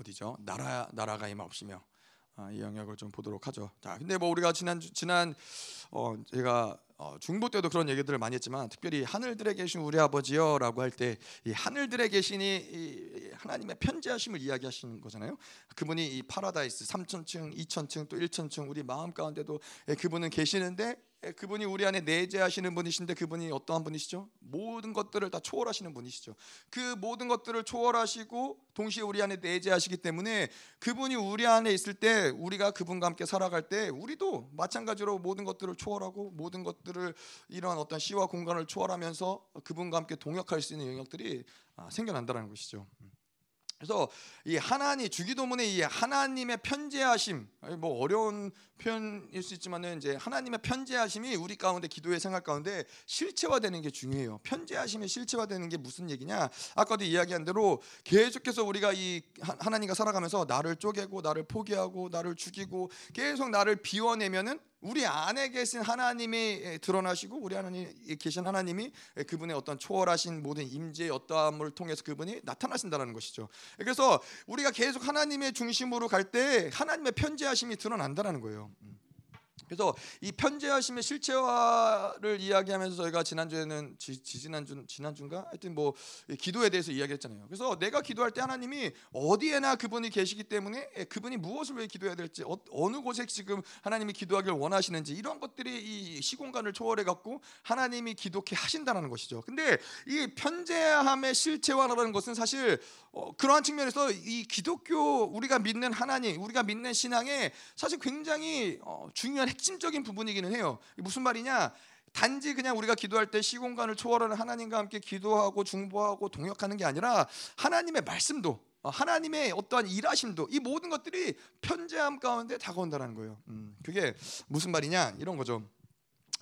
어디죠? 나라 나라가 임하옵시며 아, 이 영역을 좀 보도록 하죠. 자, 근데 뭐 우리가 지난 지난 어 제가 어, 중보 때도 그런 얘기들을 많이 했지만 특별히 하늘들에 계신 우리 아버지여라고 할 때 이 하늘들에 계시니 이 하나님의 편재하심을 이야기하시는 거잖아요. 그분이 이 파라다이스 3천층, 2천층 또 1천층 우리 마음 가운데도 예, 그분은 계시는데 예, 그분이 우리 안에 내재하시는 분이신데 그분이 어떠한 분이시죠? 모든 것들을 다 초월하시는 분이시죠. 그 모든 것들을 초월하시고 동시에 우리 안에 내재하시기 때문에 그분이 우리 안에 있을 때 우리가 그분과 함께 살아갈 때 우리도 마찬가지로 모든 것들을 초월하고 모든 것들을 이러한 어떤 시와 공간을 초월하면서 그분과 함께 동역할 수 있는 영역들이 아, 생겨난다는 것이죠. 그래서 이 하나님 주기도문의 이 하나님의 편재하심 뭐 어려운 표현일 수 있지만은 이제 하나님의 편재하심이 우리 가운데 기도의 생활 가운데 실체화되는 게 중요해요. 편재하심이 실체화되는 게 무슨 얘기냐? 아까도 이야기한 대로 계속해서 우리가 이 하나님과 살아가면서 나를 쪼개고 나를 포기하고 나를 죽이고 계속 나를 비워내면은 우리 안에 계신 하나님이 드러나시고 우리 안에 계신 하나님이 그분의 어떤 초월하신 모든 임재의 어떠함을 통해서 그분이 나타나신다는 것이죠. 그래서 우리가 계속 하나님의 중심으로 갈 때 하나님의 편재하심이 드러난다는 거예요. 음. 그래서 이 편재하심의 실체화를 이야기하면서 저희가 지난주에는 지, 지난주 지난주인가 하여튼 뭐 기도에 대해서 이야기했잖아요. 그래서 내가 기도할 때 하나님이 어디에나 그분이 계시기 때문에 그분이 무엇을 왜 기도해야 될지 어, 느 곳에 지금 하나님이 기도하기를 원하시는지 이런 것들이 이 시공간을 초월해 갖고 하나님이 기도케 하신다는 것이죠. 근데 이 편재함의 실체화라는 것은 사실 어, 그러한 측면에서 이 기독교 우리가 믿는 하나님, 우리가 믿는 신앙에 사실 굉장히 어, 중요한 핵심적인 부분이기는 해요. 무슨 말이냐? 단지 그냥 우리가 기도할 때 시공간을 초월하는 하나님과 함께 기도하고 중보하고 동역하는 게 아니라 하나님의 말씀도 어, 하나님의 어떠한 일하심도 이 모든 것들이 편재함 가운데 다가온다는 거예요. 음, 그게 무슨 말이냐 이런 거죠.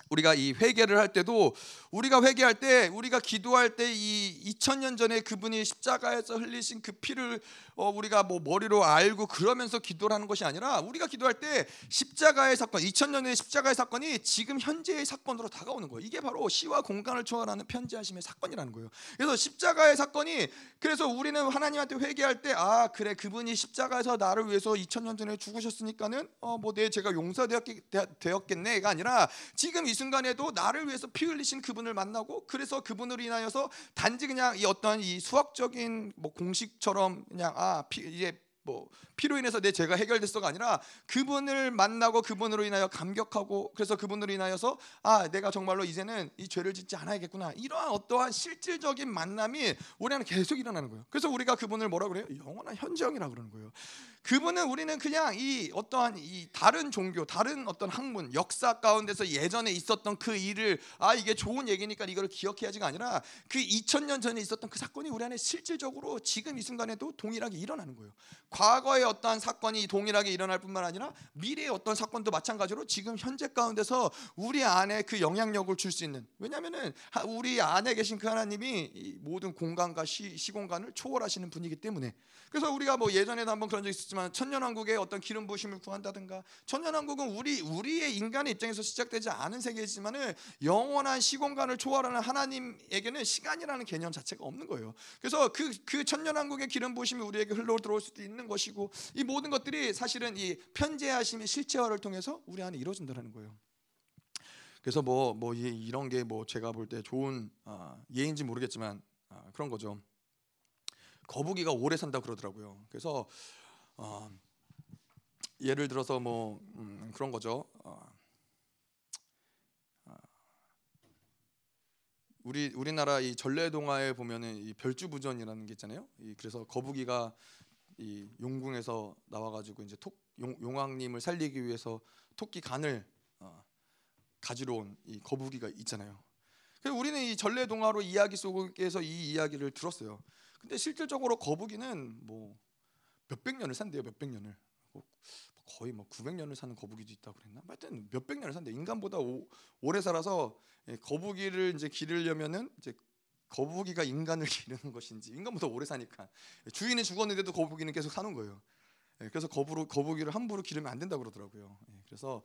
우리가 이 회개를 할 때도 우리가 회개할 때 우리가 기도할 때 이 2000년 전에 그분이 십자가에서 흘리신 그 피를 어 우리가 뭐 머리로 알고 그러면서 기도를 하는 것이 아니라 우리가 기도할 때 십자가의 사건 2000년의 십자가의 사건이 지금 현재의 사건으로 다가오는 거예요. 이게 바로 시와 공간을 초월하는 편지하심의 사건이라는 거예요. 그래서 십자가의 사건이 그래서 우리는 하나님한테 회개할 때 아 그래 그분이 십자가에서 나를 위해서 2000년 전에 죽으셨으니까는 어 뭐 내 제가 용서되었겠네가 아니라 지금 이 순간에도 나를 위해서 피 흘리신 그분을 만나고 그래서 그분으로 인하여서 단지 그냥 이 어떤 이 수학적인 뭐 공식처럼 그냥 아 피, 이제 뭐 피로 인해서 내 죄가 해결됐어가 아니라 그분을 만나고 그분으로 인하여 감격하고 그래서 그분으로 인하여서 아 내가 정말로 이제는 이 죄를 짓지 않아야겠구나 이러한 어떠한 실질적인 만남이 우리 안에 계속 일어나는 거예요. 그래서 우리가 그분을 뭐라 그래요? 영원한 현정이라 그러는 거예요. 그분은 우리는 그냥 이 어떠한 이 다른 종교, 다른 어떤 학문, 역사 가운데서 예전에 있었던 그 일을 아 이게 좋은 얘기니까 이걸 기억해야지가 아니라 그 2000년 전에 있었던 그 사건이 우리 안에 실질적으로 지금 이 순간에도 동일하게 일어나는 거예요. 과거의 어떠한 사건이 동일하게 일어날 뿐만 아니라 미래의 어떤 사건도 마찬가지로 지금 현재 가운데서 우리 안에 그 영향력을 줄 수 있는 왜냐하면은 우리 안에 계신 그 하나님이 모든 공간과 시, 시공간을 초월하시는 분이기 때문에 그래서 우리가 뭐 예전에도 한번 그런 적 있었지만 천년왕국의 어떤 기름 부심을 구한다든가 천년왕국은 우리 우리의 인간의 입장에서 시작되지 않은 세계이지만은 영원한 시공간을 초월하는 하나님에게는 시간이라는 개념 자체가 없는 거예요. 그래서 그 그 천년왕국의 기름 부심이 우리에게 흘러 들어올 수도 있는 것이고 이 모든 것들이 사실은 이 편재하심의 실체화를 통해서 우리 안에 이루어진다는 거예요. 그래서 뭐뭐 뭐 이런 게 뭐 제가 볼 때 좋은 아, 예인지 모르겠지만 아, 그런 거죠. 거북이가 오래 산다 그러더라고요. 그래서 어, 예를 들어서 뭐 음, 그런 거죠. 우리 우리나라 이 전래 동화에 보면은 이 별주부전이라는 게 있잖아요. 이, 그래서 거북이가 이 용궁에서 나와가지고 이제 톡, 용, 용왕님을 살리기 위해서 토끼 간을 어, 가지러 온 이 거북이가 있잖아요. 그래서 우리는 이 전래 동화로 이야기 속에서 이 이야기를 들었어요. 근데 실질적으로 거북이는 뭐 몇백 년을 산대요. 몇백 년을. 뭐 거의 뭐 900년을 사는 거북이도 있다고 그랬나? 하여튼 몇백 년을 산대. 인간보다 오, 오래 살아서 예, 거북이를 이제 기르려면은 이제 거북이가 인간을 기르는 것인지 인간보다 오래 사니까 주인이 죽었는데도 거북이는 계속 사는 거예요. 예, 그래서 거부로, 거북이를 함부로 기르면 안 된다 그러더라고요. 예, 그래서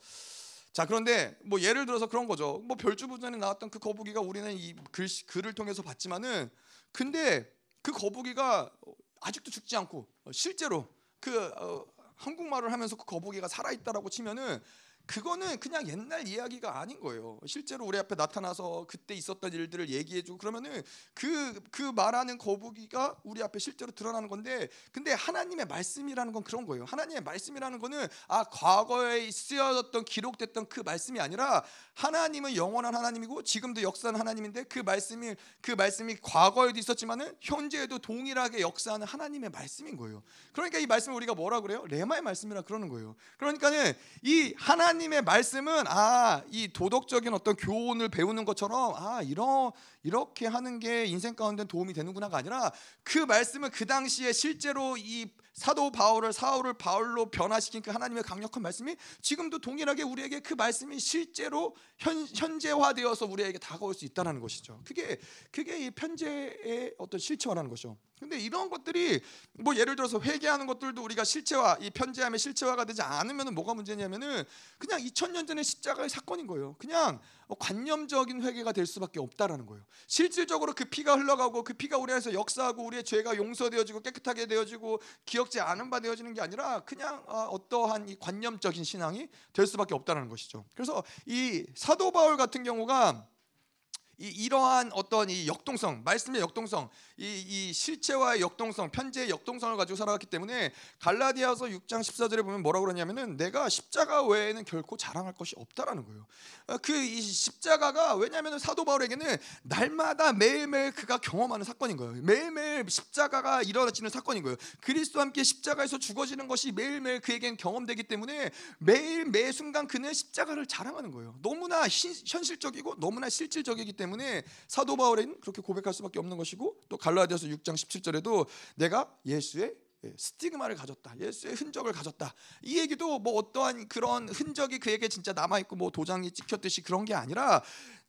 자 그런데 뭐 예를 들어서 그런 거죠. 뭐 별주부전에 나왔던 그 거북이가 우리는 이 글, 글을 통해서 봤지만은 근데 그 거북이가 아직도 죽지 않고 실제로 그 어, 한국말을 하면서 그 거북이가 살아 있다라고 치면은 그거는 그냥 옛날 이야기가 아닌 거예요. 실제로 우리 앞에 나타나서 그때 있었던 일들을 얘기해주고 그러면은 그 그 말하는 거북이가 우리 앞에 실제로 드러나는 건데, 근데 하나님의 말씀이라는 건 그런 거예요. 하나님의 말씀이라는 거는 아 과거에 쓰여졌던 기록됐던 그 말씀이 아니라 하나님은 영원한 하나님이고 지금도 역사하는 하나님인데 그 말씀이 그 말씀이 과거에도 있었지만은 현재에도 동일하게 역사하는 하나님의 말씀인 거예요. 그러니까 이 말씀을 우리가 뭐라 그래요? 레마의 말씀이라 그러는 거예요. 그러니까는 이 하나님의 말씀은 아 이 도덕적인 어떤 교훈을 배우는 것처럼 아 이런 이렇게 하는 게 인생 가운데 도움이 되는구나가 아니라 그 말씀은 그 당시에 실제로 이 사도 바울을 사울을 바울로 변화시킨 그 하나님의 강력한 말씀이 지금도 동일하게 우리에게 그 말씀이 실제로 현, 현재화되어서 우리에게 다가올 수 있다는 것이죠. 그게 그게 이 편제의 어떤 실체화라는 것이죠. 근데 이런 것들이 뭐 예를 들어서 회개하는 것들도 우리가 실체화 이 편지함의 실체화가 되지 않으면 뭐가 문제냐면은 그냥 2000년 전의 십자가의 사건인 거예요. 그냥 관념적인 회개가 될 수밖에 없다라는 거예요. 실질적으로 그 피가 흘러가고 그 피가 우리 안에서 역사하고 우리의 죄가 용서되어지고 깨끗하게 되어지고 기억지 않은 바 되어지는 게 아니라 그냥 어, 어떠한 이 관념적인 신앙이 될 수밖에 없다는 것이죠. 그래서 이 사도 바울 같은 경우가 이 이러한 어떤 이 역동성, 말씀의 역동성, 이, 이 실체와의 역동성, 편지의 역동성을 가지고 살아갔기 때문에 갈라디아서 6장 14절에 보면 뭐라고 그러냐면은 내가 십자가 외에는 결코 자랑할 것이 없다라는 거예요. 어, 그이 십자가가 왜냐하면 사도 바울에게는 날마다 매일매일 그가 경험하는 사건인 거예요. 매일매일 십자가가 일어나지는 사건인 거예요. 그리스도와 함께 십자가에서 죽어지는 것이 매일매일 그에겐 경험되기 때문에 매일 매 순간 그는 십자가를 자랑하는 거예요. 너무나 현실적이고 너무나 실질적이기 때문에 사도 바울은 그렇게 고백할 수밖에 없는 것이고 또 갈 라디아서 6장 17절에도 내가 예수의 예, 스티그마를 가졌다. 예수의 흔적을 가졌다. 이 얘기도 뭐 어떠한 그런 흔적이 그에게 진짜 남아 있고 뭐 도장이 찍혔듯이 그런 게 아니라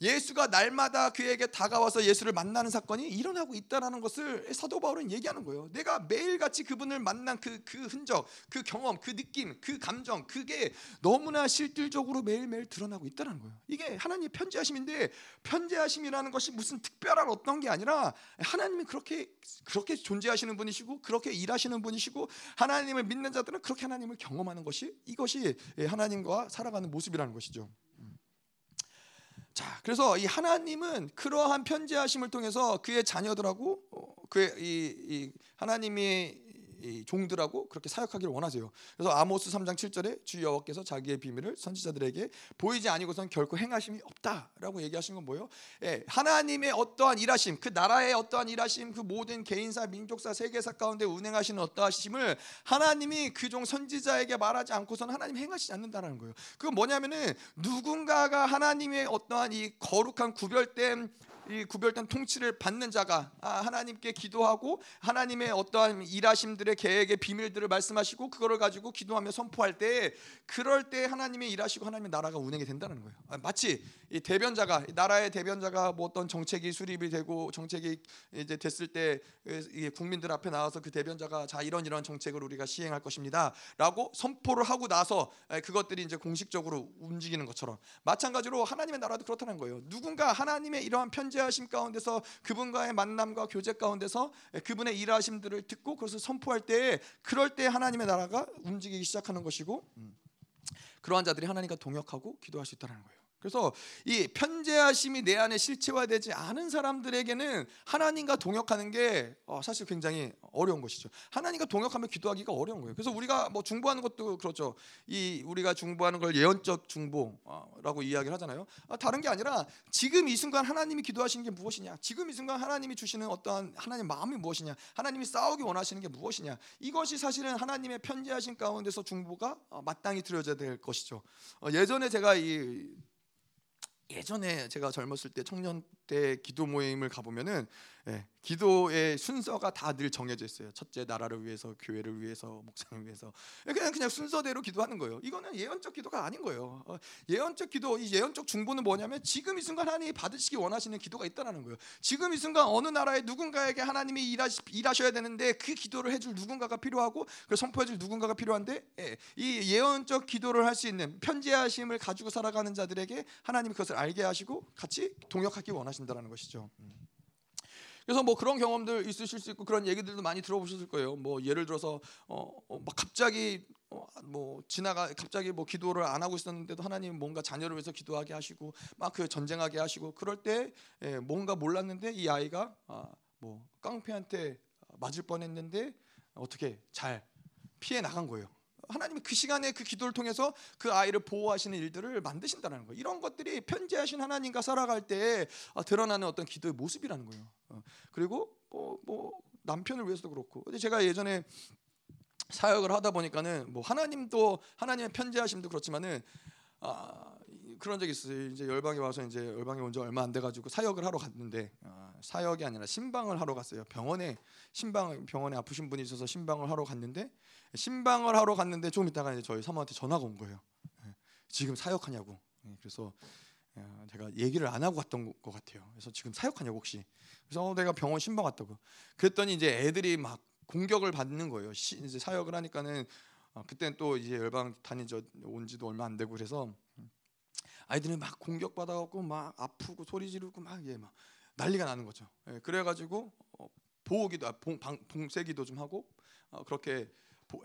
예수가 날마다 그에게 다가와서 예수를 만나는 사건이 일어나고 있다라는 것을 사도 바울은 얘기하는 거예요. 내가 매일같이 그분을 만난 그, 그 흔적, 그 경험, 그 느낌, 그 감정, 그게 너무나 실질적으로 매일매일 드러나고 있다는 거예요. 이게 하나님의 편지하심인데 편지하심이라는 것이 무슨 특별한 어떤 게 아니라 하나님이 그렇게 그렇게 존재하시는 분이시고 그렇게 일하시는 분이시고 하나님을 믿는 자들은 그렇게 하나님을 경험하는 것이 이것이 하나님과 살아가는 모습이라는 것이죠. 자, 그래서 이 하나님은 그러한 편지하심을 통해서 그의 자녀들하고 어, 그의 이, 이 하나님이 이 종들하고 그렇게 사역하기를 원하세요. 그래서 아모스 3장 7절에 주 여호와께서 자기의 비밀을 선지자들에게 보이지 아니고선 결코 행하심이 없다라고 얘기하신 건 뭐예요? 예, 하나님의 어떠한 일하심, 그 나라의 어떠한 일하심, 그 모든 개인사, 민족사, 세계사 가운데 운행하시는 어떠하심을 하나님이 그 종 선지자에게 말하지 않고서는 하나님 행하시지 않는다는 거예요. 그건 뭐냐면은 누군가가 하나님의 어떠한 이 거룩한 구별된 이 구별된 통치를 받는 자가 아, 하나님께 기도하고 하나님의 어떠한 일하심들의 계획의 비밀들을 말씀하시고 그거를 가지고 기도하며 선포할 때 그럴 때 하나님의 일하시고 하나님의 나라가 운행이 된다는 거예요. 아, 마치 이 대변자가 나라의 대변자가 뭐 어떤 정책이 수립이 되고 정책이 이제 됐을 때 국민들 앞에 나와서 그 대변자가 자 이런 이런 정책을 우리가 시행할 것입니다라고 선포를 하고 나서 그것들이 이제 공식적으로 움직이는 것처럼 마찬가지로 하나님의 나라도 그렇다는 거예요. 누군가 하나님의 이러한 편 현재하심 가운데서 그분과의 만남과 교제 가운데서 그분의 일하심들을 듣고 그것을 선포할 때 그럴 때 하나님의 나라가 움직이기 시작하는 것이고 음. 그러한 자들이 하나님과 동역하고 기도할 수 있다는 거예요. 그래서 이 편재하심이 내 안에 실체화되지 않은 사람들에게는 하나님과 동역하는 게 어, 사실 굉장히 어려운 것이죠. 하나님과 동역하면 기도하기가 어려운 거예요. 그래서 우리가 뭐 중보하는 것도 그렇죠. 이 우리가 중보하는 걸 예언적 중보라고 이야기를 하잖아요. 아, 다른 게 아니라 지금 이 순간 하나님이 기도하시는 게 무엇이냐? 지금 이 순간 하나님이 주시는 어떠한 하나님 마음이 무엇이냐? 하나님이 싸우기 원하시는 게 무엇이냐? 이것이 사실은 하나님의 편지하신 가운데서 중보가 어, 마땅히 드려져야 될 것이죠. 어, 예전에 제가 이 예전에 제가 젊었을 때 청년 때 기도 모임을 가보면은 예, 기도의 순서가 다 늘 정해져 있어요. 첫째 나라를 위해서, 교회를 위해서, 목사를 위해서 그냥 그냥 순서대로 기도하는 거예요. 이거는 예언적 기도가 아닌 거예요. 어, 예언적 기도, 이 예언적 중보는 뭐냐면 지금 이 순간 하나님이 받으시기 원하시는 기도가 있다는 거예요. 지금 이 순간 어느 나라의 누군가에게 하나님이 일하시, 일하셔야 되는데 그 기도를 해줄 누군가가 필요하고 그 선포해줄 누군가가 필요한데 예, 이 예언적 기도를 할 수 있는 편지하심을 가지고 살아가는 자들에게 하나님이 그것을 알게 하시고 같이 동역하기 원하 신다는 것이죠. 음. 그래서 뭐 그런 경험들 있으실 수 있고 그런 얘기들도 많이 들어보셨을 거예요. 뭐 예를 들어서 어, 어, 막 갑자기 어, 뭐 지나가 갑자기 뭐 기도를 안 하고 있었는데도 하나님 뭔가 자녀를 위해서 기도하게 하시고 막 그 전쟁하게 하시고 그럴 때 예, 뭔가 몰랐는데 이 아이가 아, 뭐 깡패한테 맞을 뻔했는데 어떻게 잘 피해 나간 거예요. 하나님이 그 시간에 그 기도를 통해서 그 아이를 보호하시는 일들을 만드신다는 거예요. 이런 것들이 편지하신 하나님과 살아갈 때 아, 드러나는 어떤 기도의 모습이라는 거예요. 어, 그리고 뭐, 뭐 남편을 위해서도 그렇고 제가 예전에 사역을 하다 보니까는 뭐 하나님도 하나님의 편지하심도 그렇지만은 아, 그런 적이 있어요. 이제 열방에 와서 이제 열방에 온 지 얼마 안 돼 가지고 사역을 하러 갔는데 아, 사역이 아니라 신방을 하러 갔어요. 병원에 신방 병원에 아프신 분이 있어서 신방을 하러 갔는데 신방을 하러 갔는데 좀 있다가 이제 저희 사모한테 전화가 온 거예요. 예, 지금 사역하냐고. 예, 그래서 어, 제가 얘기를 안 하고 갔던 것 같아요. 그래서 지금 사역하냐고 혹시. 그래서 어, 내가 병원 신방 갔다고. 그랬더니 이제 애들이 막 공격을 받는 거예요. 시, 이제 사역을 하니까는 어, 그때는 또 이제 열방 다닌 온 지도 얼마 안 되고 그래서 아이들이 막 공격 받아갖고 막 아프고 소리 지르고 막 예, 막 난리가 나는 거죠. 예, 그래가지고 어, 보호기도 봉, 방, 봉쇄기도 좀 하고 어, 그렇게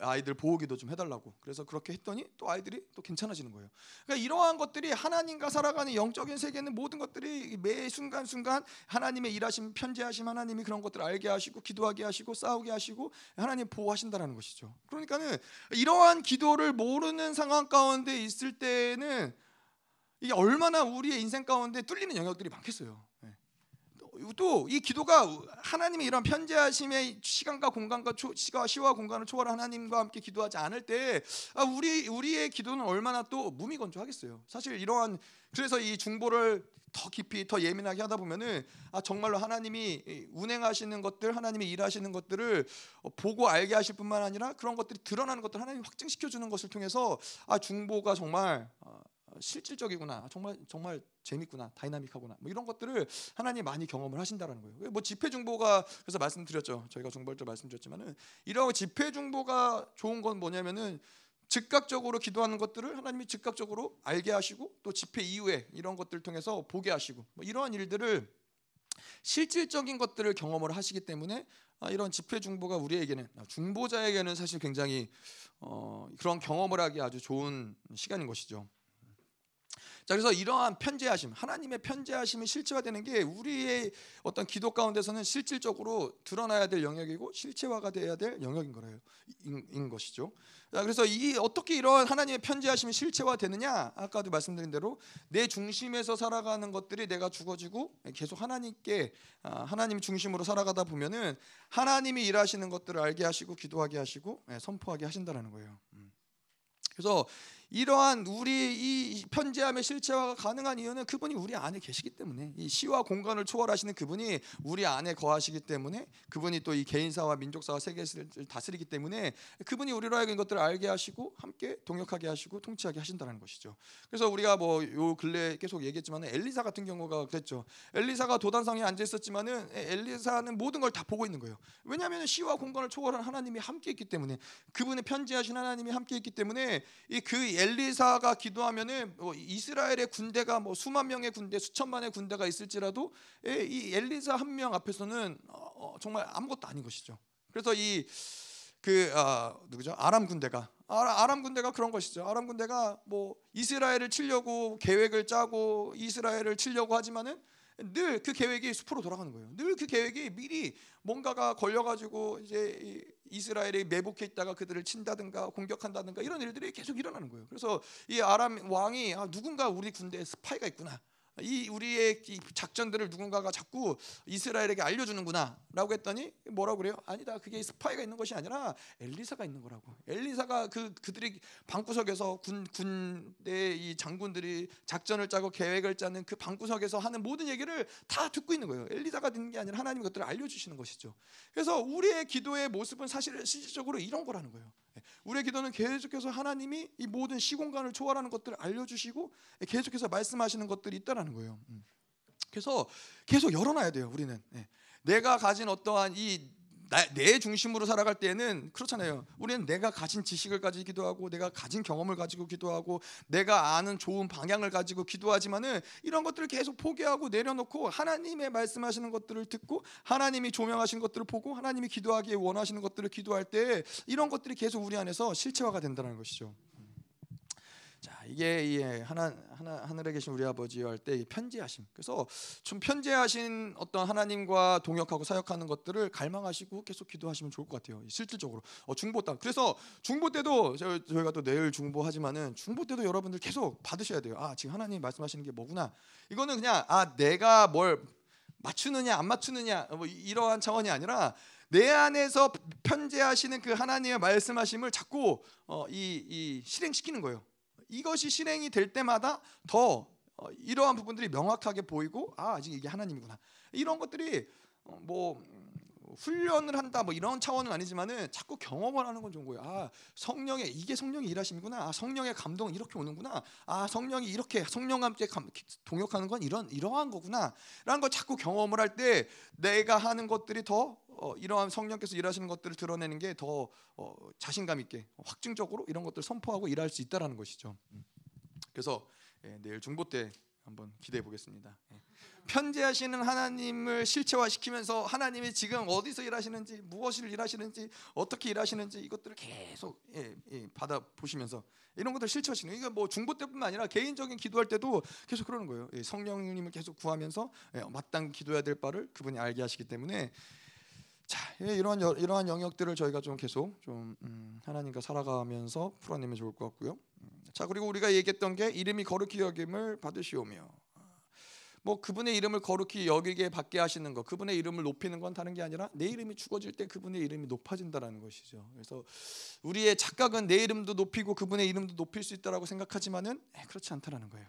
아이들 보호기도 좀 해달라고 그래서 그렇게 했더니 또 아이들이 또 괜찮아지는 거예요. 그러니까 이러한 것들이 하나님과 살아가는 영적인 세계는 모든 것들이 매 순간 순간 하나님의 일하심 편지하심 하나님이 그런 것들을 알게 하시고 기도하게 하시고 싸우게 하시고 하나님 보호하신다라는 것이죠. 그러니까는 이러한 기도를 모르는 상황 가운데 있을 때는 이게 얼마나 우리의 인생 가운데 뚫리는 영역들이 많겠어요. 예. 또이 기도가 하나님의 이런 편지하심의 시간과 공간과 초, 시와 공간을 초월한 하나님과 함께 기도하지 않을 때 아, 우리 우리의 기도는 얼마나 또 무미건조하겠어요. 사실 이러한 그래서 이 중보를 더 깊이 더 예민하게 하다 보면은 아 정말로 하나님이 운행하시는 것들 하나님이 일하시는 것들을 보고 알게 하실 뿐만 아니라 그런 것들이 드러나는 것들 하나님 확증시켜 주는 것을 통해서 아 중보가 정말 어, 실질적이구나 정말 정말 재밌구나 다이나믹하구나 뭐 이런 것들을 하나님 많이 경험을 하신다라는 거예요. 뭐 집회 중보가 그래서 말씀드렸죠. 저희가 중보할 때 말씀드렸지만은 이런 집회 중보가 좋은 건 뭐냐면은 즉각적으로 기도하는 것들을 하나님이 즉각적으로 알게 하시고 또 집회 이후에 이런 것들 통해서 보게 하시고 뭐 이러한 일들을 실질적인 것들을 경험을 하시기 때문에 아, 이런 집회 중보가 우리에게는 아, 중보자에게는 사실 굉장히 어, 그런 경험을 하기 아주 좋은 시간인 것이죠. 자 그래서 이러한 편재하심 하나님의 편재하심이 실체화되는 게 우리의 어떤 기도 가운데서는 실질적으로 드러나야 될 영역이고 실체화가 돼야 될 영역인 거예요. 인, 인 것이죠. 자 그래서 이 어떻게 이러한 하나님의 편재하심이 실체화되느냐 아까도 말씀드린 대로 내 중심에서 살아가는 것들이 내가 죽어지고 계속 하나님께 아, 하나님 중심으로 살아가다 보면은 하나님이 일하시는 것들을 알게 하시고 기도하게 하시고 예, 선포하게 하신다라는 거예요. 음. 그래서 이러한 우리 이 편지함의 실체화가 가능한 이유는 그분이 우리 안에 계시기 때문에 이 시와 공간을 초월하시는 그분이 우리 안에 거하시기 때문에 그분이 또 이 개인사와 민족사와 세계를 다스리기 때문에 그분이 우리로 하여금 이것들을 알게 하시고 함께 동역하게 하시고 통치하게 하신다는 것이죠. 그래서 우리가 뭐 요 근래 계속 얘기했지만 엘리사 같은 경우가 그랬죠. 엘리사가 도단성에 앉아 있었지만은 엘리사는 모든 걸 다 보고 있는 거예요. 왜냐하면 시와 공간을 초월한 하나님이 함께 있기 때문에 그분의 편지하신 하나님이 함께 있기 때문에 이그 엘리사가 기도하면은 뭐 이스라엘의 군대가 뭐 수만 명의 군대, 수천만의 군대가 있을지라도 예, 이 엘리사 한 명 앞에서는 어, 어, 정말 아무것도 아닌 것이죠. 그래서 이그 아, 누구죠? 아람 군대가 아, 아람 군대가 그런 것이죠. 아람 군대가 뭐 이스라엘을 치려고 계획을 짜고 이스라엘을 치려고 하지만은 늘 그 계획이 수포로 돌아가는 거예요. 늘 그 계획이 미리 뭔가가 걸려가지고 이제 이스라엘이 매복해 있다가 그들을 친다든가 공격한다든가 이런 일들이 계속 일어나는 거예요. 그래서 이 아람 왕이 아, 누군가 우리 군대에 스파이가 있구나. 이 우리의 이 작전들을 누군가가 자꾸 이스라엘에게 알려주는구나라고 했더니 뭐라고 그래요? 아니다. 그게 스파이가 있는 것이 아니라 엘리사가 있는 거라고. 엘리사가 그 그들이 방구석에서 군 군대 이 장군들이 작전을 짜고 계획을 짜는 그 방구석에서 하는 모든 얘기를 다 듣고 있는 거예요. 엘리사가 듣는 게 아니라 하나님 것들을 알려주시는 것이죠. 그래서 우리의 기도의 모습은 사실 실질적으로 이런 거라는 거예요. 우리의 기도는 계속해서 하나님이 이 모든 시공간을 초월하는 것들을 알려주시고 계속해서 말씀하시는 것들이 있다라는 거예요. 음. 그래서 계속 열어놔야 돼요. 우리는 예. 내가 가진 어떠한 이 나, 내 중심으로 살아갈 때에는 그렇잖아요. 우리는 내가 가진 지식을 가지고 기도하고 내가 가진 경험을 가지고 기도하고 내가 아는 좋은 방향을 가지고 기도하지만은 이런 것들을 계속 포기하고 내려놓고 하나님의 말씀하시는 것들을 듣고 하나님이 조명하신 것들을 보고 하나님이 기도하기에 원하시는 것들을 기도할 때 이런 것들이 계속 우리 안에서 실체화가 된다는 것이죠. 자 이게 예, 하나 하나 하늘에 계신 우리 아버지 할때 편지하심. 그래서 좀 편지하신 어떤 하나님과 동역하고 사역하는 것들을 갈망하시고 계속 기도하시면 좋을 것 같아요. 실질적으로 어, 중보 때 그래서 중보 때도 저희가 또 내일 중보하지만은 중보 때도 여러분들 계속 받으셔야 돼요. 아 지금 하나님 말씀하시는 게 뭐구나. 이거는 그냥 아 내가 뭘 맞추느냐 안 맞추느냐 뭐 이러한 차원이 아니라 내 안에서 편재하시는 그 하나님의 말씀하심을 자꾸 어, 이, 이 실행시키는 거예요. 이것이 실행이 될 때마다 더 어, 이러한 부분들이 명확하게 보이고 아 아직 이게 하나님이구나 이런 것들이 어, 뭐 훈련을 한다 뭐 이런 차원은 아니지만은 자꾸 경험을 하는 건 좋은 거예요. 아 성령의 이게 성령의 일하심이구나. 아 성령의 감동은 이렇게 오는구나. 아 성령이 이렇게 성령과 함께 감, 동역하는 건 이런 이러한 거구나. 라는 걸 자꾸 경험을 할 때 내가 하는 것들이 더 어, 이러한 성령께서 일하시는 것들을 드러내는 게 더 어, 자신감 있게 확증적으로 이런 것들 을 선포하고 일할 수 있다라는 것이죠. 음. 그래서 예, 내일 중보 때 한번 기대해 보겠습니다. 예. 편지하시는 하나님을 실체화시키면서 하나님이 지금 어디서 일하시는지 무엇을 일하시는지 어떻게 일하시는지 이것들을 계속 예, 예, 받아 보시면서 이런 것들 실체화시키는 이거 뭐 중보 때뿐만 아니라 개인적인 기도할 때도 계속 그러는 거예요. 예, 성령님을 계속 구하면서 예, 마땅히 기도해야 될 바를 그분이 알게 하시기 때문에 자 예, 이러한 이러한 영역들을 저희가 좀 계속 좀 음, 하나님과 살아가면서 풀어내면 좋을 것 같고요. 음, 자 그리고 우리가 얘기했던 게 이름이 거룩히 여김을 받으시오며 뭐 그분의 이름을 거룩히 여기게 받게 하시는 것, 그분의 이름을 높이는 건 다른 게 아니라 내 이름이 죽어질 때 그분의 이름이 높아진다라는 것이죠. 그래서 우리의 착각은 내 이름도 높이고 그분의 이름도 높일 수 있다라고 생각하지만은 에, 그렇지 않다라는 거예요.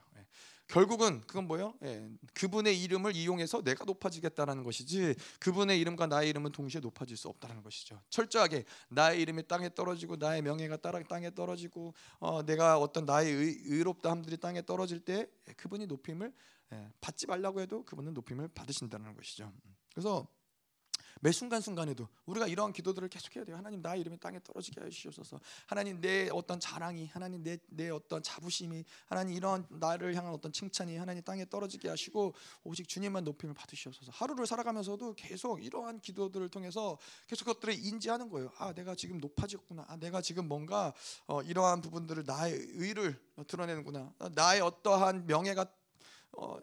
에. 결국은 그건 뭐예요? 예, 그분의 이름을 이용해서 내가 높아지겠다라는 것이지 그분의 이름과 나의 이름은 동시에 높아질 수 없다는 것이죠. 철저하게 나의 이름이 땅에 떨어지고 나의 명예가 땅에 떨어지고 어, 내가 어떤 나의 의, 롭다함들이 땅에 떨어질 때 그분이 높임을 예, 받지 말라고 해도 그분은 높임을 받으신다는 것이죠. 그래서 매 순간순간에도 우리가 이러한 기도들을 계속해야 돼요. 하나님 나의 이름이 땅에 떨어지게 해 주시옵소서. 하나님 내 어떤 자랑이 하나님 내, 내 어떤 자부심이 하나님 이런 나를 향한 어떤 칭찬이 하나님 땅에 떨어지게 하시고 오직 주님만 높임을 받으시옵소서. 하루를 살아가면서도 계속 이러한 기도들을 통해서 계속 그것들을 인지하는 거예요. 아 내가 지금 높아졌구나. 아 내가 지금 뭔가 어, 이러한 부분들을 나의 의를 드러내는구나. 나의 어떠한 명예가 어,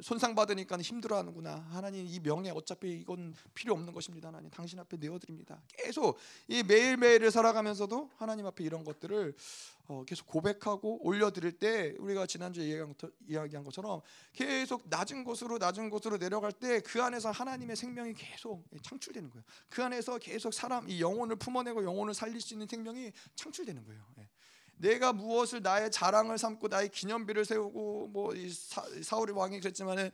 손상 받으니까 힘들어하는구나. 하나님 이 명예 어차피 이건 필요 없는 것입니다. 하나님 당신 앞에 내어드립니다. 계속 이 매일 매일을 살아가면서도 하나님 앞에 이런 것들을 어, 계속 고백하고 올려드릴 때 우리가 지난주에 이야기한, 것처럼 계속 낮은 곳으로 낮은 곳으로 내려갈 때 그 안에서 하나님의 생명이 계속 창출되는 거예요. 그 안에서 계속 사람 이 영혼을 품어내고 영혼을 살릴 수 있는 생명이 창출되는 거예요. 예. 내가 무엇을 나의 자랑을 삼고 나의 기념비를 세우고 뭐 사울의 왕이 그랬지만은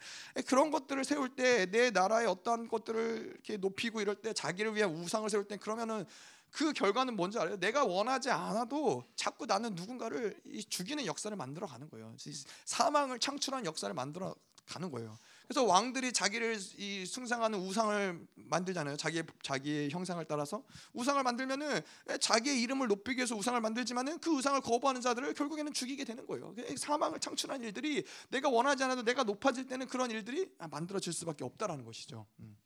그런 것들을 세울 때 내 나라의 어떠한 것들을 이렇게 높이고 이럴 때 자기를 위한 우상을 세울 때 그러면은 그 결과는 뭔지 알아요? 내가 원하지 않아도 자꾸 나는 누군가를 죽이는 역사를 만들어 가는 거예요. 사망을 창출한 역사를 만들어 가는 거예요. 그래서 왕들이 자기를 이 숭상하는 우상을 만들잖아요. 자기의 자기의 형상을 따라서 우상을 만들면은 자기의 이름을 높이기 위해서 우상을 만들지만은 그 우상을 거부하는 자들을 결국에는 죽이게 되는 거예요. 사망을 창출한 일들이 내가 원하지 않아도 내가 높아질 때는 그런 일들이 만들어질 수밖에 없다라는 것이죠. 음.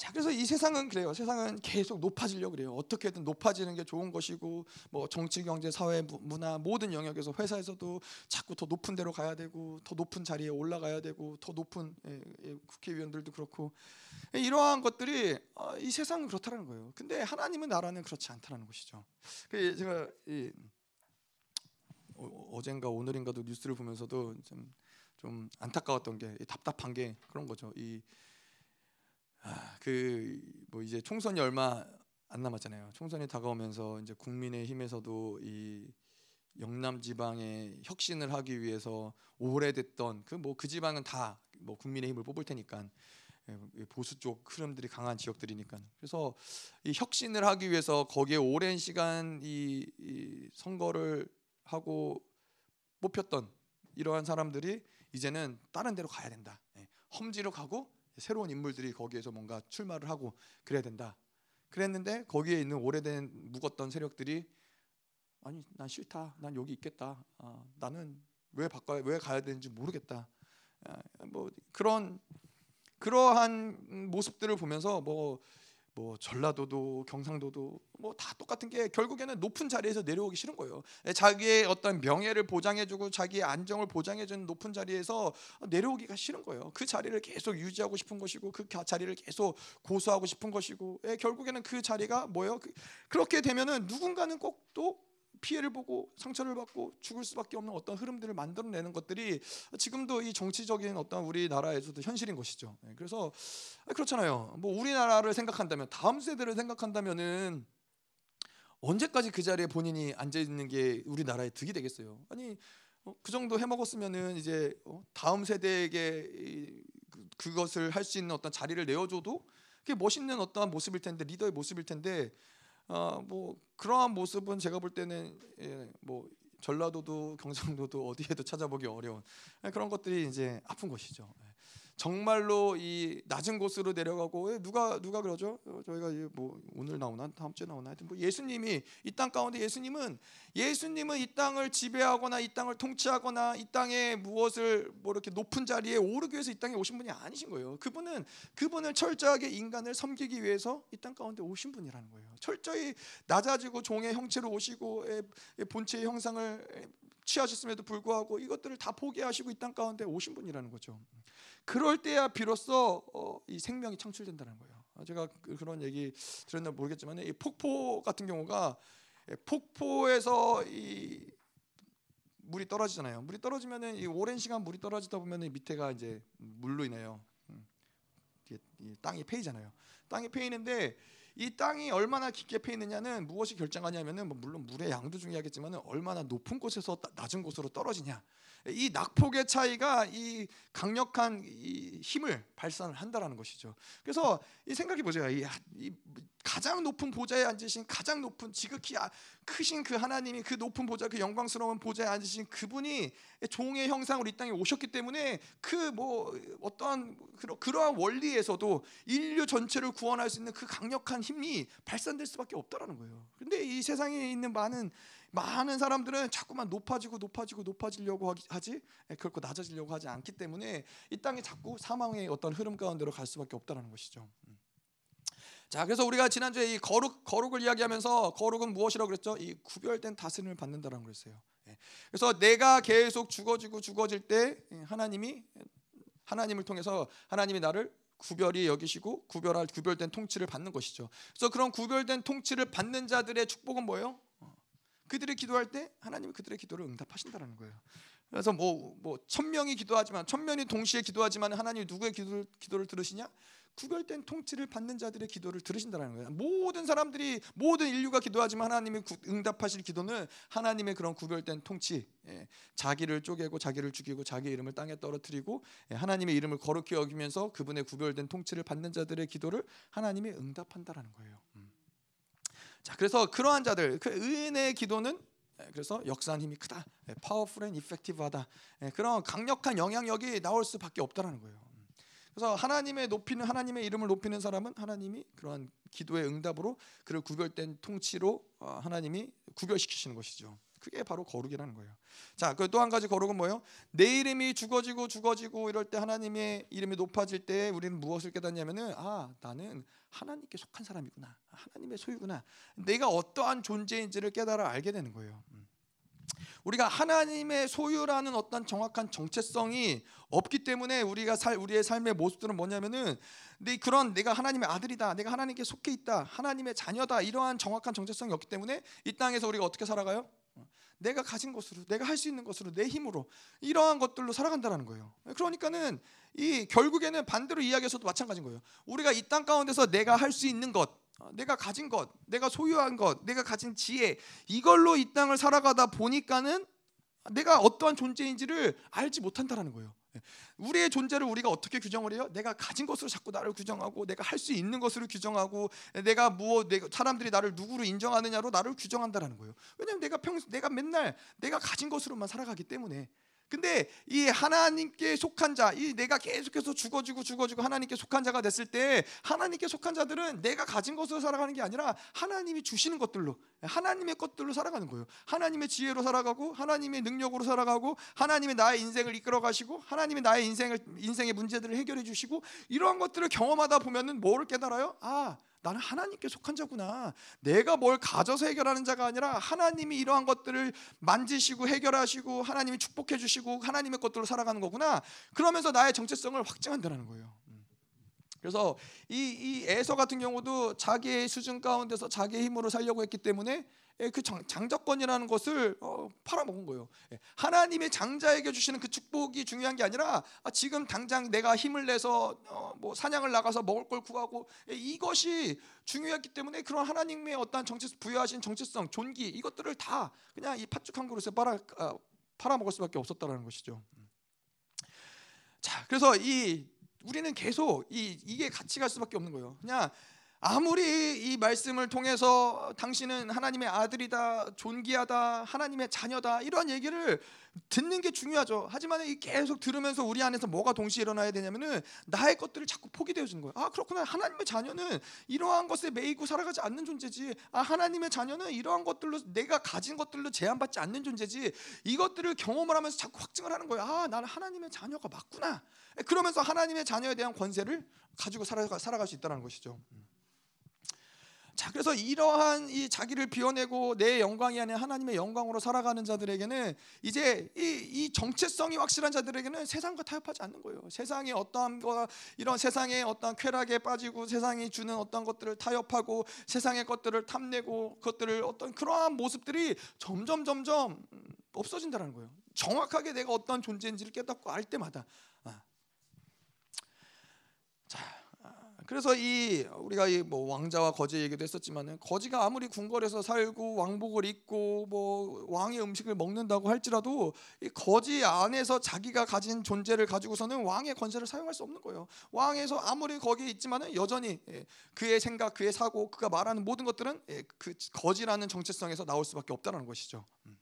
자 그래서 이 세상은 그래요. 세상은 계속 높아지려고 그래요. 어떻게든 높아지는 게 좋은 것이고 뭐 정치, 경제, 사회, 문화 모든 영역에서 회사에서도 자꾸 더 높은 데로 가야 되고 더 높은 자리에 올라가야 되고 더 높은 예, 예, 국회의원들도 그렇고 예, 이러한 것들이 어, 이 세상은 그렇다는 거예요. 근데 하나님의 나라는 그렇지 않다는 것이죠. 그 제가 이, 어, 어젠가 오늘인가도 뉴스를 보면서도 좀, 좀 안타까웠던 게 답답한 게 그런 거죠. 이 아, 그 뭐 이제 총선이 얼마 안 남았잖아요. 총선이 다가오면서 이제 국민의힘에서도 이 영남 지방에 혁신을 하기 위해서 오래됐던 그 뭐그 그 지방은 다 뭐 국민의힘을 뽑을 테니까 예, 보수 쪽 흐름들이 강한 지역들이니까 그래서 이 혁신을 하기 위해서 거기에 오랜 시간 이, 이 선거를 하고 뽑혔던 이러한 사람들이 이제는 다른 데로 가야 된다. 예, 험지로 가고 새로운 인물들이 거기에서 뭔가 출마를 하고 그래야 된다. 그랬는데 거기에 있는 오래된 묵었던 세력들이 아니 난 싫다. 난 여기 있겠다. 아, 나는 왜 바꿔 왜 가야 되는지 모르겠다. 아, 뭐 그런 그러한 모습들을 보면서 뭐 뭐 전라도도 경상도도 뭐 다 똑같은 게 결국에는 높은 자리에서 내려오기 싫은 거예요. 예, 자기의 어떤 명예를 보장해주고 자기의 안정을 보장해주는 높은 자리에서 내려오기가 싫은 거예요. 그 자리를 계속 유지하고 싶은 것이고 그 자리를 계속 고수하고 싶은 것이고 예, 결국에는 그 자리가 뭐예요? 그, 그렇게 되면은 누군가는 꼭 또 피해를 보고 상처를 받고 죽을 수밖에 없는 어떤 흐름들을 만들어내는 것들이 지금도 이 정치적인 어떤 우리나라에서도 현실인 것이죠. 네, 그래서 그렇잖아요. 뭐 우리나라를 생각한다면 다음 세대를 생각한다면은 언제까지 그 자리에 본인이 앉아 있는 게 우리나라의 득이 되겠어요? 아니 어, 그 정도 해 먹었으면은 이제 어, 다음 세대에게 그, 그것을 할 수 있는 어떤 자리를 내어줘도 그게 멋있는 어떤 모습일 텐데 리더의 모습일 텐데 어, 뭐 그러한 모습은 제가 볼 때는 예, 뭐 전라도도 경상도도 어디에도 찾아보기 어려운 예, 그런 것들이 이제 아픈 것이죠. 예. 정말로 이 낮은 곳으로 내려가고 예, 누가 누가 그러죠? 어, 저희가 뭐 오늘 나오나 다음 주에 나오나 하여튼 뭐 예수님이 이 땅 가운데 예수님은 예수님은 이 땅을 지배하거나 이 땅을 통치하거나 이 땅에 무엇을 뭐 이렇게 높은 자리에 오르기 위해서 이 땅에 오신 분이 아니신 거예요. 그분은 그분은 철저하게 인간을 섬기기 위해서 이 땅 가운데 오신 분이라는 거예요. 철저히 낮아지고 종의 형체로 오시고 본체의 형상을 취하셨음에도 불구하고 이것들을 다 포기하시고 이 땅 가운데 오신 분이라는 거죠. 그럴 때야 비로소 어, 이 생명이 창출된다는 거예요. 아, 제가 그, 그런 얘기 들었나 모르겠지만 이 폭포 같은 경우가 예, 폭포에서 이 물이 떨어지잖아요. 물이 떨어지면은 이 오랜 시간 물이 떨어지다 보면은 밑에가 이제 물로 인해요. 음, 땅이 패이잖아요. 땅이 패이는데 이 땅이 얼마나 깊게 패이느냐는 무엇이 결정하냐면은 뭐 물론 물의 양도 중요하겠지만 얼마나 높은 곳에서 낮은 곳으로 떨어지냐. 이 낙폭의 차이가 이 강력한 이 힘을 발산을 한다라는 것이죠. 그래서 이 생각해 보세요. 이, 이 가장 높은 보좌에 앉으신 가장 높은 지극히 아, 크신 그 하나님이 그 높은 보좌 그 영광스러운 보좌에 앉으신 그분이 종의 형상으로 이 땅에 오셨기 때문에 그 뭐 어떠한 그러한 원리에서도 인류 전체를 구원할 수 있는 그 강력한 힘이 발산될 수밖에 없다라는 거예요. 근데 이 세상에 있는 많은 많은 사람들은 자꾸만 높아지고 높아지고 높아지려고 하지 예, 결코 낮아지려고 하지 않기 때문에 이 땅이 자꾸 사망의 어떤 흐름 가운데로 갈 수밖에 없다라는 것이죠. 음. 자, 그래서 우리가 지난주에 이 거룩 거룩을 이야기하면서 거룩은 무엇이라고 그랬죠? 이 구별된 다스림을 받는다라는 그랬어요. 예. 그래서 내가 계속 죽어지고 죽어질 때 예, 하나님이 하나님을 통해서 하나님이 나를 구별이 여기시고 구별할 구별된 통치를 받는 것이죠. 그래서 그런 구별된 통치를 받는 자들의 축복은 뭐예요? 그들이 기도할 때 하나님이 그들의 기도를 응답하신다는 거예요. 그래서 뭐 뭐 천 명이 기도하지만 천 명이 동시에 기도하지만 하나님이 누구의 기도를, 기도를 들으시냐? 구별된 통치를 받는 자들의 기도를 들으신다는 거예요. 모든 사람들이 모든 인류가 기도하지만 하나님이 응답하실 기도는 하나님의 그런 구별된 통치, 예, 자기를 쪼개고 자기를 죽이고 자기 이름을 땅에 떨어뜨리고 예, 하나님의 이름을 거룩히 여기면서 그분의 구별된 통치를 받는 자들의 기도를 하나님이 응답한다라는 거예요. 음. 자, 그래서 그러한 자들 그 의인의 기도는 예, 그래서 역사한 힘이 크다, powerful and effective하다. 그런 강력한 영향력이 나올 수밖에 없다라는 거예요. 그래서 하나님의 높이는 하나님의 이름을 높이는 사람은 하나님이 그러한 기도의 응답으로 그를 구별된 통치로 어, 하나님이 구별시키시는 것이죠. 그게 바로 거룩이라는 거예요. 자, 그 또 한 가지 거룩은 뭐예요? 내 이름이 죽어지고 죽어지고 이럴 때 하나님의 이름이 높아질 때 우리는 무엇을 깨닫냐면은 아, 나는 하나님께 속한 사람이구나. 하나님의 소유구나. 내가 어떠한 존재인지를 깨달아 알게 되는 거예요. 음. 우리가 하나님의 소유라는 어떤 정확한 정체성이 없기 때문에 우리가 살 우리의 삶의 모습들은 뭐냐면은 내 그런 내가 하나님의 아들이다, 내가 하나님께 속해 있다, 하나님의 자녀다 이러한 정확한 정체성이 없기 때문에 이 땅에서 우리가 어떻게 살아가요? 내가 가진 것으로, 내가 할 수 있는 것으로, 내 힘으로 이러한 것들로 살아간다는 거예요. 그러니까는 이 결국에는 반대로 이야기에서도 마찬가지인 거예요. 우리가 이 땅 가운데서 내가 할 수 있는 것, 어, 내가 가진 것, 내가 소유한 것, 내가 가진 지혜 이걸로 이 땅을 살아가다 보니까는 내가 어떠한 존재인지를 알지 못한다라는 거예요. 예. 우리의 존재를 우리가 어떻게 규정을 해요? 내가 가진 것으로 자꾸 나를 규정하고 내가 할 수 있는 것으로 규정하고 내가 무엇 내가 사람들이 나를 누구로 인정하느냐로 나를 규정한다라는 거예요. 왜냐하면 내가 평 내가 맨날 내가 가진 것으로만 살아가기 때문에 근데 이 하나님께 속한 자, 이 내가 계속해서 죽어지고 죽어지고 하나님께 속한 자가 됐을 때 하나님께 속한 자들은 내가 가진 것으로 살아가는 게 아니라 하나님이 주시는 것들로 하나님의 것들로 살아가는 거예요. 하나님의 지혜로 살아가고 하나님의 능력으로 살아가고 하나님의 나의 인생을 이끌어 가시고 하나님의 나의 인생을 인생의 문제들을 해결해 주시고 이러한 것들을 경험하다 보면은 뭐를 깨달아요? 아, 나는 하나님께 속한 자구나. 내가 뭘 가져서 해결하는 자가 아니라 하나님이 이러한 것들을 만지시고 해결하시고 하나님이 축복해 주시고 하나님의 것들로 살아가는 거구나. 그러면서 나의 정체성을 확증한다는 거예요. 음. 그래서 이, 이 에서 같은 경우도 자기의 수준 가운데서 자기의 힘으로 살려고 했기 때문에 예, 그 장자권이라는 것을 어, 팔아먹은 거예요. 예, 하나님의 장자에게 주시는 그 축복이 중요한 게 아니라 아, 지금 당장 내가 힘을 내서 어, 뭐 사냥을 나가서 먹을 걸 구하고 예, 이것이 중요했기 때문에 그런 하나님의 어떤 정체 부여하신 정체성, 존귀 이것들을 다 그냥 이 팥죽한 그릇에 빨아 아, 팔아먹을 수밖에 없었다라는 것이죠. 음. 자, 그래서 이 우리는 계속 이 이게 같이 갈 수밖에 없는 거예요. 그냥 아무리 이 말씀을 통해서 당신은 하나님의 아들이다, 존귀하다, 하나님의 자녀다 이런 얘기를 듣는 게 중요하죠. 하지만 이 계속 들으면서 우리 안에서 뭐가 동시에 일어나야 되냐면은 나의 것들을 자꾸 포기되어지는 거예요. 아 그렇구나. 하나님의 자녀는 이러한 것에 매이고 살아가지 않는 존재지. 아 하나님의 자녀는 이러한 것들로 내가 가진 것들로 제한받지 않는 존재지. 이것들을 경험을 하면서 자꾸 확증을 하는 거예요. 아 나는 하나님의 자녀가 맞구나. 그러면서 하나님의 자녀에 대한 권세를 가지고 살아갈 수 있다는 것이죠. 음. 자, 그래서 이러한 이 자기를 비워내고 내 영광이 아닌 하나님의 영광으로 살아가는 자들에게는 이제 이, 이 정체성이 확실한 자들에게는 세상과 타협하지 않는 거예요. 세상의 어떠한 거 이런 세상의 어떠한 쾌락에 빠지고 세상이 주는 어떤 것들을 타협하고 세상의 것들을 탐내고 그것들을 어떤 그러한 모습들이 점점 점점 없어진다는 거예요. 정확하게 내가 어떤 존재인지를 깨닫고 알 때마다 아. 자. 그래서 이 우리가 이 뭐 왕자와 거지 얘기도 했었지만은 거지가 아무리 궁궐에서 살고 왕복을 입고 뭐 왕의 음식을 먹는다고 할지라도 이 거지 안에서 자기가 가진 존재를 가지고서는 왕의 권세를 사용할 수 없는 거예요. 왕에서 아무리 거기에 있지만은 여전히 예, 그의 생각, 그의 사고, 그가 말하는 모든 것들은 예, 그 거지라는 정체성에서 나올 수밖에 없다는 것이죠. 음.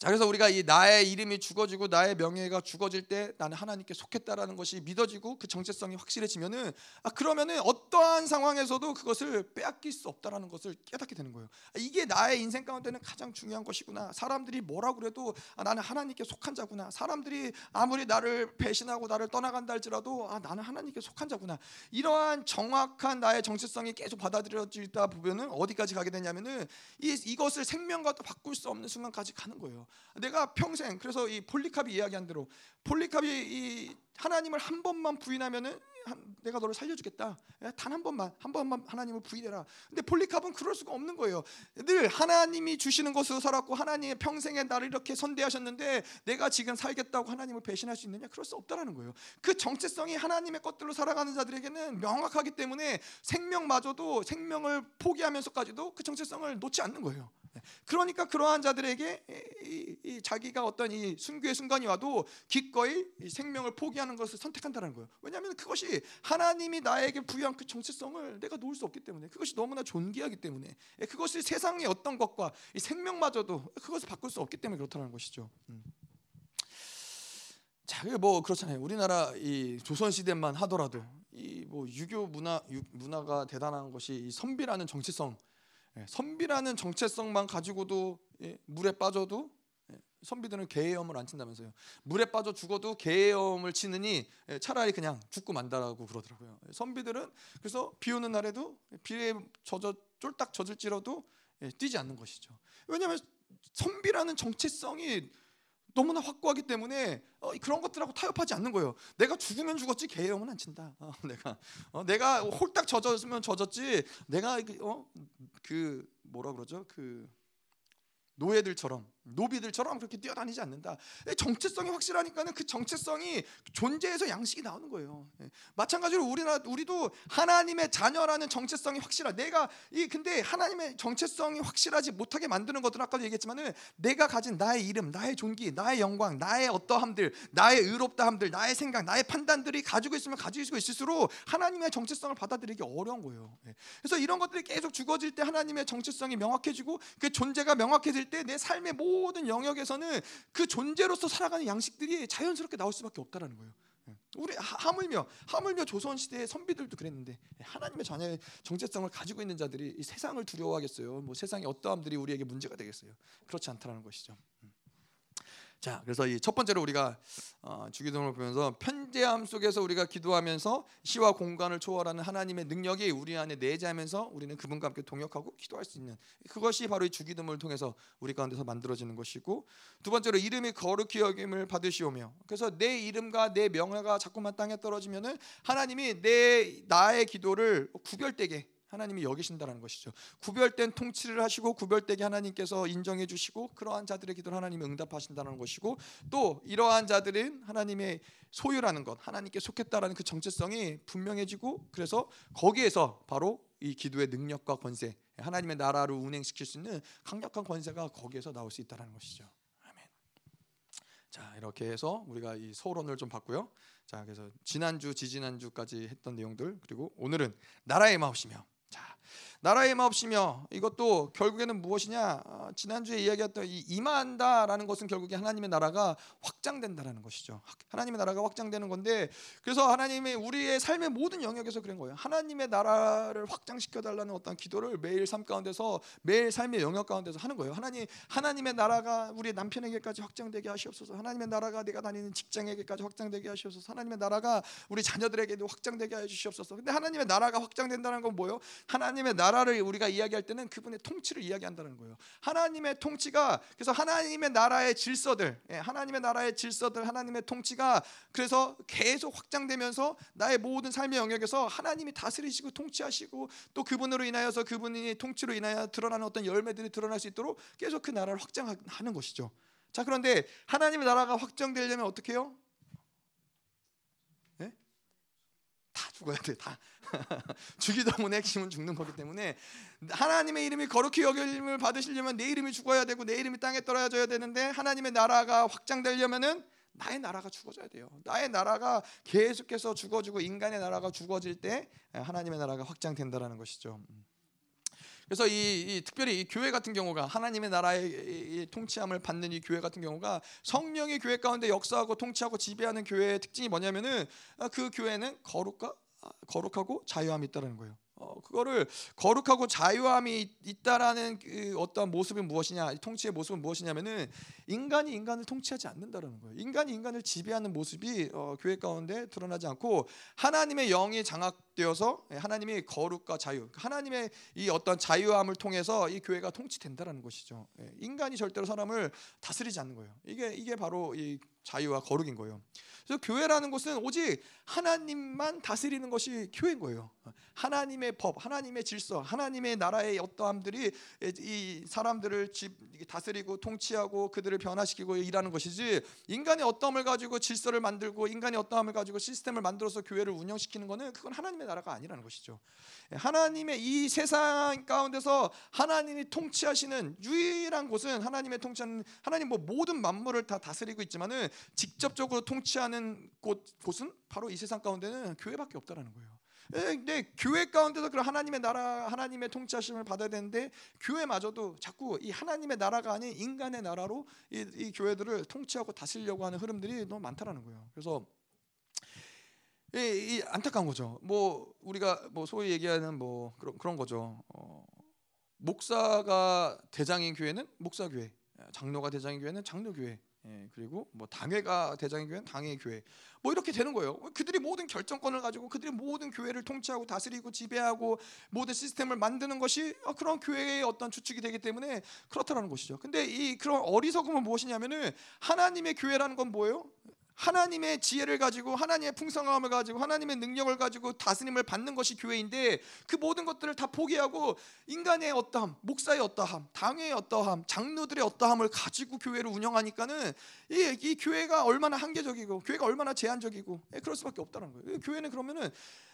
자 그래서 우리가 이 나의 이름이 죽어지고 나의 명예가 죽어질 때 나는 하나님께 속했다라는 것이 믿어지고 그 정체성이 확실해지면은 아 그러면은 어떠한 상황에서도 그것을 빼앗길 수 없다라는 것을 깨닫게 되는 거예요. 아, 이게 나의 인생 가운데는 가장 중요한 것이구나. 사람들이 뭐라 그래도 아, 나는 하나님께 속한 자구나. 사람들이 아무리 나를 배신하고 나를 떠나간다 할지라도 아 나는 하나님께 속한 자구나. 이러한 정확한 나의 정체성이 계속 받아들여지다 보면은 어디까지 가게 되냐면은 이 이것을 생명과도 바꿀 수 없는 순간까지 가는 거예요. 내가 평생 그래서 이 폴리캅이 이야기한 대로 폴리캅이 이 하나님을 한 번만 부인하면은 내가 너를 살려주겠다. 단 한 번만 한 번만 하나님을 부인해라. 근데 폴리캅은 그럴 수가 없는 거예요. 늘 하나님이 주시는 것으로 살았고 하나님의 평생에 나를 이렇게 선대하셨는데 내가 지금 살겠다고 하나님을 배신할 수 있느냐? 그럴 수 없다라는 거예요. 그 정체성이 하나님의 것들로 살아가는 자들에게는 명확하기 때문에 생명마저도 생명을 포기하면서까지도 그 정체성을 놓지 않는 거예요. 그러니까 그러한 자들에게 이, 이 자기가 어떤 이 순교의 순간이 와도 기꺼이 생명을 포기하는 것을 선택한다는 거예요. 왜냐하면 그것이 하나님이 나에게 부여한 그 정체성을 내가 놓을 수 없기 때문에 그것이 너무나 존귀하기 때문에 그것이 세상의 어떤 것과 이 생명마저도 그것을 바꿀 수 없기 때문에 그렇다는 것이죠. 음. 자, 뭐 그렇잖아요. 우리나라 이 조선 시대만 하더라도 이 뭐 유교 문화 유, 문화가 대단한 것이 이 선비라는 정체성 예, 선비라는 정체성만 가지고도 예, 물에 빠져도 예, 선비들은 개염을 안 친다면서요. 물에 빠져 죽어도 개염을 치느니 차라리 그냥 죽고 만다라고 그러더라고요. 선비들은 그래서 비 오는 날에도 비에 젖어 쫄딱 젖을지라도 뛰지 않는 것이죠. 왜냐하면 선비라는 정체성이 너무나 확고하기 때문에 어, 그런 것들하고 타협하지 않는 거예요. 내가 죽으면 죽었지 개염은 안 친다. 어, 내가 어, 내가 홀딱 젖었으면 젖었지. 내가 그, 어, 그 뭐라 그러죠? 그 노예들처럼 노비들처럼 그렇게 뛰어다니지 않는다. 정체성이 확실하니까는 그 정체성이 존재에서 양식이 나오는 거예요. 예. 마찬가지로 우리나 우리도 하나님의 자녀라는 정체성이 확실하. 내가 이 근데 하나님의 정체성이 확실하지 못하게 만드는 것들은 아까도 얘기했지만은 내가 가진 나의 이름, 나의 존귀, 나의 영광, 나의 어떠함들, 나의 의롭다함들, 나의 생각, 나의 판단들이 가지고 있으면 가지고 있을수록 하나님의 정체성을 받아들이기 어려운 거예요. 예. 그래서 이런 것들이 계속 죽어질 때 하나님의 정체성이 명확해지고 그 존재가 명확해질 때 내 삶의 모든 모든 영역에서는 그 존재로서 살아가는 양식들이 자연스럽게 나올 수밖에 없다라는 거예요. 예. 우리 하물며 하물며 조선 시대의 선비들도 그랬는데 예, 하나님의 자녀의 정체성을 가지고 있는 자들이 이 세상을 두려워하겠어요. 뭐 세상의 어떠함들이 우리에게 문제가 되겠어요. 그렇지 않다라는 것이죠. 음. 자, 그래서 이 첫 번째로 우리가 어, 주기도문을 보면서 편재함 속에서 우리가 기도하면서 시와 공간을 초월하는 하나님의 능력이 우리 안에 내재하면서 우리는 그분과 함께 동역하고 기도할 수 있는 그것이 바로 이 주기도문을 통해서 우리 가운데서 만들어지는 것이고 두 번째로 이름이 거룩히 여김을 받으시오며 그래서 내 이름과 내 명예가 자꾸만 땅에 떨어지면은 하나님이 내 나의 기도를 구별되게 하나님이 여기신다는 것이죠. 구별된 통치를 하시고 구별되게 하나님께서 인정해 주시고 그러한 자들의 기도를 하나님이 응답하신다는 것이고 또 이러한 자들은 하나님의 소유라는 것, 하나님께 속했다라는 그 정체성이 분명해지고 그래서 거기에서 바로 이 기도의 능력과 권세, 하나님의 나라를 운행시킬 수 있는 강력한 권세가 거기에서 나올 수 있다는 것이죠. 아멘. 자 이렇게 해서 우리가 이 서론을 좀 봤고요. 자 그래서 지난주 지지난주까지 했던 내용들 그리고 오늘은 나라의 마음이며 나라의 마옵시며 이것도 결국에는 무엇이냐? 어, 지난주에 이야기했던 이 임한다라는 것은 결국에 하나님의 나라가 확장된다라는 것이죠. 하나님의 나라가 확장되는 건데 그래서 하나님의 우리의 삶의 모든 영역에서 그런 거예요. 하나님의 나라를 확장시켜 달라는 어떤 기도를 매일 삶 가운데서 매일 삶의 영역 가운데서 하는 거예요. 하나님 하나님의 나라가 우리 남편에게까지 확장되게 하시옵소서. 하나님의 나라가 내가 다니는 직장에게까지 확장되게 하시옵소서. 하나님의 나라가 우리 자녀들에게도 확장되게 해 주시옵소서. 근데 하나님의 나라가 확장된다는 건 뭐예요? 하나님의 나라 나라를 우리가 이야기할 때는 그분의 통치를 이야기한다는 거예요. 하나님의 통치가 그래서 하나님의 나라의 질서들, 예, 하나님의 나라의 질서들, 하나님의 통치가 그래서 계속 확장되면서 나의 모든 삶의 영역에서 하나님이 다스리시고 통치하시고 또 그분으로 인하여서 그분이 통치로 인하여 드러나는 어떤 열매들이 드러날 수 있도록 계속 그 나라를 확장하는 것이죠. 자 그런데 하나님의 나라가 확장되려면 어떻게 해요? 네? 다 죽어야 돼. 다 죽이다 핵심은 죽는 거기 때문에 하나님의 이름이 거룩히 여김을 받으시려면 내 이름이 죽어야 되고 내 이름이 땅에 떨어져야 되는데 하나님의 나라가 확장되려면은 나의 나라가 죽어져야 돼요. 나의 나라가 계속해서 죽어지고 인간의 나라가 죽어질 때 하나님의 나라가 확장된다라는 것이죠. 그래서 이, 이, 특별히 이 교회 같은 경우가 하나님의 나라의 통치함을 받는 이 교회 같은 경우가 성령의 교회 가운데 역사하고 통치하고 지배하는 교회의 특징이 뭐냐면은 그 교회는 거룩과 거룩하고 자유함이 있다는 거예요. 어, 그거를 거룩하고 자유함이 있다라는 그 어떤 모습은 무엇이냐, 통치의 모습은 무엇이냐면은 인간이 인간을 통치하지 않는다라는 거예요. 인간이 인간을 지배하는 모습이 어, 교회 가운데 드러나지 않고 하나님의 영이 장악되어서 하나님의 거룩과 자유, 하나님의 이 어떤 자유함을 통해서 이 교회가 통치된다라는 것이죠. 예, 인간이 절대로 사람을 다스리지 않는 거예요. 이게 이게 바로 이 자유와 거룩인 거예요. 그래서 교회라는 것은 오직 하나님만 다스리는 것이 교회인 거예요. 하나님의 법, 하나님의 질서, 하나님의 나라의 어떠함들이 이 사람들을 다스리고 통치하고 그들을 변화시키고 일하는 것이지 인간의 어떠함을 가지고 질서를 만들고 인간의 어떠함을 가지고 시스템을 만들어서 교회를 운영시키는 것은 그건 하나님의 나라가 아니라는 것이죠. 하나님의 이 세상 가운데서 하나님이 통치하시는 유일한 곳은 하나님의 통치하는 하나님 뭐 모든 만물을 다 다스리고 있지만은 직접적으로 통치하는 곳 곳은 바로 이 세상 가운데는 교회밖에 없다라는 거예요. 예, 근데 교회 가운데서 그런 하나님의 나라, 하나님의 통치하심을 받아야 되는데 교회마저도 자꾸 이 하나님의 나라가 아닌 인간의 나라로 이, 이 교회들을 통치하고 다스리려고 하는 흐름들이 너무 많다라는 거예요. 그래서 이, 이 안타까운 거죠. 뭐 우리가 뭐 소위 얘기하는 뭐 그런 그런 거죠. 어, 목사가 대장인 교회는 목사 교회, 장로가 대장인 교회는 장로 교회, 예, 그리고 뭐 당회가 대장인 교회는 당회 교회 뭐 이렇게 되는 거예요. 그들이 모든 결정권을 가지고 그들이 모든 교회를 통치하고 다스리고 지배하고 모든 시스템을 만드는 것이 그런 교회의 어떤 주축이 되기 때문에 그렇다라는 것이죠. 근데 이 그런 어리석음은 무엇이냐면은 하나님의 교회라는 건 뭐예요? 하나님의 지혜를 가지고 하나님의 풍성함을 가지고 하나님의 능력을 가지고 다스림을 받는 것이 교회인데 그 모든 것들을 다 포기하고 인간의 어떠함, 목사의 어떠함, 당의 어떠함, 장로들의 어떠함을 가지고 교회를 운영하니까는 이, 이 교회가 얼마나 한계적이고 교회가 얼마나 제한적이고 예, 그럴 수밖에 없다는 거예요. 교회는 그러면은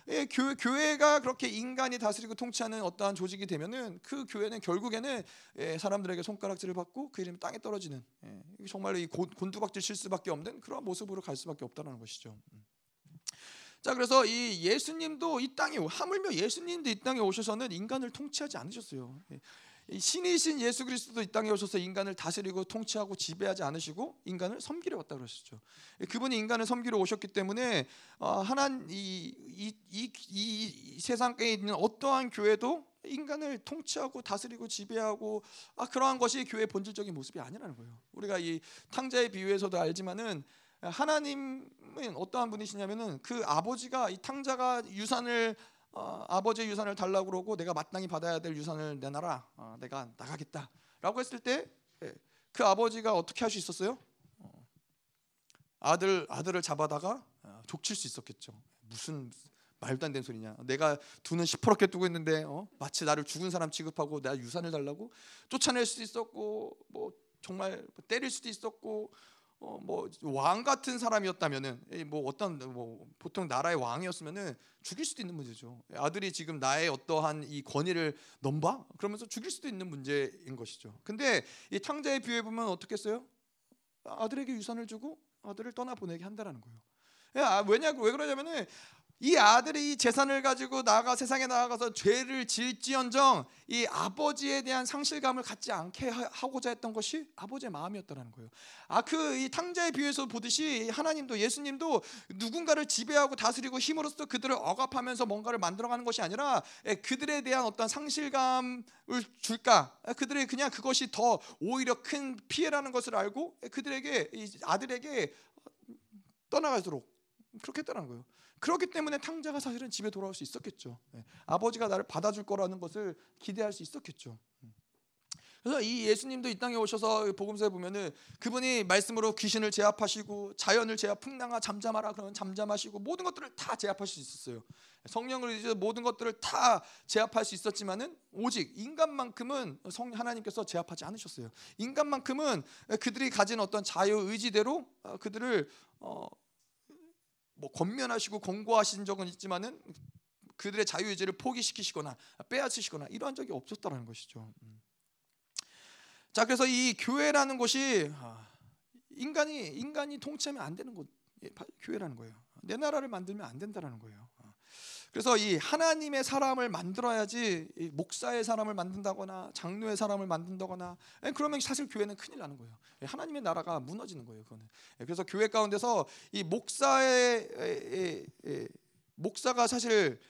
예, 교회, 교회가 그렇게 인간이 다스리고 통치하는 어떠한 조직이 되면은 그 교회는 결국에는 예, 사람들에게 손가락질을 받고 그 이름이 땅에 떨어지는 예, 정말로 이 곤두박질 칠 수밖에 없는 그런 모습으로 갈 수밖에 없다는 것이죠. 음. 자 그래서 이 예수님도 이 땅에 하물며 예수님도 이 땅에 오셔서는 인간을 통치하지 않으셨어요. 예, 신이신 예수 그리스도도 이 땅에 오셔서 인간을 다스리고 통치하고 지배하지 않으시고 인간을 섬기러 왔다 그러셨죠. 그분이 인간을 섬기러 오셨기 때문에 어, 하나님 이, 이, 이, 세상에 있는 어떠한 교회도 인간을 통치하고 다스리고 지배하고 아 그러한 것이 교회의 본질적인 모습이 아니라는 거예요. 우리가 이 탕자의 비유에서도 알지만은 하나님은 어떠한 분이시냐면은 그 아버지가 이 탕자가 유산을 어, 아버지의 유산을 달라고 그러고 내가 마땅히 받아야 될 유산을 내놔라. 어, 내가 나가겠다라고 했을 때그 예, 아버지가 어떻게 할 수 있었어요? 어, 아들 아들을 잡아다가 어, 족칠 수 있었겠죠. 무슨 말도 안 되는 소리냐? 내가 두는 시퍼렇게 뜨고 있는데 어? 마치 나를 죽은 사람 취급하고 나 유산을 달라고 쫓아낼 수도 있었고 뭐 정말 때릴 수도 있었고 어, 뭐왕 같은 사람이었다면은 뭐 어떤 뭐 보통 나라의 왕이었으면은 죽일 수도 있는 문제죠. 아들이 지금 나의 어떠한 이 권위를 넘봐 그러면서 죽일 수도 있는 문제인 것이죠. 근데 이 탕자의 비유에 보면 어떻게 했어요? 아들에게 유산을 주고 아들을 떠나 보내게 한다라는 거예요. 아, 왜냐 왜 그러냐면은 이 아들이 이 재산을 가지고 나가 세상에 나가서 죄를 지을지언정 이 아버지에 대한 상실감을 갖지 않게 하고자 했던 것이 아버지의 마음이었다는 거예요. 아그 이 탕자의 비유에서 보듯이 하나님도 예수님도 누군가를 지배하고 다스리고 힘으로써 그들을 억압하면서 뭔가를 만들어가는 것이 아니라 그들에 대한 어떤 상실감을 줄까? 그들의 그냥 그것이 더 오히려 큰 피해라는 것을 알고 그들에게 아들에게 떠나가도록 그렇게 했다는 거예요. 그렇기 때문에 탕자가 사실은 집에 돌아올 수 있었겠죠. 네. 아버지가 나를 받아줄 거라는 것을 기대할 수 있었겠죠. 음. 그래서 이 예수님도 이 땅에 오셔서 복음서에 보면은 그분이 말씀으로 귀신을 제압하시고 자연을 제압 풍랑아 잠잠하라 그러면 잠잠하시고 모든 것들을 다 제압하실 수 있었어요. 성령을 이제 모든 것들을 다 제압할 수 있었지만은 오직 인간만큼은 성 하나님께서 제압하지 않으셨어요. 인간만큼은 그들이 가진 어떤 자유 의지대로 어, 그들을 어, 뭐 권면하시고 권고하신 적은 있지만은 그들의 자유 의지를 포기시키시거나 빼앗으시거나 이러한 적이 없었다는 것이죠. 음. 자 그래서 이 교회라는 것이 아, 인간이 인간이 통치하면 안 되는 곳 예, 교회라는 거예요. 내 나라를 만들면 안 된다라는 거예요. 그래서 이 하나님의 사람을 만들어야지 목사의 사람을 만든다거나 장로의 사람을 만든다거나 그러면 사실 교회는 큰일 나는 거예요. 하나님의 나라가 무너지는 거예요. 그거는. 그래서 교회 가운데서 이 목사의 목사가 사실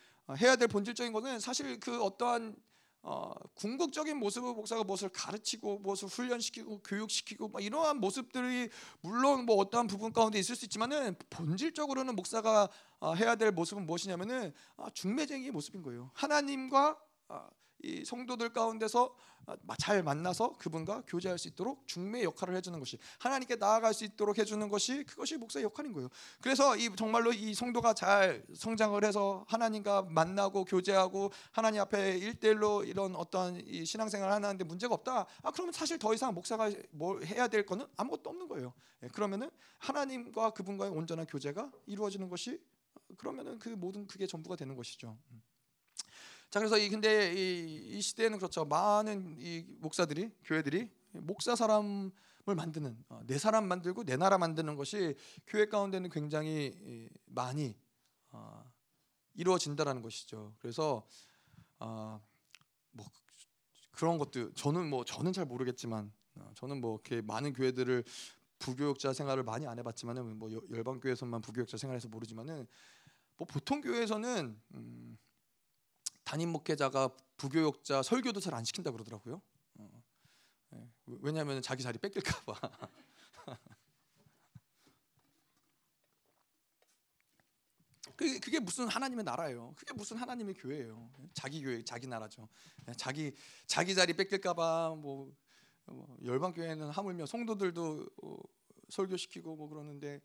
해야 될 본질적인 것은 사실 그 어떠한 어, 궁극적인 모습의 목사가 무엇을 가르치고 무엇을 훈련시키고 교육시키고 뭐 이러한 모습들이 물론 뭐 어떠한 부분 가운데 있을 수 있지만은 본질적으로는 목사가 어, 해야 될 모습은 무엇이냐면은 아, 중매쟁이의 모습인 거예요. 하나님과 아, 이 성도들 가운데서 아, 잘 만나서 그분과 교제할 수 있도록 중매 역할을 해주는 것이 하나님께 나아갈 수 있도록 해주는 것이 그것이 목사의 역할인 거예요. 그래서 이 정말로 이 성도가 잘 성장을 해서 하나님과 만나고 교제하고 하나님 앞에 일대일로 이런 어떤 신앙생활을 하는데 문제가 없다. 아 그러면 사실 더 이상 목사가 뭘 해야 될 거는 아무것도 없는 거예요. 예, 그러면은 하나님과 그분과의 온전한 교제가 이루어지는 것이 그러면은 그 모든 그게 전부가 되는 것이죠. 음. 자 그래서 이 근데 이, 이 시대에는 그렇죠. 많은 이 목사들이 교회들이 목사 사람을 만드는 어, 내 사람 만들고 내 나라 만드는 것이 교회 가운데는 굉장히 많이 어, 이루어진다라는 것이죠. 그래서 어, 뭐 그런 것도 저는 뭐 저는 잘 모르겠지만 저는 뭐 이렇게 많은 교회들을 부교육자 생활을 많이 안 해봤지만은 뭐 열방 교회에서만 부교육자 생활해서 모르지만은 뭐 보통 교회에서는 음, 담임 목회자가 부교육자 설교도 잘 안 시킨다 그러더라고요. 어, 네. 왜냐하면 자기 자리 뺏길까봐. 그게, 무슨 하나님의 나라예요. 그게 무슨 하나님의 교회예요. 자기 교회, 자기 나라죠. 네, 자기 자기 자리 뺏길까봐 뭐, 뭐 열방 교회는 하물며 성도들도 어, 설교시키고 뭐 그러는데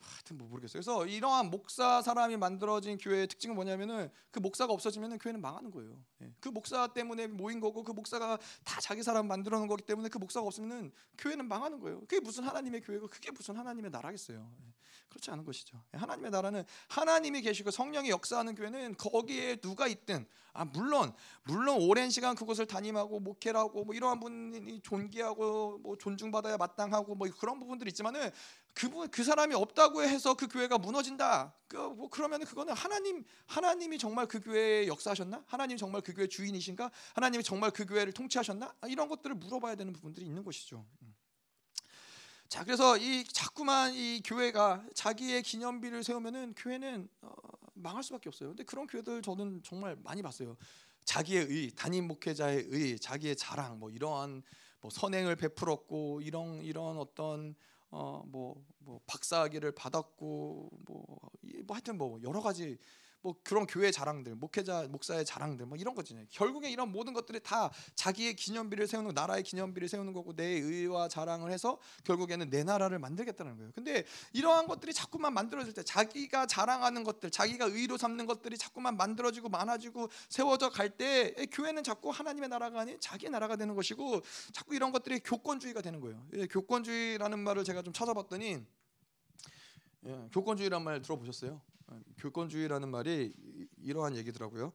하여튼 뭐 모르겠어요. 그래서 이러한 목사 사람이 만들어진 교회의 특징은 뭐냐면은 그 목사가 없어지면은 교회는 망하는 거예요. 예. 그 목사 때문에 모인 거고 그 목사가 다 자기 사람 만들어 놓은 거기 때문에 그 목사가 없으면은 교회는 망하는 거예요. 그게 무슨 하나님의 교회고 그게 무슨 하나님의 나라겠어요. 예. 그렇지 않은 것이죠. 하나님의 나라는 하나님이 계시고 성령이 역사하는 교회는 거기에 누가 있든 아 물론 물론 오랜 시간 그곳을 담임하고 목회를 하고 뭐 이러한 분이 존귀하고 뭐 존중받아야 마땅하고 뭐 그런 부분들이 있지만은 그분 그 사람이 없다고 해서 그 교회가 무너진다. 그 뭐 그러면 그거는 하나님 하나님이 정말 그 교회에 역사하셨나? 하나님 정말 그 교회 주인이신가? 하나님이 정말 그 교회를 통치하셨나? 아, 이런 것들을 물어봐야 되는 부분들이 있는 것이죠. 음. 자 그래서 이 자꾸만 이 교회가 자기의 기념비를 세우면은 교회는 어, 망할 수밖에 없어요. 근데 그런 교회들 저는 정말 많이 봤어요. 자기의 의, 담임 목회자의 의, 자기의 자랑, 뭐 이러한 뭐 선행을 베풀었고 이런 이런 어떤 어뭐뭐 뭐 박사학위를 받았고 뭐, 뭐 하여튼 뭐 여러 가지 뭐 그런 교회 자랑들, 목회자, 목사의 자랑들, 뭐 이런 거잖아요. 결국에 이런 모든 것들이 다 자기의 기념비를 세우는 나라의 기념비를 세우는 거고 내 의와 자랑을 해서 결국에는 내 나라를 만들겠다는 거예요. 근데 이러한 것들이 자꾸만 만들어질 때 자기가 자랑하는 것들, 자기가 의로 삼는 것들이 자꾸만 만들어지고 많아지고 세워져 갈 때 교회는 자꾸 하나님의 나라가 아닌 자기 나라가 되는 것이고 자꾸 이런 것들이 교권주의가 되는 거예요. 예, 교권주의라는 말을 제가 좀 찾아봤더니 예, 교권주의란 말 들어보셨어요? 교권주의라는 말이 이러한 얘기더라고요.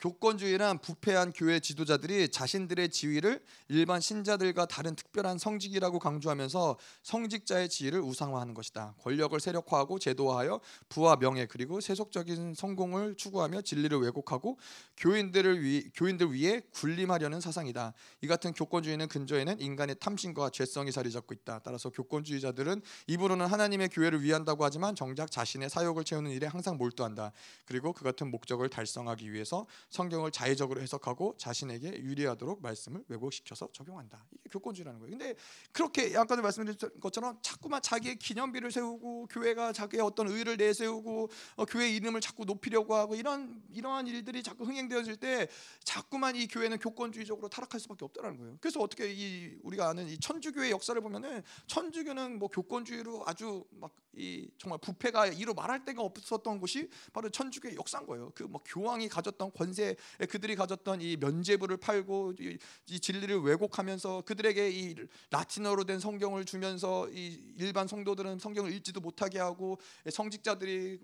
교권주의란 부패한 교회 지도자들이 자신들의 지위를 일반 신자들과 다른 특별한 성직이라고 강조하면서 성직자의 지위를 우상화하는 것이다. 권력을 세력화하고 제도화하여 부와 명예 그리고 세속적인 성공을 추구하며 진리를 왜곡하고 교인들을 위, 교인들 위해 군림하려는 사상이다. 이 같은 교권주의는 근저에는 인간의 탐심과 죄성이 자리 잡고 있다. 따라서 교권주의자들은 입으로는 하나님의 교회를 위한다고 하지만 정작 자신의 사욕을 채우는 일에 항상 몰두한다. 그리고 그 같은 목적을 달성하기 위해서 성경을 자의적으로 해석하고 자신에게 유리하도록 말씀을 왜곡시켜서 적용한다. 이게 교권주의라는 거예요. 근데 그렇게 아까도 말씀드린 것처럼 자꾸만 자기의 기념비를 세우고 교회가 자기의 어떤 의를 내세우고 어, 교회 이름을 자꾸 높이려고 하고 이런 이러한 일들이 자꾸 흥행되어질 때 자꾸만 이 교회는 교권주의적으로 타락할 수밖에 없다는 거예요. 그래서 어떻게 이 우리가 아는 이 천주교의 역사를 보면은 천주교는 뭐 교권주의로 아주 막 이 정말 부패가 이로 말할 데가 없었던 곳이 바로 천주교의 역사인 거예요. 그 뭐 교황이 가졌던 권세 당시에 그들이 가졌던 이 면죄부를 팔고 이, 이 진리를 왜곡하면서 그들에게 이 라틴어로 된 성경을 주면서 이 일반 성도들은 성경을 읽지도 못하게 하고 성직자들이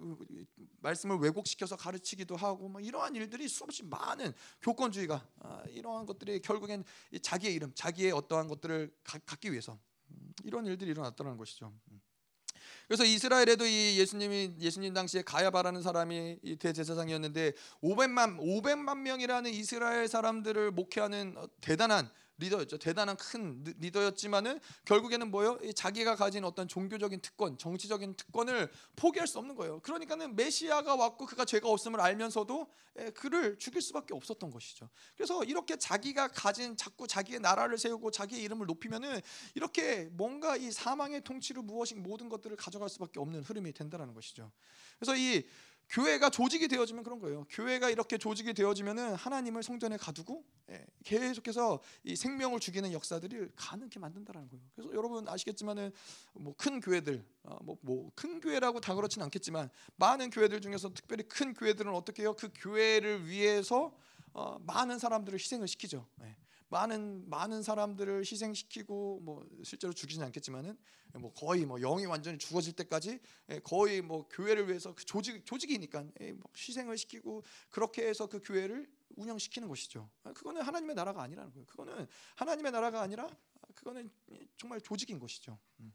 말씀을 왜곡시켜서 가르치기도 하고 뭐 이러한 일들이 수없이 많은 교권주의가 아, 이러한 것들이 결국엔 자기의 이름, 자기의 어떠한 것들을 갖기 위해서 음, 이런 일들이 일어났다는 것이죠. 음. 그래서 이스라엘에도 이 예수님이 예수님 당시에 가야바라는 사람이 이 대제사장이었는데 500만 500만 명이라는 이스라엘 사람들을 목회하는 대단한 리더였죠. 대단한 큰 리더였지만은 결국에는 뭐요? 자기가 가진 어떤 종교적인 특권, 정치적인 특권을 포기할 수 없는 거예요. 그러니까는 메시아가 왔고 그가 죄가 없음을 알면서도 예, 그를 죽일 수밖에 없었던 것이죠. 그래서 이렇게 자기가 가진 자꾸 자기의 나라를 세우고 자기의 이름을 높이면은 이렇게 뭔가 이 사망의 통치로 무엇이 모든 것들을 가져갈 수밖에 없는 흐름이 된다는 것이죠. 그래서 이 교회가 조직이 되어지면 그런 거예요. 교회가 이렇게 조직이 되어지면은 하나님을 성전에 가두고 예, 계속해서 이 생명을 죽이는 역사들을 가능케 만든다라는 거예요. 그래서 여러분 아시겠지만은 뭐 큰 교회들 뭐큰 뭐 교회라고 다 그렇지는 않겠지만 많은 교회들 중에서 특별히 큰 교회들은 어떻게 해요? 그 교회를 위해서 어, 많은 사람들을 희생을 시키죠. 예. 많은 많은 사람들을 희생시키고 뭐 실제로 죽이지는 않겠지만은 뭐 거의 뭐 영이 완전히 죽어질 때까지 예, 거의 뭐 교회를 위해서 그 조직 조직이니까 예, 뭐 희생을 시키고 그렇게 해서 그 교회를 운영시키는 것이죠. 아, 그거는 하나님의 나라가 아니라는 거예요. 그거는 하나님의 나라가 아니라 그거는 정말 조직인 것이죠. 음.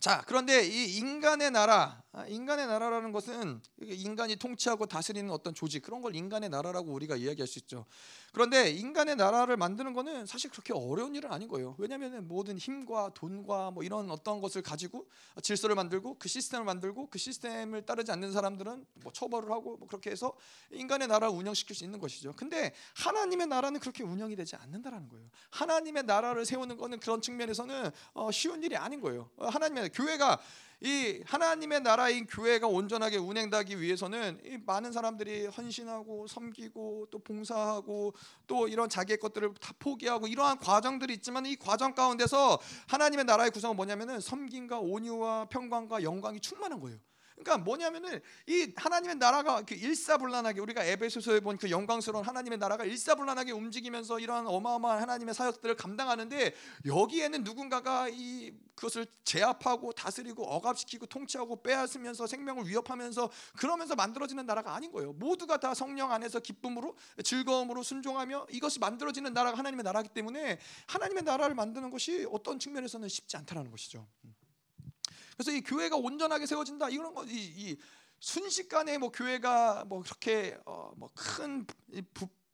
자, 그런데 이 인간의 나라, 아, 인간의 나라라는 것은 인간이 통치하고 다스리는 어떤 조직 그런 걸 인간의 나라라고 우리가 이야기할 수 있죠. 그런데 인간의 나라를 만드는 것은 사실 그렇게 어려운 일은 아닌 거예요. 왜냐하면 모든 힘과 돈과 뭐 이런 어떤 것을 가지고 질서를 만들고 그 시스템을 만들고 그 시스템을 따르지 않는 사람들은 뭐 처벌을 하고 뭐 그렇게 해서 인간의 나라를 운영시킬 수 있는 것이죠. 근데 하나님의 나라는 그렇게 운영이 되지 않는다라는 거예요. 하나님의 나라를 세우는 것은 그런 측면에서는 어, 쉬운 일이 아닌 거예요. 어, 하나님의 교회가 이 하나님의 나라인 교회가 온전하게 운행되기 위해서는 이 많은 사람들이 헌신하고 섬기고 또 봉사하고 또 이런 자기의 것들을 다 포기하고 이러한 과정들이 있지만 이 과정 가운데서 하나님의 나라의 구성은 뭐냐면은 섬김과 온유와 평강과 영광이 충만한 거예요. 그러니까 뭐냐면은 이 하나님의 나라가 그 일사불란하게 우리가 에베소서에 본 그 영광스러운 하나님의 나라가 일사불란하게 움직이면서 이러한 어마어마한 하나님의 사역들을 감당하는데 여기에는 누군가가 이 그것을 제압하고 다스리고 억압시키고 통치하고 빼앗으면서 생명을 위협하면서 그러면서 만들어지는 나라가 아닌 거예요. 모두가 다 성령 안에서 기쁨으로 즐거움으로 순종하며 이것이 만들어지는 나라가 하나님의 나라기 때문에 하나님의 나라를 만드는 것이 어떤 측면에서는 쉽지 않다라는 것이죠. 그래서 이 교회가 온전하게 세워진다 이런 거 이 이 순식간에 뭐 교회가 뭐 그렇게 어 뭐큰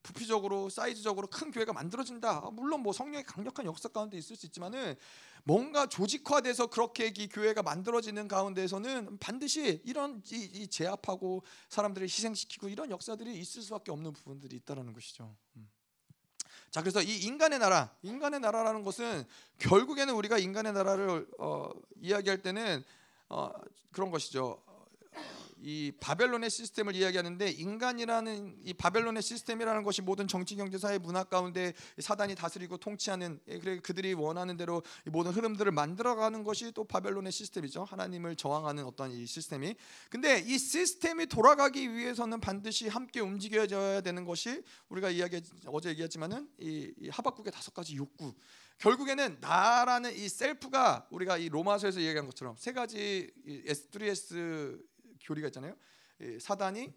부피적으로 사이즈적으로 큰 교회가 만들어진다. 물론 뭐 성령의 강력한 역사 가운데 있을 수 있지만은 뭔가 조직화돼서 그렇게 이 교회가 만들어지는 가운데에서는 반드시 이런 이, 이 제압하고 사람들을 희생시키고 이런 역사들이 있을 수밖에 없는 부분들이 있다라는 것이죠. 음. 자 그래서 이 인간의 나라, 인간의 나라라는 것은 결국에는 우리가 인간의 나라를 어, 이야기할 때는 어, 그런 것이죠. 이 바벨론의 시스템을 이야기하는데 인간이라는 이 바벨론의 시스템이라는 것이 모든 정치 경제 사회 문화 가운데 사단이 다스리고 통치하는 예, 그래 그들이 원하는 대로 모든 흐름들을 만들어가는 것이 또 바벨론의 시스템이죠. 하나님을 저항하는 어떤 이 시스템이. 근데 이 시스템이 돌아가기 위해서는 반드시 함께 움직여져야 되는 것이 우리가 이야기 어제 얘기했지만은 이, 이 하박국의 다섯 가지 욕구. 결국에는 나라는 이 셀프가 우리가 이 로마서에서 얘기한 것처럼 세 가지 S3S 교리가 있잖아요. 사단이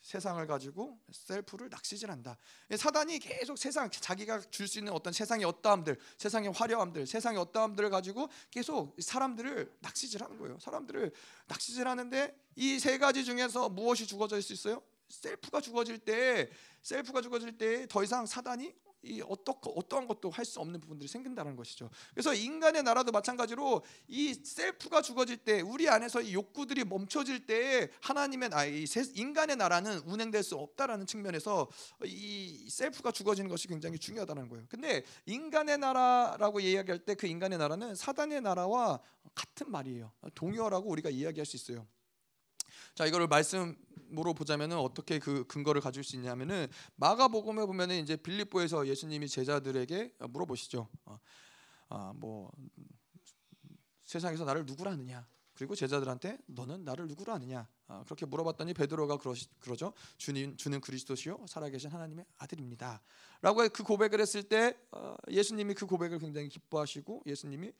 세상을 가지고 셀프를 낚시질한다. 사단이 계속 세상 자기가 줄 수 있는 어떤 세상의 어떠함들, 세상의 화려함들, 세상의 어떠함들을 가지고 계속 사람들을 낚시질하는 거예요. 사람들을 낚시질하는데 이 세 가지 중에서 무엇이 죽어질 수 있어요? 셀프가 죽어질 때, 셀프가 죽어질 때 더 이상 사단이 이 어떠, 어떠한 것도 할 수 없는 부분들이 생긴다는 것이죠. 그래서 인간의 나라도 마찬가지로 이 셀프가 죽어질 때 우리 안에서 이 욕구들이 멈춰질 때 하나님의 나, 이 인간의 나라는 운행될 수 없다라는 측면에서 이 셀프가 죽어지는 것이 굉장히 중요하다는 거예요. 근데 인간의 나라라고 이야기할 때 그 인간의 나라는 사단의 나라와 같은 말이에요. 동요라고 우리가 이야기할 수 있어요. 자 이거를 말씀 으로 보자면은 어떻게 그 근거를 가질 수 있냐면은 마가복음에 보면은 이제 빌립보에서 예수님이 제자들에게 물어보시죠. 어, 아, 뭐 세상에서 나를 누구라 하느냐? 그리고 제자들한테 너는 나를 누구로 아느냐? 아, 그렇게 물어봤더니 베드로가 그러, 그러죠. 주님 주는 그리스도시요 살아계신 하나님의 아들입니다. 라고 그 고백을 했을 때 어, 예수님이 그 고백을 굉장히 기뻐하시고 예수님이 어,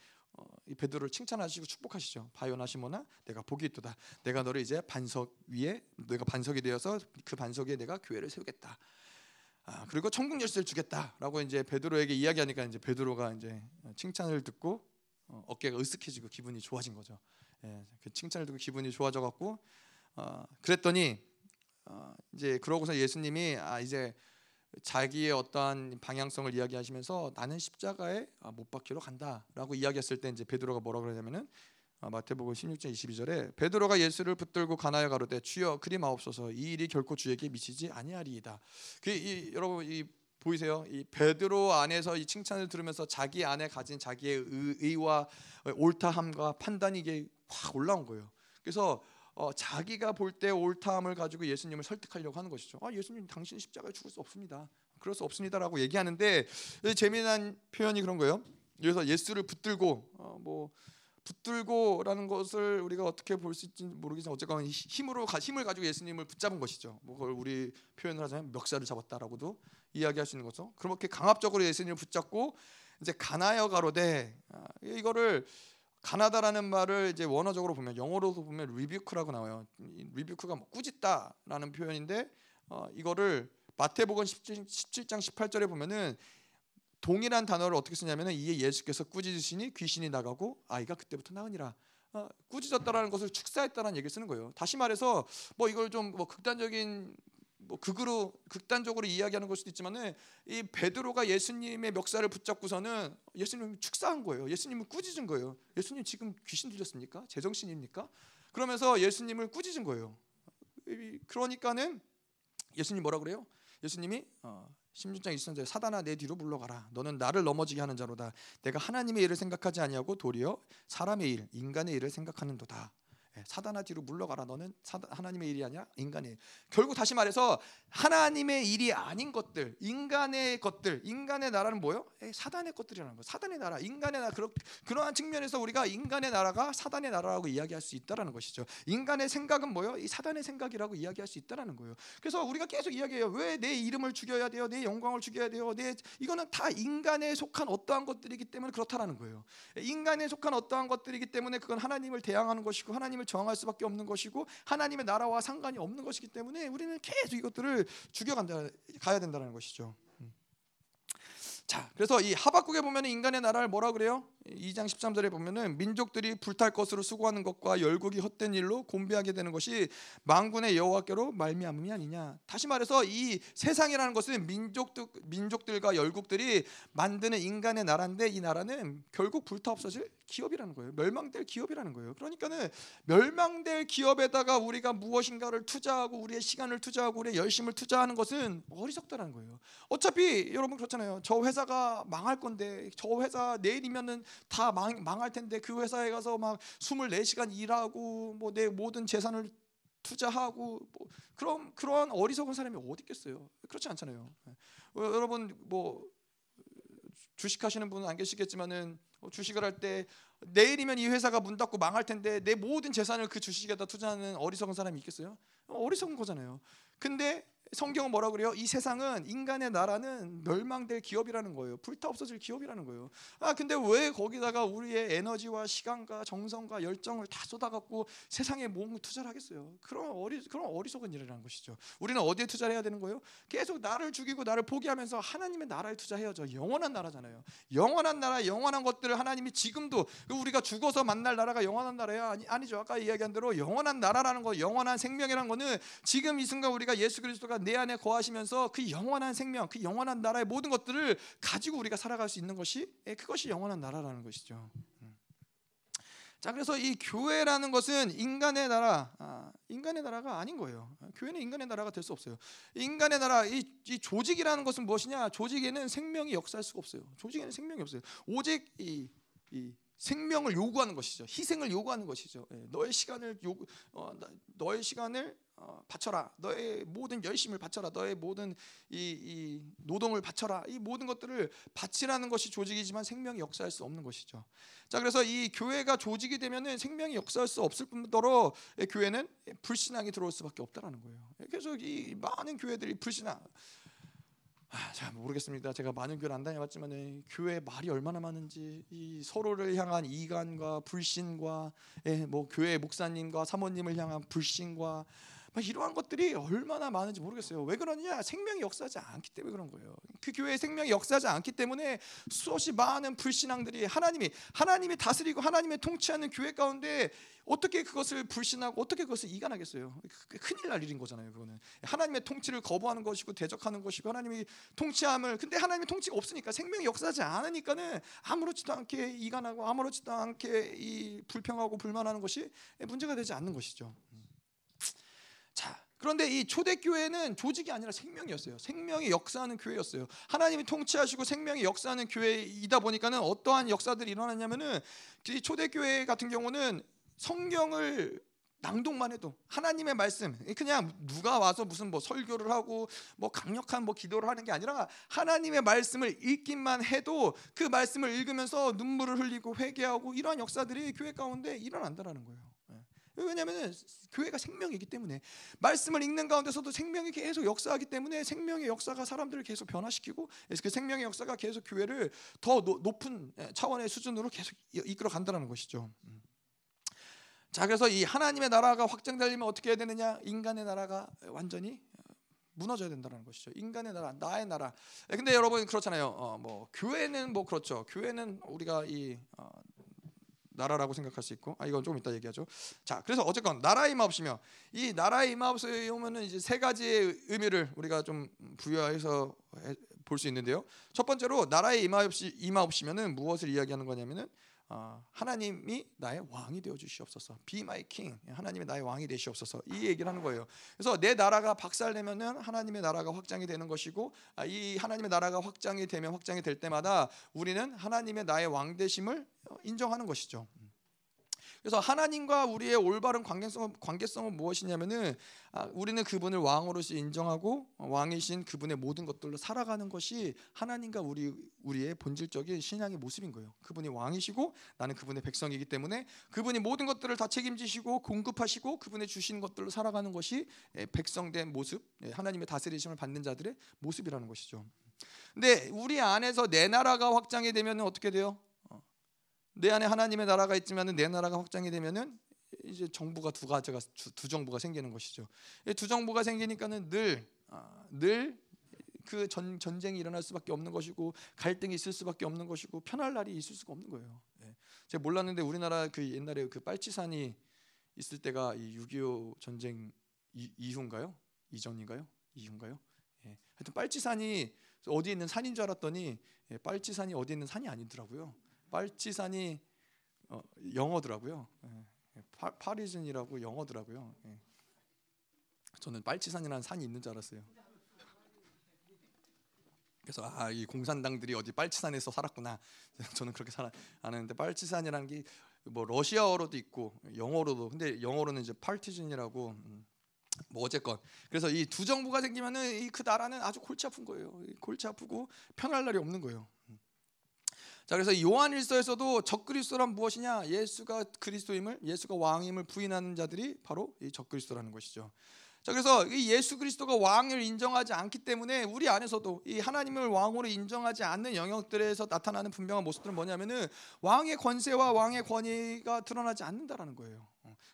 이 베드로를 칭찬하시고 축복하시죠. 바요나 시모나 내가 복이 있도다. 내가 너를 이제 반석 위에 내가 반석이 되어서 그 반석에 내가 교회를 세우겠다. 아, 그리고 천국 열쇠를 주겠다라고 이제 베드로에게 이야기하니까 이제 베드로가 이제 칭찬을 듣고 어, 어깨가 으쓱해지고 기분이 좋아진 거죠. 예, 그 칭찬을 듣고 기분이 좋아져 갖고 어, 그랬더니 어, 이제 그러고서 예수님이 아 이제 자기의 어떠한 방향성을 이야기하시면서 나는 십자가에 아, 못 박히러 간다라고 이야기했을 때 이제 베드로가 뭐라 그러냐면은 아, 마태복음 16장 22절에 베드로가 예수를 붙들고 가나여 가로되 주여 그리 마옵소서 이 일이 결코 주에게 미치지 아니하리이다. 그 이, 여러분 이 보이세요? 이 베드로 안에서 이 칭찬을 들으면서 자기 안에 가진 자기의 의, 와 옳다함과 판단이 확 올라온 거예요. 그래서 어, 자기가 볼 때 옳다함을 가지고 예수님을 설득하려고 하는 것이죠. 아, 예수님 당신 십자가에 죽을 수 없습니다. 그럴 수 없습니다라고 얘기하는데 재미난 표현이 그런 거예요. 그래서 예수를 붙들고 어, 뭐 붙들고라는 것을 우리가 어떻게 볼 수 있지 모르겠지만 어쨌거나 힘으로 힘을 가지고 예수님을 붙잡은 것이죠. 뭐 그걸 우리 표현을 하자면 멱살을 잡았다라고도 이야기할 수 있는 거죠. 그렇게 강압적으로 예수님을 붙잡고 이제 가나여 가로되 아, 이거를 가나다라는 말을 이제 원어적으로 보면 영어로도 보면 리뷰크라고 나와요. 리뷰크가 뭐 꾸짖다라는 표현인데 어, 이거를 마태복음 17, 17장 18절에 보면은 동일한 단어를 어떻게 쓰냐면은 이에 예수께서 꾸짖으시니 귀신이 나가고 아이가 그때부터 나으니라. 어, 꾸짖었다라는 것을 축사했다라는 얘기를 쓰는 거예요. 다시 말해서 뭐 이걸 좀 뭐 극단적인 뭐 극으로 극단적으로 이야기하는 걸 수도 있지만은 이 베드로가 예수님의 멱살을 붙잡고서는 예수님 축사한 거예요. 예수님을 꾸짖은 거예요. 예수님 지금 귀신 들렸습니까? 제정신입니까? 그러면서 예수님을 꾸짖은 거예요. 그러니까는 예수님 뭐라 그래요? 예수님이 어, 16장 23절 사단아 내 뒤로 물러가라 너는 나를 넘어지게 하는 자로다 내가 하나님의 일을 생각하지 아니하고 도리어 사람의 일 인간의 일을 생각하는도다 예, 사단아 뒤로 물러가라. 너는 사단, 하나님의 일이 아니야 인간의 일. 결국 다시 말해서 하나님의 일이 아닌 것들, 인간의 것들, 인간의 나라는 뭐요? 예, 사단의 것들이라는 거. 사단의 나라, 인간의 나라. 그러, 그러한 측면에서 우리가 인간의 나라가 사단의 나라라고 이야기할 수 있다라는 것이죠. 인간의 생각은 뭐요? 이 사단의 생각이라고 이야기할 수 있다라는 거예요. 그래서 우리가 계속 이야기해요. 왜 내 이름을 죽여야 돼요? 내 영광을 죽여야 돼요? 내 이거는 다 인간에 속한 어떠한 것들이기 때문에 그렇다라는 거예요. 인간에 속한 어떠한 것들이기 때문에 그건 하나님을 대항하는 것이고 하나님을 저항할 수밖에 없는 것이고 하나님의 나라와 상관이 없는 것이기 때문에 우리는 계속 이것들을 죽여간다 가야 된다는 것이죠. 음. 자, 그래서 이 하박국에 보면 인간의 나라를 뭐라 그래요? 2장 13절에 보면은 민족들이 불탈 것으로 수고하는 것과 열국이 헛된 일로 곤비하게 되는 것이 망군의 여호와께로 말미암음이 아니냐. 다시 말해서 이 세상이라는 것은 민족들 민족들과 열국들이 만드는 인간의 나라인데 이 나라는 결국 불타 없어질 기업이라는 거예요. 멸망될 기업이라는 거예요. 그러니까는 멸망될 기업에다가 우리가 무엇인가를 투자하고 우리의 시간을 투자하고 우리의 열심을 투자하는 것은 어리석다라는 거예요. 어차피 여러분 그렇잖아요. 저 회사가 망할 건데 저 회사 내일이면은 다 망, 망할 텐데 그 회사에 가서 막 24시간 일하고 뭐 내 모든 재산을 투자하고 뭐 그런 그런 어리석은 사람이 어디 있겠어요? 그렇지 않잖아요. 네. 어, 여러분 뭐 주식하시는 분은 안 계시겠지만은 어, 주식을 할 때 내일이면 이 회사가 문 닫고 망할 텐데 내 모든 재산을 그 주식에다 투자하는 어리석은 사람이 있겠어요? 어, 어리석은 거잖아요. 근데 성경은 뭐라 그래요? 이 세상은 인간의 나라는 멸망될 기업이라는 거예요. 불타 없어질 기업이라는 거예요. 아 근데 왜 거기다가 우리의 에너지와 시간과 정성과 열정을 다 쏟아갖고 세상에 몸 투자를 하겠어요? 그런 어리 그런 어리석은 일이라는 것이죠. 우리는 어디에 투자를 해야 되는 거예요? 계속 나를 죽이고 나를 포기하면서 하나님의 나라에 투자해야죠. 영원한 나라잖아요. 영원한 나라, 영원한 것들을 하나님이 지금도 우리가 죽어서 만날 나라가 영원한 나라야 아니, 아니죠. 아까 이야기한 대로 영원한 나라라는 거, 영원한 생명이라는 거는 지금 이 순간 우리가 예수 그리스도가 내 안에 거하시면서 그 영원한 생명, 그 영원한 나라의 모든 것들을 가지고 우리가 살아갈 수 있는 것이 예, 그것이 영원한 나라라는 것이죠. 음. 자, 그래서 이 교회라는 것은 인간의 나라, 아, 인간의 나라가 아닌 거예요. 교회는 인간의 나라가 될 수 없어요. 인간의 나라, 이, 이, 조직이라는 것은 무엇이냐? 조직에는 생명이 역사할 수가 없어요. 조직에는 생명이 없어요. 오직 이, 이 생명을 요구하는 것이죠. 희생을 요구하는 것이죠. 예, 너의 시간을 요, 어, 너의 시간을 어, 바쳐라. 너의 모든 열심을 바쳐라. 너의 모든 이, 이, 노동을 바쳐라. 이 모든 것들을 바치라는 것이 조직이지만 생명이 역사할 수 없는 것이죠. 자, 그래서 이 교회가 조직이 되면은 생명이 역사할 수 없을 뿐더러 교회는 불신앙이 들어올 수밖에 없다라는 거예요. 그래서 이 많은 교회들이 불신앙 아, 잘 모르겠습니다. 제가 많은 교회를 안 다녀봤지만 교회 말이 얼마나 많은지 이 서로를 향한 이간과 불신과 예, 뭐 교회 목사님과 사모님을 향한 불신과 이러한 것들이 얼마나 많은지 모르겠어요. 왜 그러냐? 생명이 역사하지 않기 때문에 그런 거예요. 그 교회의 생명이 역사하지 않기 때문에 수없이 많은 불신앙들이 하나님이 하나님이 다스리고 하나님의 통치하는 교회 가운데 어떻게 그것을 불신하고 어떻게 그것을 이간하겠어요? 큰일 날 일인 거잖아요. 그거는 하나님의 통치를 거부하는 것이고 대적하는 것이고 하나님이 통치함을 근데 하나님의 통치가 없으니까 생명이 역사하지 않으니까는 아무렇지도 않게 이간하고 아무렇지도 않게 이 불평하고 불만하는 것이 문제가 되지 않는 것이죠. 자, 그런데 이 초대교회는 조직이 아니라 생명이었어요. 생명이 역사하는 교회였어요. 하나님이 통치하시고 생명이 역사하는 교회이다 보니까는 어떠한 역사들이 일어났냐면은 이 초대교회 같은 경우는 성경을 낭독만 해도 하나님의 말씀 그냥 누가 와서 무슨 뭐 설교를 하고 뭐 강력한 뭐 기도를 하는 게 아니라 하나님의 말씀을 읽기만 해도 그 말씀을 읽으면서 눈물을 흘리고 회개하고 이러한 역사들이 교회 가운데 일어난다라는 거예요. 왜냐하면 교회가 생명이기 때문에 말씀을 읽는 가운데서도 생명이 계속 역사하기 때문에 생명의 역사가 사람들을 계속 변화시키고 그 생명의 역사가 계속 교회를 더 높은 차원의 수준으로 계속 이끌어 간다는 것이죠. 음. 자 그래서 이 하나님의 나라가 확장되려면 어떻게 해야 되느냐? 인간의 나라가 완전히 무너져야 된다는 것이죠. 인간의 나라, 나의 나라. 근데 여러분 그렇잖아요. 어, 뭐 교회는 뭐 그렇죠. 교회는 우리가 이 어, 나라라고 생각할 수 있고 아 이건 조금 이따 얘기하죠. 자, 그래서 어쨌건 나라의 임하옵시며 이 나라의 임하옵시에 오면은 이제 세 가지의 의미를 우리가 좀 부여해서 볼 수 있는데요. 첫 번째로 나라의 임하옵시 임하옵시면은 무엇을 이야기하는 거냐면은 어, 하나님이 나의 왕이 되어 주시옵소서. Be my king. 하나님이 나의 왕이 되시옵소서. 이 얘기를 하는 거예요. 그래서 내 나라가 박살내면은 하나님의 나라가 확장이 되는 것이고 아, 이 하나님의 나라가 확장이 되면 확장이 될 때마다 우리는 하나님의 나의 왕 되심을 인정하는 것이죠. 그래서 하나님과 우리의 올바른 관계성은 관계성은 무엇이냐면은 아, 우리는 그분을 왕으로서 인정하고 왕이신 그분의 모든 것들로 살아가는 것이 하나님과 우리 우리의 본질적인 신앙의 모습인 거예요. 그분이 왕이시고 나는 그분의 백성이기 때문에 그분이 모든 것들을 다 책임지시고 공급하시고 그분의 주신 것들로 살아가는 것이 예, 백성된 모습, 예, 하나님의 다스리심을 받는 자들의 모습이라는 것이죠. 근데 우리 안에서 내 나라가 확장이 되면 어떻게 돼요? 어. 내 안에 하나님의 나라가 있지만 내 나라가 확장이 되면은 이제 정부가 두 가지가 두 정부가 생기는 것이죠. 두 정부가 생기니까는 늘늘그 아, 전, 전쟁이 일어날 수밖에 없는 것이고 갈등이 있을 수밖에 없는 것이고 편할 날이 있을 수가 없는 거예요. 예. 제가 몰랐는데 우리나라 그 옛날에 그 빨치산이 있을 때가 이 6.25 전쟁 이, 이후인가요? 이전인가요? 이후인가요? 예. 하여튼 빨치산이 어디 있는 산인 줄 알았더니 예, 빨치산이 어디 있는 산이 아니더라고요. 빨치산이 어, 영어더라고요. 예. 파, 파리즌이라고 영어더라고요. 예. 저는 빨치산이라는 산이 있는 줄 알았어요. 그래서 아 이 공산당들이 어디 빨치산에서 살았구나. 저는 그렇게 살 아는데 빨치산이라는 게 뭐 러시아어로도 있고 영어로도 근데 영어로는 이제 팔티즌이라고 음, 뭐 어쨌건 그래서 이 두 정부가 생기면은 이 그 나라는 아주 골치 아픈 거예요. 골치 아프고 편할 날이 없는 거예요. 음. 자 그래서 요한일서에서도 적그리스도란 무엇이냐? 예수가 그리스도임을 예수가 왕임을 부인하는 자들이 바로 이 적그리스도라는 것이죠. 자 그래서 이 예수 그리스도가 왕을 인정하지 않기 때문에 우리 안에서도 이 하나님을 왕으로 인정하지 않는 영역들에서 나타나는 분명한 모습들은 뭐냐면은 왕의 권세와 왕의 권위가 드러나지 않는다라는 거예요.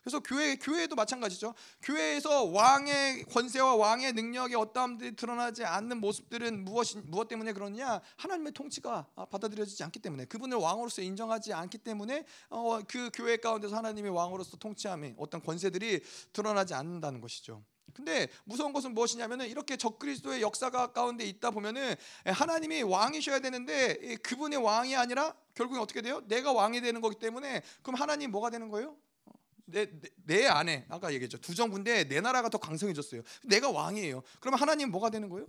그래서 교회 교회도 마찬가지죠. 교회에서 왕의 권세와 왕의 능력의 어떠함들이 드러나지 않는 모습들은 무엇이 무엇 때문에 그러냐? 하나님의 통치가 받아들여지지 않기 때문에 그분을 왕으로서 인정하지 않기 때문에 어, 그 교회 가운데서 하나님의 왕으로서 통치함이 어떤 권세들이 드러나지 않는다는 것이죠. 근데 무서운 것은 무엇이냐면은 이렇게 적그리스도의 역사가 가운데 있다 보면은 하나님이 왕이셔야 되는데 그분의 왕이 아니라 결국엔 어떻게 돼요? 내가 왕이 되는 거기 때문에 그럼 하나님 뭐가 되는 거예요? 내, 내, 내, 안에 아까 얘기했죠 두 정부인데 내 나라가 더 강성해졌어요. 내가 왕이에요. 그러면 하나님 뭐가 되는 거예요?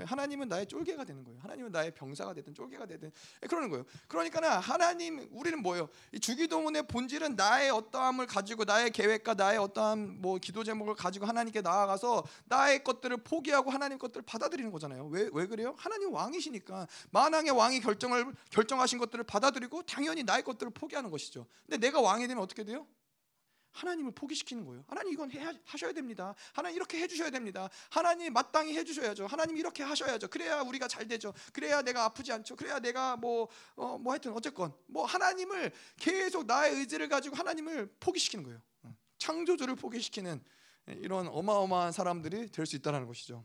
예, 하나님은 나의 쫄개가 되는 거예요. 하나님은 나의 병사가 되든 쫄개가 되든 예, 그러는 거예요. 그러니까는 하나님 우리는 뭐예요? 이 주기도문의 본질은 나의 어떠함을 가지고 나의 계획과 나의 어떠한 뭐 기도 제목을 가지고 하나님께 나아가서 나의 것들을 포기하고 하나님 것들을 받아들이는 거잖아요. 왜 왜 그래요? 하나님 왕이시니까 만왕의 왕이 결정을 결정하신 것들을 받아들이고 당연히 나의 것들을 포기하는 것이죠. 근데 내가 왕이 되면 어떻게 돼요? 하나님을 포기시키는 거예요. 하나님 이건 해 하셔야 됩니다. 하나님 이렇게 해주셔야 됩니다. 하나님 마땅히 해주셔야죠. 하나님 이렇게 하셔야죠. 그래야 우리가 잘 되죠. 그래야 내가 아프지 않죠. 그래야 내가 뭐어뭐 어, 뭐 하여튼 어쨌건 뭐 하나님을 계속 나의 의지를 가지고 하나님을 포기시키는 거예요. 창조주를 포기시키는 이런 어마어마한 사람들이 될 수 있다는 것이죠.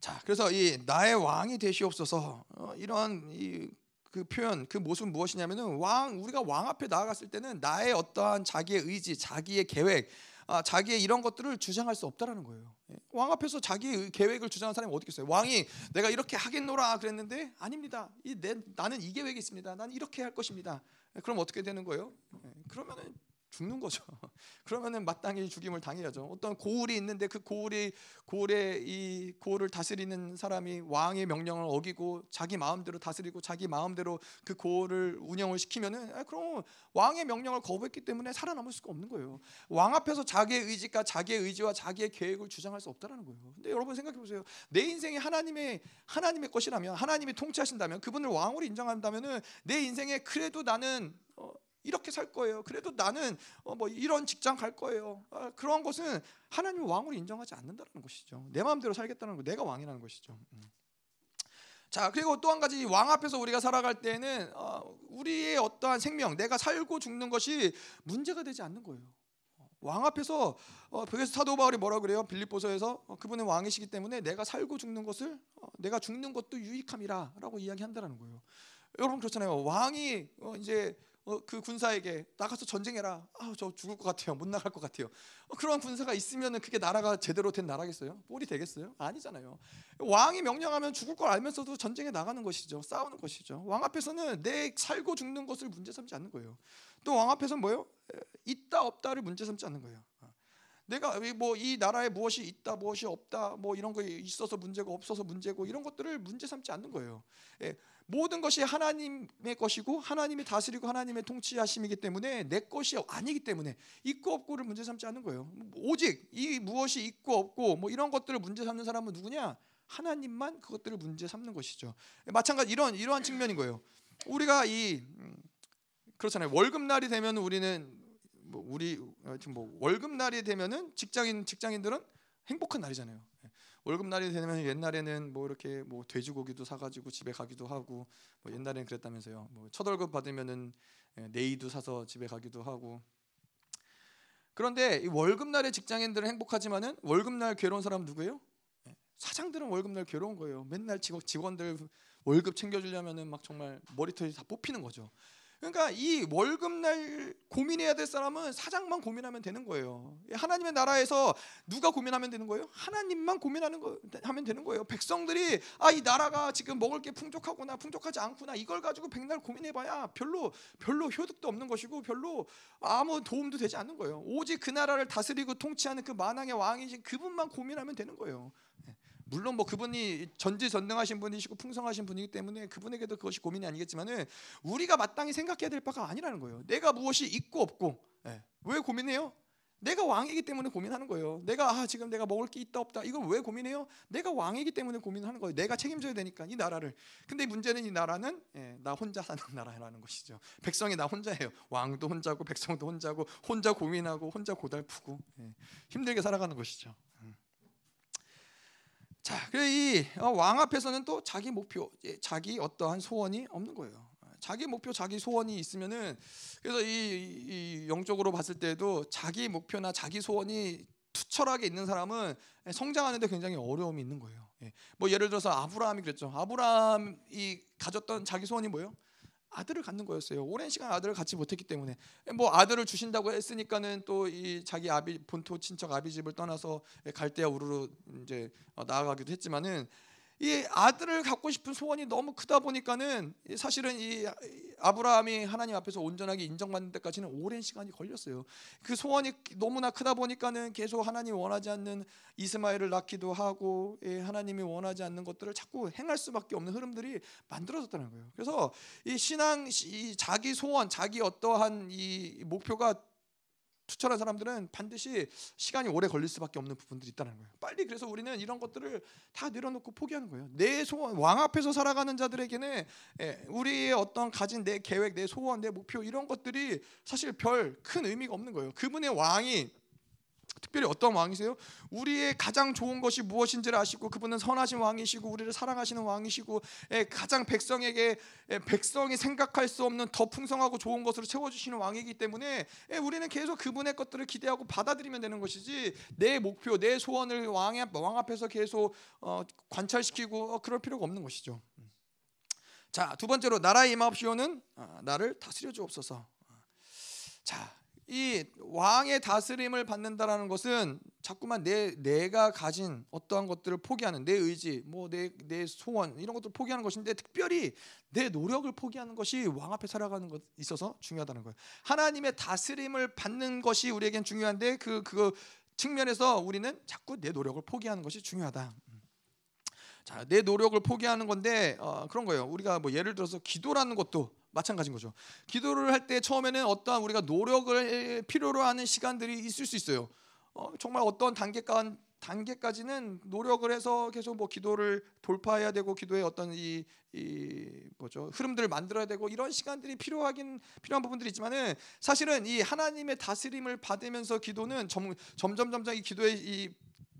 자, 그래서 이 나의 왕이 되시옵소서 어, 이런 이 그 표현, 그 모습은 무엇이냐면은 왕 우리가 왕 앞에 나아갔을 때는 나의 어떠한 자기의 의지, 자기의 계획, 아, 자기의 이런 것들을 주장할 수 없다라는 거예요. 예. 왕 앞에서 자기의 계획을 주장하는 사람이 어디 있어요? 왕이 내가 이렇게 하겠노라 그랬는데 아닙니다. 이 내, 나는 이 계획이 있습니다. 나는 이렇게 할 것입니다. 예, 그럼 어떻게 되는 거예요? 예, 그러면은 죽는 거죠. 그러면은 마땅히 죽임을 당해야죠. 어떤 고울이 있는데 그 고울이 고울의 이 고울을 다스리는 사람이 왕의 명령을 어기고 자기 마음대로 다스리고 자기 마음대로 그 고울을 운영을 시키면은 아, 그럼 왕의 명령을 거부했기 때문에 살아남을 수가 없는 거예요. 왕 앞에서 자기의 의지가 자기의 의지와 자기의 계획을 주장할 수 없다라는 거예요. 근데 여러분 생각해 보세요. 내 인생이 하나님의 하나님의 것이라면 하나님이 통치하신다면 그분을 왕으로 인정한다면은 내 인생에 그래도 나는 어, 이렇게 살 거예요. 그래도 나는 어, 뭐 이런 직장 갈 거예요. 아, 그런 것은 하나님 왕으로 인정하지 않는다는 것이죠. 내 마음대로 살겠다는 거, 내가 왕이라는 것이죠. 음. 자 그리고 또 한 가지 왕 앞에서 우리가 살아갈 때는 어, 우리의 어떠한 생명, 내가 살고 죽는 것이 문제가 되지 않는 거예요. 왕 앞에서 어, 그래서 사도 바울이 뭐라 그래요? 빌립보서에서 어, 그분은 왕이시기 때문에 내가 살고 죽는 것을 어, 내가 죽는 것도 유익함이라라고 이야기한다는 거예요. 여러분 그렇잖아요. 왕이 어, 이제 어, 그 군사에게 나가서 전쟁해라. 아, 저 죽을 것 같아요. 못 나갈 것 같아요. 어, 그런 군사가 있으면 그게 나라가 제대로 된 나라겠어요? 꼴이 되겠어요? 아니잖아요. 왕이 명령하면 죽을 걸 알면서도 전쟁에 나가는 것이죠. 싸우는 것이죠. 왕 앞에서는 내 살고 죽는 것을 문제 삼지 않는 거예요. 또 왕 앞에서는 뭐예요? 있다 없다를 문제 삼지 않는 거예요. 내가 뭐 이 나라에 무엇이 있다 무엇이 없다 뭐 이런 거 있어서 문제고 없어서 문제고 이런 것들을 문제 삼지 않는 거예요. 예, 모든 것이 하나님의 것이고 하나님이 다스리고 하나님의 통치하심이기 때문에 내 것이 아니기 때문에 있고 없고를 문제 삼지 않는 거예요. 오직 이 무엇이 있고 없고 뭐 이런 것들을 문제 삼는 사람은 누구냐? 하나님만 그것들을 문제 삼는 것이죠. 마찬가지 이런 이러한 측면인 거예요. 우리가 이 음, 그렇잖아요. 월급 날이 되면 우리는 뭐 우리 지금 뭐 월급 날이 되면은 직장인 직장인들은 행복한 날이잖아요. 예. 월급 날이 되면 옛날에는 뭐 이렇게 뭐 돼지고기도 사가지고 집에 가기도 하고 뭐 옛날에는 그랬다면서요. 뭐 첫 월급 받으면은 예, 네이도 사서 집에 가기도 하고. 그런데 이 월급 날에 직장인들은 행복하지만은 월급 날 괴로운 사람 누구예요? 사장들은 월급날 괴로운 거예요. 맨날 직원들 월급 챙겨주려면은 막 정말 머리털이 다 뽑히는 거죠. 그러니까 이 월급날 고민해야 될 사람은 사장만 고민하면 되는 거예요. 하나님의 나라에서 누가 고민하면 되는 거예요? 하나님만 고민하는 거 하면 되는 거예요. 백성들이 아 이 나라가 지금 먹을 게 풍족하구나 풍족하지 않구나 이걸 가지고 백날 고민해봐야 별로 별로 효득도 없는 것이고 별로 아무 도움도 되지 않는 거예요. 오직 그 나라를 다스리고 통치하는 그 만왕의 왕이신 그분만 고민하면 되는 거예요. 물론 뭐 그분이 전지전능하신 분이시고 풍성하신 분이기 때문에 그분에게도 그것이 고민이 아니겠지만은 우리가 마땅히 생각해야 될 바가 아니라는 거예요. 내가 무엇이 있고 없고 네. 왜 고민해요? 내가 왕이기 때문에 고민하는 거예요. 내가 아 지금 내가 먹을 게 있다 없다 이걸 왜 고민해요? 내가 왕이기 때문에 고민하는 거예요. 내가 책임져야 되니까 이 나라를. 근데 문제는 이 나라는 예, 나 혼자 사는 나라라는 것이죠. 백성이 나 혼자예요. 왕도 혼자고 백성도 혼자고 혼자 고민하고 혼자 고달프고 예, 힘들게 살아가는 것이죠. 자, 그래 이왕 어, 앞에서는 또 자기 목표, 자기 어떠한 소원이 없는 거예요. 자기 목표, 자기 소원이 있으면은 그래서 이, 이 영적으로 봤을 때도 자기 목표나 자기 소원이 투철하게 있는 사람은 성장하는데 굉장히 어려움이 있는 거예요. 예. 뭐 예를 들어서 아브라함이 그랬죠. 아브라함이 가졌던 자기 소원이 뭐예요? 아들을 갖는 거였어요. 오랜 시간 아들을 갖지 못했기 때문에 뭐 아들을 주신다고 했으니까는 또 이 자기 아비 본토 친척 아비 집을 떠나서 갈대아 우르로 이제 어, 나아가기도 했지만은 이 아들을 갖고 싶은 소원이 너무 크다 보니까는 사실은 이 아브라함이 하나님 앞에서 온전하게 인정받는 데까지는 오랜 시간이 걸렸어요. 그 소원이 너무나 크다 보니까는 계속 하나님 원하지 않는 이스마엘을 낳기도 하고 예, 하나님이 원하지 않는 것들을 자꾸 행할 수밖에 없는 흐름들이 만들어졌다는 거예요. 그래서 이 신앙 이 자기 소원, 자기 어떠한 이 목표가 투철한 사람들은 반드시 시간이 오래 걸릴 수밖에 없는 부분들이 있다는 거예요. 빨리 그래서 우리는 이런 것들을 다 내려놓고 포기하는 거예요. 내 소원 왕 앞에서 살아가는 자들에게는 예, 우리의 어떤 가진 내 계획, 내 소원, 내 목표 이런 것들이 사실 별 큰 의미가 없는 거예요. 그분의 왕이 특별히 어떤 왕이세요? 우리의 가장 좋은 것이 무엇인지를 아시고 그분은 선하신 왕이시고 우리를 사랑하시는 왕이시고 예, 가장 백성에게 예, 백성이 생각할 수 없는 더 풍성하고 좋은 것으로 채워주시는 왕이기 때문에 예, 우리는 계속 그분의 것들을 기대하고 받아들이면 되는 것이지 내 목표, 내 소원을 왕, 왕 앞에서 계속 어, 관찰시키고 어, 그럴 필요가 없는 것이죠. 자, 두 번째로 나라의 임하옵시오는 어, 나를 다스려 주옵소서. 자, 이 왕의 다스림을 받는다라는 것은 자꾸만 내 내가 가진 어떠한 것들을 포기하는 내 의지, 뭐 내 내 소원 이런 것들 포기하는 것인데 특별히 내 노력을 포기하는 것이 왕 앞에 살아가는 것 있어서 중요하다는 거예요. 하나님의 다스림을 받는 것이 우리에겐 중요한데 그그 측면에서 우리는 자꾸 내 노력을 포기하는 것이 중요하다. 자, 내 노력을 포기하는 건데 어, 그런 거예요. 우리가 뭐 예를 들어서 기도라는 것도 마찬가지인 거죠. 기도를 할 때 처음에는 어떠한 우리가 노력을 필요로 하는 시간들이 있을 수 있어요. 어, 정말 어떤 단계까 단계까지는 노력을 해서 계속 뭐 기도를 돌파해야 되고 기도의 어떤 이, 이 뭐죠 흐름들을 만들어야 되고 이런 시간들이 필요하긴 필요한 부분들이 있지만은 사실은 이 하나님의 다스림을 받으면서 기도는 점, 점점 점점 이 기도의 이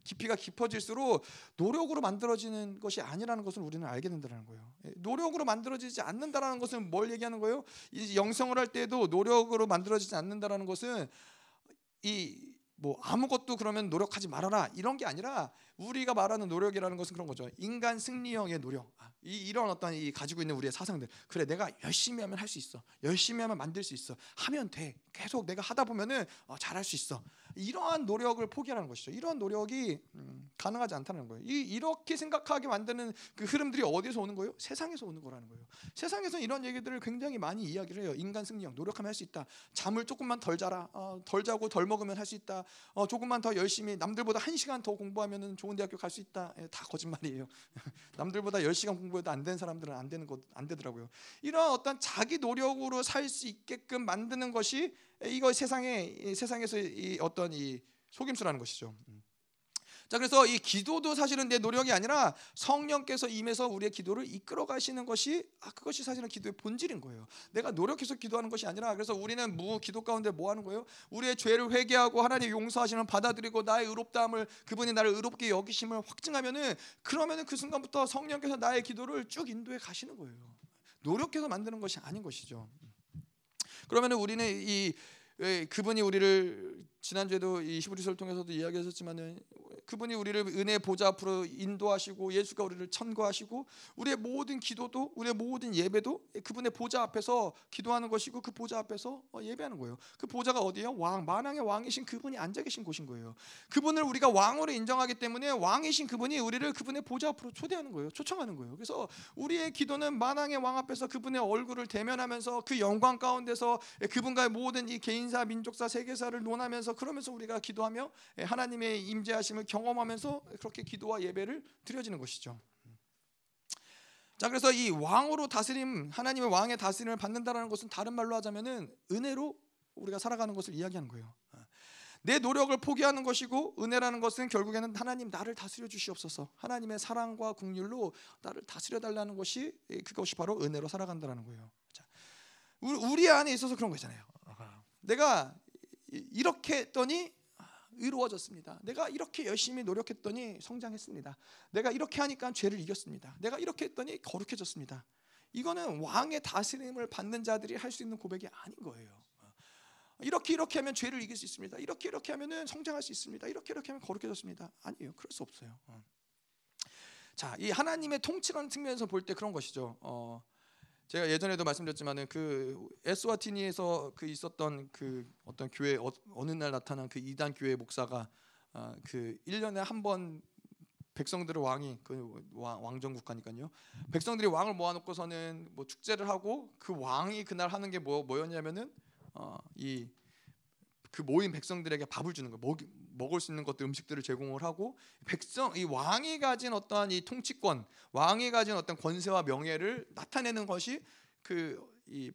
깊이가 깊어질수록 노력으로 만들어지는 것이 아니라는 것을 우리는 알게 된다는 거예요. 예, 노력으로 만들어지지 않는다라는 것은 뭘 얘기하는 거예요? 이 영성을 할 때도 노력으로 만들어지지 않는다라는 것은 이 뭐 아무것도 그러면 노력하지 말아라 이런 게 아니라 우리가 말하는 노력이라는 것은 그런 거죠. 인간 승리형의 노력. 아, 이, 이런 어떤 이 가지고 있는 우리의 사상들. 그래 내가 열심히 하면 할 수 있어. 열심히 하면 만들 수 있어. 하면 돼. 계속 내가 하다 보면은 어, 잘할 수 있어. 이러한 노력을 포기하는 것이죠. 이러한 노력이 음, 가능하지 않다는 거예요. 이, 이렇게 생각하게 만드는 그 흐름들이 어디서 오는 거예요? 세상에서 오는 거라는 거예요. 세상에서 이런 얘기들을 굉장히 많이 이야기를 해요. 인간 승리형, 노력하면 할 수 있다. 잠을 조금만 덜 자라, 어, 덜 자고 덜 먹으면 할 수 있다. 어, 조금만 더 열심히 남들보다 한 시간 더 공부하면 좋은 대학교 갈 수 있다. 예, 다 거짓말이에요. 남들보다 열 시간 공부해도 안 되는 사람들은 안 되는 것안 되더라고요. 이런 어떤 자기 노력으로 살 수 있게끔 만드는 것이 이거 세상에 세상에서 이 어떤 이 속임수라는 것이죠. 음. 자 그래서 이 기도도 사실은 내 노력이 아니라 성령께서 임해서 우리의 기도를 이끌어 가시는 것이 아 그것이 사실은 기도의 본질인 거예요. 내가 노력해서 기도하는 것이 아니라 그래서 우리는 무 기도 가운데 뭐 하는 거예요? 우리의 죄를 회개하고 하나님 용서하시는 받아들이고 나의 의롭다함을 그분이 나를 의롭게 여기심을 확증하면은 그러면은 그 순간부터 성령께서 나의 기도를 쭉 인도해 가시는 거예요. 노력해서 만드는 것이 아닌 것이죠. 그러면은 우리는 이 그분이 우리를 지난주에도 이 히브리서를 통해서도 이야기하셨지만은 그분이 우리를 은혜 보좌 앞으로 인도하시고 예수가 우리를 천거하시고 우리의 모든 기도도 우리의 모든 예배도 그분의 보좌 앞에서 기도하는 것이고 그 보좌 앞에서 어, 예배하는 거예요. 그 보좌가 어디예요? 왕 만왕의 왕이신 그분이 앉아 계신 곳인 거예요. 그분을 우리가 왕으로 인정하기 때문에 왕이신 그분이 우리를 그분의 보좌 앞으로 초대하는 거예요. 초청하는 거예요. 그래서 우리의 기도는 만왕의 왕 앞에서 그분의 얼굴을 대면하면서 그 영광 가운데서 그분과의 모든 이 개인사, 민족사, 세계사를 논하면서 그러면서 우리가 기도하며 하나님의 임재하심을 경험하면서 그렇게 기도와 예배를 드려지는 것이죠. 자 그래서 이 왕으로 다스림 하나님의 왕의 다스림을 받는다라는 것은 다른 말로 하자면은 은혜로 우리가 살아가는 것을 이야기하는 거예요. 내 노력을 포기하는 것이고 은혜라는 것은 결국에는 하나님 나를 다스려 주시옵소서. 하나님의 사랑과 국률로 나를 다스려 달라는 것이 그것이 바로 은혜로 살아간다라는 거예요. 자, 우리 안에 있어서 그런 거잖아요. 내가 이렇게 했더니 의로워졌습니다. 내가 이렇게 열심히 노력했더니 성장했습니다. 내가 이렇게 하니까 죄를 이겼습니다. 내가 이렇게 했더니 거룩해졌습니다. 이거는 왕의 다스림을 받는 자들이 할 수 있는 고백이 아닌 거예요. 이렇게 이렇게 하면 죄를 이길 수 있습니다. 이렇게 이렇게 하면은 성장할 수 있습니다. 이렇게 이렇게 하면 거룩해졌습니다. 아니에요. 그럴 수 없어요. 자, 이 하나님의 통치라는 측면에서 볼 때 그런 것이죠. 어, 제가 예전에도 말씀드렸지만은 그 에스와티니에서 그 있었던 그 어떤 교회 어, 느날 나타난 그 이단 교회 목사가 아, 그 1년에 한 번 백성들의 왕이 그 왕, 정 국가니까요. 백성들이 왕을 모아 놓고서는 뭐 축제를 하고 그 왕이 그날 하는 게 뭐 뭐였냐면은 어, 이그 모인 백성들에게 밥을 주는 거, 먹, 먹을 수 있는 것들 음식들을 제공을 하고 백성 이 왕이 가진 어떠한 이 통치권, 왕이 가진 어떤 권세와 명예를 나타내는 것이 그 이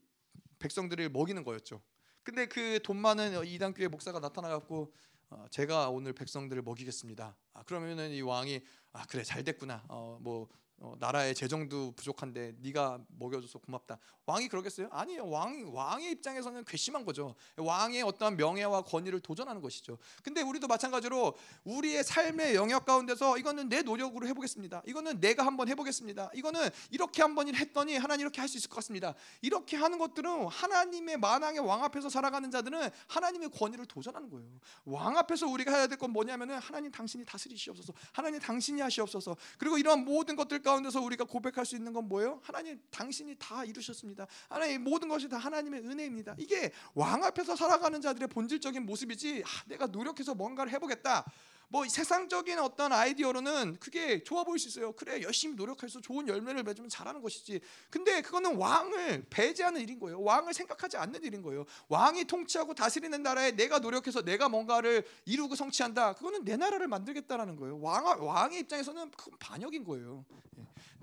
백성들을 먹이는 거였죠. 근데 그 돈 많은 이단 교회 목사가 나타나 갖고 어, 제가 오늘 백성들을 먹이겠습니다. 아, 그러면은 이 왕이 아 그래 잘 됐구나. 어, 뭐 어, 나라의 재정도 부족한데 네가 먹여줘서 고맙다. 왕이 그러겠어요? 아니요. 왕 왕의 입장에서는 괘씸한 거죠. 왕의 어떠한 명예와 권위를 도전하는 것이죠. 근데 우리도 마찬가지로 우리의 삶의 영역 가운데서 이거는 내 노력으로 해보겠습니다. 이거는 내가 한번 해보겠습니다. 이거는 이렇게 한번 했더니 하나님 이렇게 할 수 있을 것 같습니다. 이렇게 하는 것들은 하나님의 만왕의 왕 앞에서 살아가는 자들은 하나님의 권위를 도전하는 거예요. 왕 앞에서 우리가 해야 될 건 뭐냐면은 하나님 당신이 다스리시옵소서. 하나님 당신이 하시옵소서. 그리고 이러한 모든 것들 가운데서 우리가 고백할 수 있는 건 뭐예요? 하나님 당신이 다 이루셨습니다. 하나님 모든 것이 다 하나님의 은혜입니다. 이게 왕 앞에서 살아가는 자들의 본질적인 모습이지. 아, 내가 노력해서 뭔가를 해보겠다. 뭐 세상적인 어떤 아이디어로는 그게 좋아 보일 수 있어요. 그래 열심히 노력해서 좋은 열매를 맺으면 잘하는 것이지. 근데 그거는 왕을 배제하는 일인 거예요. 왕을 생각하지 않는 일인 거예요. 왕이 통치하고 다스리는 나라에 내가 노력해서 내가 뭔가를 이루고 성취한다. 그거는 내 나라를 만들겠다라는 거예요. 왕 왕의 입장에서는 그 반역인 거예요.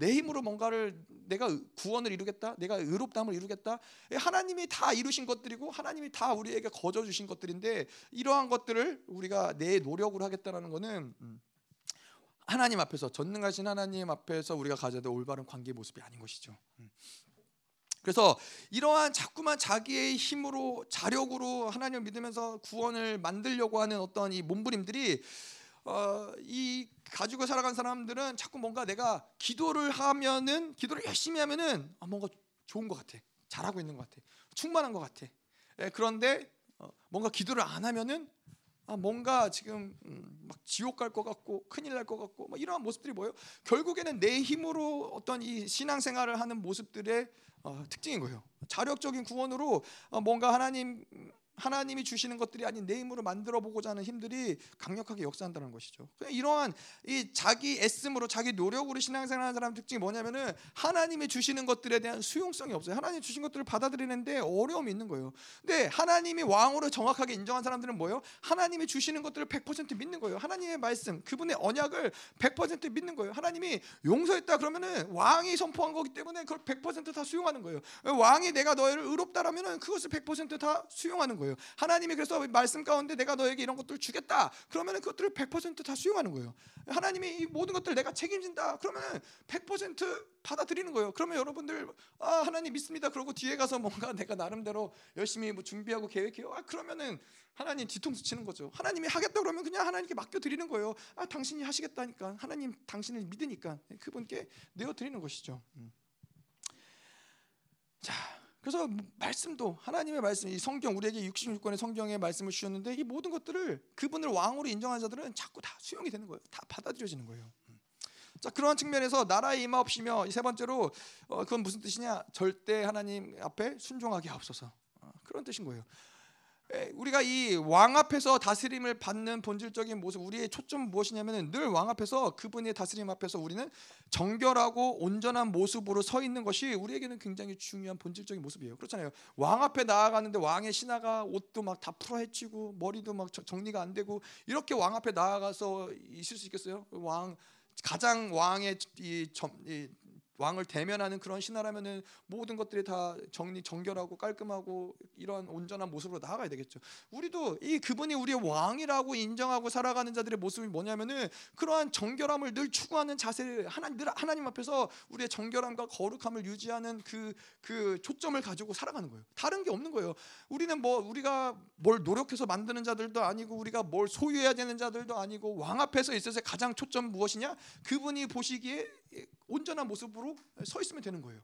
예. 내 힘으로 뭔가를 내가 구원을 이루겠다, 내가 의롭다함을 이루겠다. 하나님이 다 이루신 것들이고 하나님이 다 우리에게 거저 주신 것들인데 이러한 것들을 우리가 내 노력으로 하겠다라는 것은 음, 하나님 앞에서 전능하신 하나님 앞에서 우리가 가져야 될 올바른 관계 모습이 아닌 것이죠. 음. 그래서 이러한 자꾸만 자기의 힘으로 자력으로 하나님을 믿으면서 구원을 만들려고 하는 어떤 이 몸부림들이 어, 이 가지고 살아간 사람들은 자꾸 뭔가 내가 기도를 하면은 기도를 열심히 하면은 아, 뭔가 좋은 것 같아, 잘하고 있는 것 같아, 충만한 것 같아. 예, 그런데 어, 뭔가 기도를 안 하면은 아, 뭔가 지금 음, 막 지옥 갈 것 같고 큰일 날 것 같고 뭐 이러한 모습들이 뭐예요? 결국에는 내 힘으로 어떤 이 신앙생활을 하는 모습들의 어, 특징인 거예요. 자력적인 구원으로 어, 뭔가 하나님 하나님이 주시는 것들이 아닌 내 힘으로 만들어 보고자 하는 힘들이 강력하게 역사한다는 것이죠. 이러한 이 자기 애씀으로 자기 노력으로 신앙생활하는 사람 특징이 뭐냐면은 하나님이 주시는 것들에 대한 수용성이 없어요. 하나님 주신 것들을 받아들이는데 어려움이 있는 거예요. 근데 하나님이 왕으로 정확하게 인정한 사람들은 뭐예요? 하나님이 주시는 것들을 100% 믿는 거예요. 하나님의 말씀, 그분의 언약을 100% 믿는 거예요. 하나님이 용서했다 그러면은 왕이 선포한 거기 때문에 그걸 100%다 수용하는 거예요. 왕이 내가 너희를 의롭다라면은 그것을 100%다 수용하는 거예요. 거예요. 하나님이 그래서 말씀 가운데 내가 너에게 이런 것들을 주겠다. 그러면 그것들을 100%다 수용하는 거예요. 하나님이 이 모든 것들 내가 책임진다. 그러면 100% 받아들이는 거예요. 그러면 여러분들 아 하나님 믿습니다. 그러고 뒤에 가서 뭔가 내가 나름대로 열심히 뭐 준비하고 계획해요. 아 그러면은 하나님 뒤통수 치는 거죠. 하나님이 하겠다 그러면 그냥 하나님께 맡겨 드리는 거예요. 아 당신이 하시겠다니까 하나님 당신을 믿으니까 그분께 내어 드리는 것이죠. 음. 자 그래서 말씀도 하나님의 말씀, 이 성경 우리에게 66권의 성경의 말씀을 주셨는데 이 모든 것들을 그분을 왕으로 인정한 자들은 자꾸 다 수용이 되는 거예요. 다 받아들여지는 거예요. 음. 자 그러한 측면에서 나라의 임하옵시며 세 번째로 어, 그건 무슨 뜻이냐? 절대 하나님 앞에 순종하게 하옵소서. 어, 그런 뜻인 거예요. 우리가 이 왕 앞에서 다스림을 받는 본질적인 모습, 우리의 초점은 무엇이냐면은 늘 왕 앞에서 그분의 다스림 앞에서 우리는 정결하고 온전한 모습으로 서 있는 것이 우리에게는 굉장히 중요한 본질적인 모습이에요. 그렇잖아요. 왕 앞에 나아가는데 왕의 신하가 옷도 막 다 풀어헤치고 머리도 막 정리가 안 되고 이렇게 왕 앞에 나아가서 있을 수 있겠어요? 왕 가장 왕의 이, 점, 이 왕을 대면하는 그런 신하라면은 모든 것들이 다 정리 정결하고 깔끔하고 이런 온전한 모습으로 나아가야 되겠죠. 우리도 이 그분이 우리의 왕이라고 인정하고 살아가는 자들의 모습이 뭐냐면은 그러한 정결함을 늘 추구하는 자세를 하나님 늘 하나님 앞에서 우리의 정결함과 거룩함을 유지하는 그그 그 초점을 가지고 살아가는 거예요. 다른 게 없는 거예요. 우리는 뭐 우리가 뭘 노력해서 만드는 자들도 아니고 우리가 뭘 소유해야 되는 자들도 아니고 왕 앞에서 있어서 가장 초점 무엇이냐? 그분이 보시기에 온전한 모습으로 서 있으면 되는 거예요.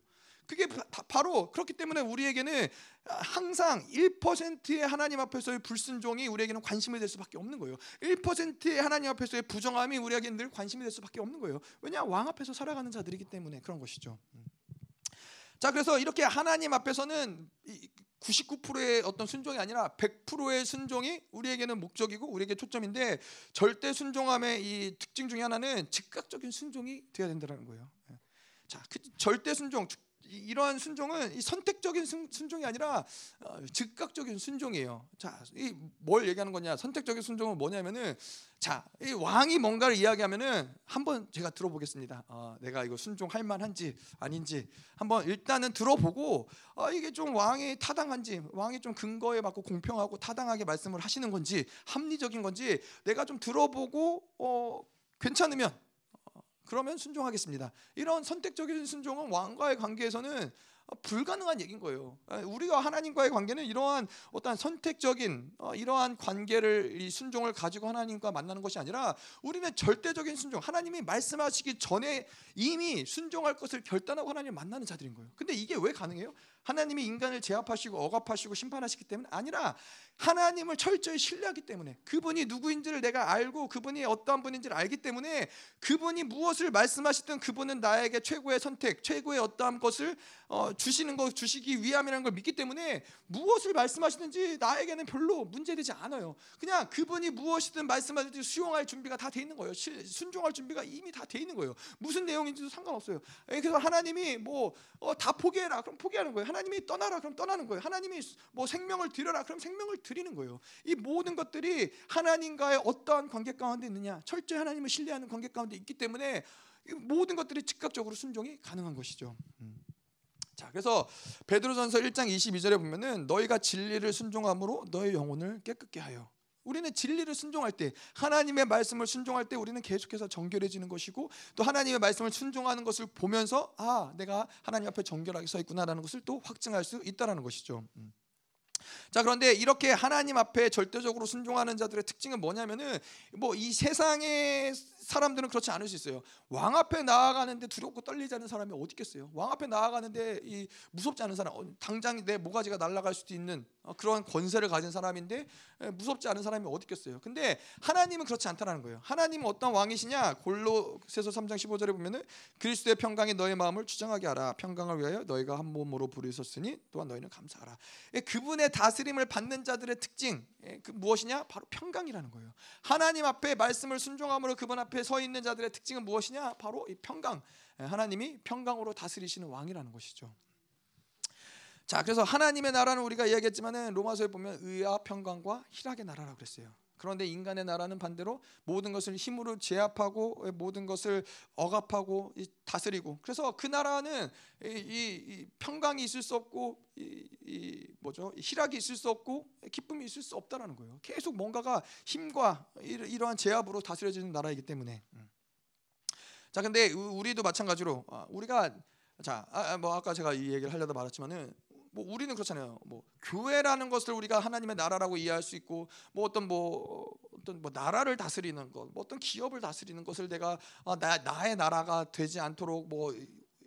그게 바 로 그렇기 때문에 우리에게는 항상 1%의 하나님 앞에서의 불순종이 우리에게는 관심이 될 수밖에 없는 거예요. 1%의 하나님 앞에서의 부정함이 우리에게는 늘 관심이 될 수밖에 없는 거예요. 왜냐 왕 앞에서 살아가는 자들이기 때문에 그런 것이죠. 음. 자 그래서 이렇게 하나님 앞에서는 99%의 어떤 순종이 아니라 100%의 순종이 우리에게는 목적이고 우리에게 초점인데 절대 순종함의 이 특징 중에 하나는 즉각적인 순종이 되어야 된다는 거예요. 예. 자, 그 절대 순종 이러한 순종은 이 선택적인 순종이 아니라 어, 즉각적인 순종이에요. 자, 이 뭘 얘기하는 거냐? 선택적인 순종은 뭐냐면은 자, 이 왕이 뭔가를 이야기하면은 한번 제가 들어보겠습니다. 어, 내가 이거 순종할 만한지 아닌지 한번 일단은 들어보고 어, 이게 좀 왕이 타당한지 왕이 좀 근거에 맞고 공평하고 타당하게 말씀을 하시는 건지 합리적인 건지 내가 좀 들어보고 어, 괜찮으면 그러면 순종하겠습니다. 이런 선택적인 순종은 왕과의 관계에서는 불가능한 얘기인 거예요. 우리가 하나님과의 관계는 이러한 어떤 선택적인 어, 이러한 관계를 이 순종을 가지고 하나님과 만나는 것이 아니라 우리는 절대적인 순종. 하나님이 말씀하시기 전에 이미 순종할 것을 결단하고 하나님을 만나는 자들인 거예요. 근데 이게 왜 가능해요? 하나님이 인간을 제압하시고 억압하시고 심판하시기 때문에 아니라 하나님을 철저히 신뢰하기 때문에 그분이 누구인지를 내가 알고 그분이 어떠한 분인지를 알기 때문에 그분이 무엇을 말씀하시든 그분은 나에게 최고의 선택, 최고의 어떠한 것을 어, 주시는 것 주시기 위함이라는 걸 믿기 때문에 무엇을 말씀하시든지 나에게는 별로 문제되지 않아요. 그냥 그분이 무엇이든 말씀하든지 수용할 준비가 다 돼 있는 거예요. 순종할 준비가 이미 다 돼 있는 거예요. 무슨 내용인지도 상관없어요. 예, 그래서 하나님이 뭐다 어, 포기해라 그럼 포기하는 거예요. 하나님이 떠나라 그럼 떠나는 거예요. 하나님이 뭐 생명을 드려라 그럼 생명을 드리는 거예요. 이 모든 것들이 하나님과의 어떠한 관계 가운데 있느냐 철저히 하나님을 신뢰하는 관계 가운데 있기 때문에 모든 것들이 즉각적으로 순종이 가능한 것이죠. 음. 자, 그래서 베드로전서 1장 22절에 보면은 너희가 진리를 순종함으로 너의 영혼을 깨끗게 하여 우리는 진리를 순종할 때 하나님의 말씀을 순종할 때 우리는 계속해서 정결해지는 것이고 또 하나님의 말씀을 순종하는 것을 보면서 아 내가 하나님 앞에 정결하게 서 있구나라는 것을 또 확증할 수 있다라는 것이죠. 음. 자 그런데 이렇게 하나님 앞에 절대적으로 순종하는 자들의 특징은 뭐냐면은 뭐 이 세상에 사람들은 그렇지 않을 수 있어요. 왕 앞에 나아가는데 두렵고 떨리지 않은 사람이 어디 있겠어요? 왕 앞에 나아가는데 이 무섭지 않은 사람, 어, 당장 내 모가지가 날아갈 수도 있는 어, 그런 권세를 가진 사람인데 무섭지 않은 사람이 어디 있겠어요? 근데 하나님은 그렇지 않다라는 거예요. 하나님은 어떤 왕이시냐? 골로새서 3장 15절에 보면은 그리스도의 평강이 너의 마음을 주장하게 하라. 평강을 위하여 너희가 한 몸으로 부르셨으니 또한 너희는 감사하라. 예, 그분의 다스림을 받는 자들의 특징 예, 그 무엇이냐? 바로 평강이라는 거예요. 하나님 앞에 말씀을 순종함으로 그분 앞에 서 있는 자들의 특징은 무엇이냐? 바로 이 평강. 예, 하나님이 평강으로 다스리시는 왕이라는 것이죠. 자, 그래서 하나님의 나라는 우리가 이야기했지만은 로마서에 보면 의와 평강과 희락의 나라라고 그랬어요. 그런데 인간의 나라는 반대로 모든 것을 힘으로 제압하고 모든 것을 억압하고 다스리고 그래서 그 나라는 이, 이, 평강이 있을 수 없고 이, 이, 뭐죠 희락이 있을 수 없고 기쁨이 있을 수 없다라는 거예요. 계속 뭔가가 힘과 이러한 제압으로 다스려지는 나라이기 때문에. 음. 자, 근데 우리도 마찬가지로 아, 우리가 자, 아, 뭐 아까 제가 이 얘기를 하려다 말았지만은 뭐 우리는 그렇잖아요. 뭐 교회라는 것을 우리가 하나님의 나라라고 이해할 수 있고 뭐 어떤 뭐 어떤 뭐 나라를 다스리는 것, 뭐 어떤 기업을 다스리는 것을 내가 아, 나 나의 나라가 되지 않도록 뭐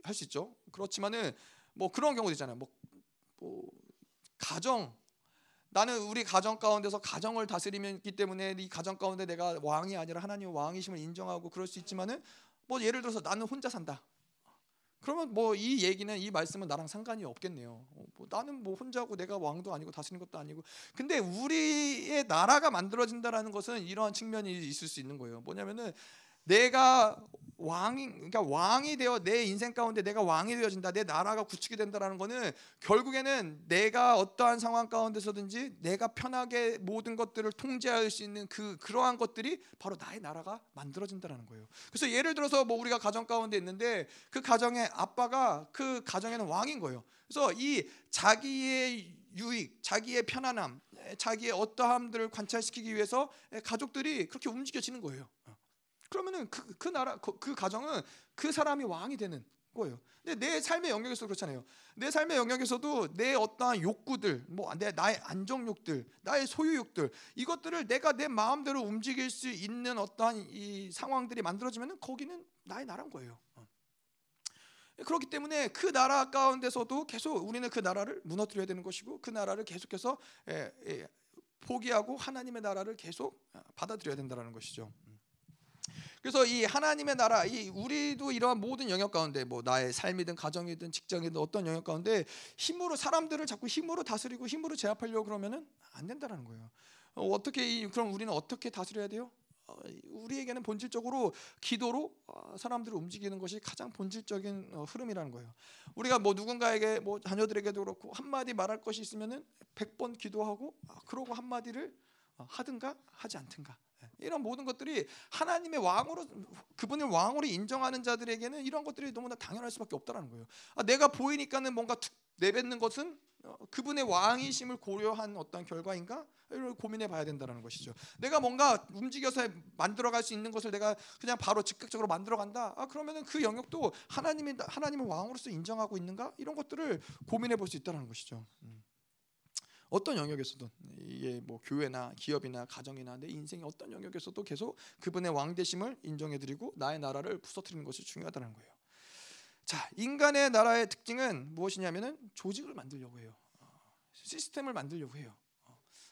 할 수 있죠. 그렇지만은 뭐 그런 경우도 있잖아요. 뭐, 뭐 가정 나는 우리 가정 가운데서 가정을 다스리기 때문에 이 가정 가운데 내가 왕이 아니라 하나님 왕이심을 인정하고 그럴 수 있지만은 뭐 예를 들어서 나는 혼자 산다. 그러면 뭐 이 얘기는 이 말씀은 나랑 상관이 없겠네요. 어, 뭐 나는 뭐 혼자고 내가 왕도 아니고 다스리는 것도 아니고. 근데 우리의 나라가 만들어진다라는 것은 이러한 측면이 있을 수 있는 거예요. 뭐냐면은 내가 왕이 그러니까 왕이 되어 내 인생 가운데 내가 왕이 되어진다. 내 나라가 구축이 된다라는 거는 결국에는 내가 어떠한 상황 가운데서든지 내가 편하게 모든 것들을 통제할 수 있는 그 그러한 것들이 바로 나의 나라가 만들어진다라는 거예요. 그래서 예를 들어서 뭐 우리가 가정 가운데 있는데 그 가정의 아빠가 그 가정에는 왕인 거예요. 그래서 이 자기의 유익, 자기의 편안함, 자기의 어떠함들을 관찰시키기 위해서 가족들이 그렇게 움직여지는 거예요. 그러면은 그, 그 나라 그, 그 가정은 그 사람이 왕이 되는 거예요. 근데 내 삶의 영역에서 그렇잖아요. 내 삶의 영역에서도 내 어떠한 욕구들, 뭐 내 나의 안정욕들, 나의 소유욕들 이것들을 내가 내 마음대로 움직일 수 있는 어떠한 이 상황들이 만들어지면은 거기는 나의 나라인 거예요. 어. 그렇기 때문에 그 나라 가운데서도 계속 우리는 그 나라를 무너뜨려야 되는 것이고 그 나라를 계속해서 예, 예, 포기하고 하나님의 나라를 계속 받아들여야 된다는 것이죠. 그래서 이 하나님의 나라, 이 우리도 이러한 모든 영역 가운데 뭐 나의 삶이든 가정이든 직장이든 어떤 영역 가운데 힘으로 사람들을 자꾸 힘으로 다스리고 힘으로 제압하려고 그러면은 안 된다라는 거예요. 어, 어떻게 그럼 우리는 어떻게 다스려야 돼요? 어, 우리에게는 본질적으로 기도로 어, 사람들을 움직이는 것이 가장 본질적인 흐름이라는 거예요. 우리가 뭐 누군가에게 뭐 자녀들에게도 그렇고 한 마디 말할 것이 있으면은 100번 기도하고 아, 그러고 한 마디를 하든가 하지 않든가 이런 모든 것들이 하나님의 왕으로 그분을 왕으로 인정하는 자들에게는 이런 것들이 너무나 당연할 수밖에 없다라는 거예요. 아, 내가 보이니까는 뭔가 내뱉는 것은 어, 그분의 왕이심을 고려한 어떤 결과인가? 이걸 고민해 봐야 된다는 것이죠. 내가 뭔가 움직여서 만들어갈 수 있는 것을 내가 그냥 바로 즉각적으로 만들어간다. 아 그러면은 그 영역도 하나님이 하나님을 왕으로서 인정하고 있는가? 이런 것들을 고민해 볼 수 있다는 것이죠. 음. 어떤 영역에서도 이게 뭐 교회나 기업이나 가정이나 내 인생의 어떤 영역에서도 계속 그분의 왕대심을 인정해 드리고 나의 나라를 부서뜨리는 것이 중요하다는 거예요. 자, 인간의 나라의 특징은 무엇이냐면은 조직을 만들려고 해요. 어, 시스템을 만들려고 해요.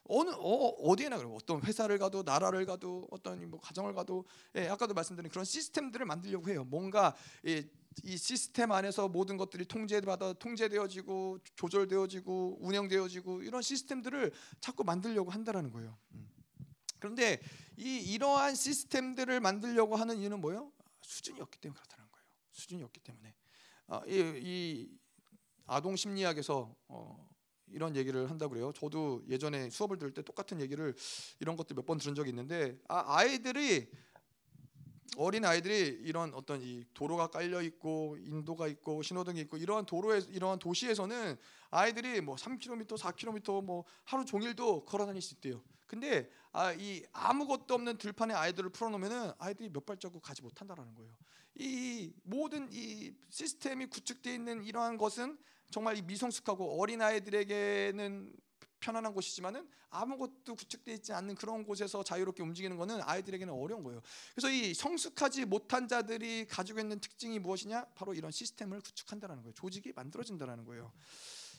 어, 어느 어, 디에나 그래 어떤 회사를 가도 나라를 가도 어떤 뭐 가정을 가도 예, 아까도 말씀드린 그런 시스템들을 만들려고 해요. 뭔가 예, 이 시스템 안에서 모든 것들이 통제받아 통제되어지고 조절되어지고 운영되어지고 이런 시스템들을 자꾸 만들려고 한다라는 거예요. 음. 그런데 이 이러한 시스템들을 만들려고 하는 이유는 뭐예요? 수준이 없기 때문에 그렇다는 거예요. 수준이 없기 때문에 아, 이, 이 아동 심리학에서 어, 이런 얘기를 한다고 그래요. 저도 예전에 수업을 들을 때 똑같은 얘기를 이런 것들 몇번 들은 적이 있는데 아, 아이들이 어린 아이들이 이런 어떤 이 도로가 깔려 있고 인도가 있고 신호등이 있고 이러한 도로에 이러한 도시에서는 아이들이 뭐 3km, 4km 뭐 하루 종일도 걸어 다닐 수 있대요. 근데 아, 이 아무것도 없는 들판에 아이들을 풀어 놓으면은 아이들이 몇 발자국 가지 못한다라는 거예요. 이 모든 이 시스템이 구축되어 있는 이러한 것은 정말 이 미성숙하고 어린 아이들에게는 편안한 곳이지만은 아무것도 구축되어 있지 않는 그런 곳에서 자유롭게 움직이는 것은 아이들에게는 어려운 거예요. 그래서 이 성숙하지 못한 자들이 가지고 있는 특징이 무엇이냐? 바로 이런 시스템을 구축한다는 거예요. 조직이 만들어진다는 거예요.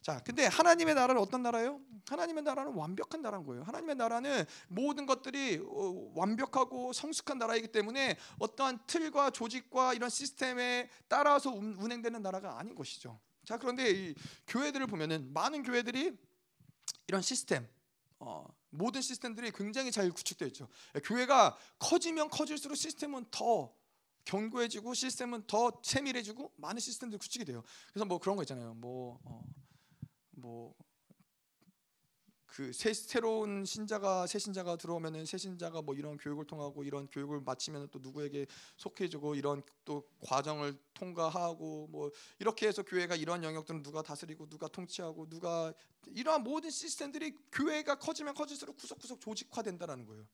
자, 근데 하나님의 나라는 어떤 나라예요? 하나님의 나라는 완벽한 나라인 거예요. 하나님의 나라는 모든 것들이 어, 완벽하고 성숙한 나라이기 때문에 어떠한 틀과 조직과 이런 시스템에 따라서 운행되는 나라가 아닌 것이죠. 자, 그런데 이 교회들을 보면은 많은 교회들이 이런 시스템, 어, 모든 시스템들이 굉장히 잘 구축되어 있죠. 교회가 커지면 커질수록 시스템은 더 견고해지고 시스템은 더 세밀해지고 많은 시스템들이 구축이 돼요. 그래서 뭐 그런 거 있잖아요. 뭐 어, 뭐 그 새로운 신자가 새 신자가 들어오면은 새 신자가 뭐 이런 교육을 통하고 이런 교육을 마치면 또 누구에게 속해주고 이런 또 과정을 통과하고 뭐 이렇게 해서 교회가 이런 영역들은 누가 다스리고 누가 통치하고 누가 이러한 모든 시스템들이 교회가 커지면 커질수록 구석구석 조직화된다라는 거예요.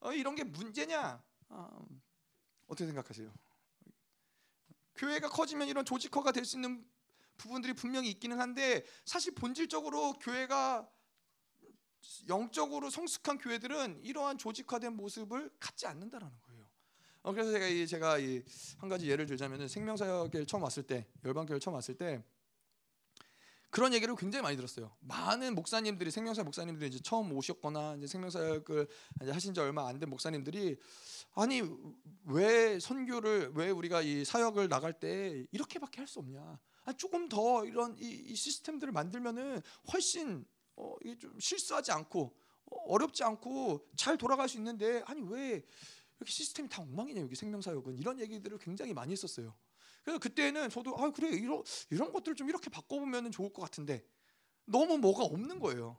어, 이런 게 문제냐? 어, 어떻게 생각하세요? 교회가 커지면 이런 조직화가 될 수 있는 부분들이 분명히 있기는 한데 사실 본질적으로 교회가 영적으로 성숙한 교회들은 이러한 조직화된 모습을 갖지 않는다라는 거예요. 어, 그래서 제가 이 제가 이 한 가지 예를 들자면은 생명사역에 처음 왔을 때 열방교회 처음 왔을 때 그런 얘기를 굉장히 많이 들었어요. 많은 목사님들이 생명사 목사님들이 이제 처음 오셨거나 이제 생명사역을 이제 하신 지 얼마 안 된 목사님들이 아니 왜 선교를 왜 우리가 이 사역을 나갈 때 이렇게밖에 할 수 없냐? 아니, 조금 더 이런 이, 이 시스템들을 만들면은 훨씬 어, 이게 좀 실수하지 않고 어, 어렵지 않고 잘 돌아갈 수 있는데 아니 왜 이렇게 시스템이 다 엉망이냐 여기 생명사역은 이런 얘기들을 굉장히 많이 했었어요. 그래서 그때는 저도 아 그래 이런 이런 것들 좀 이렇게 바꿔보면 좋을 것 같은데 너무 뭐가 없는 거예요.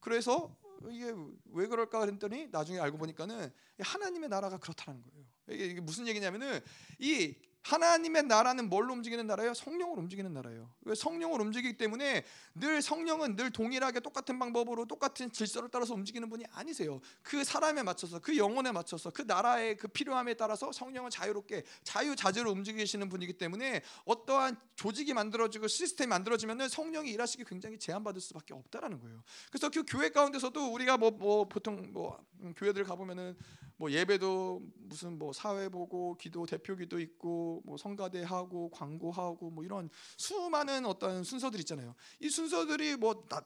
그래서 이게 왜 그럴까 그랬더니 나중에 알고 보니까는 하나님의 나라가 그렇다는 거예요. 이게 무슨 얘기냐면은 이 하나님의 나라는 뭘로 움직이는 나라예요? 성령으로 움직이는 나라예요. 성령으로 움직이기 때문에 늘 성령은 늘 동일하게 똑같은 방법으로 똑같은 질서를 따라서 움직이는 분이 아니세요. 그 사람에 맞춰서 그 영혼에 맞춰서 그 나라의 그 필요함에 따라서 성령은 자유롭게 자유자재로 움직이시는 분이기 때문에 어떠한 조직이 만들어지고 시스템이 만들어지면은 성령이 일하시기 굉장히 제한받을 수밖에 없다라는 거예요. 그래서 그 교회 가운데서도 우리가 뭐, 뭐 보통 뭐 음, 교회들 가보면은 뭐 예배도 무슨 뭐 사회 보고 기도 대표 기도 있고 뭐 성가대 하고 광고하고 뭐 이런 수많은 어떤 순서들 있잖아요. 이 순서들이 뭐 나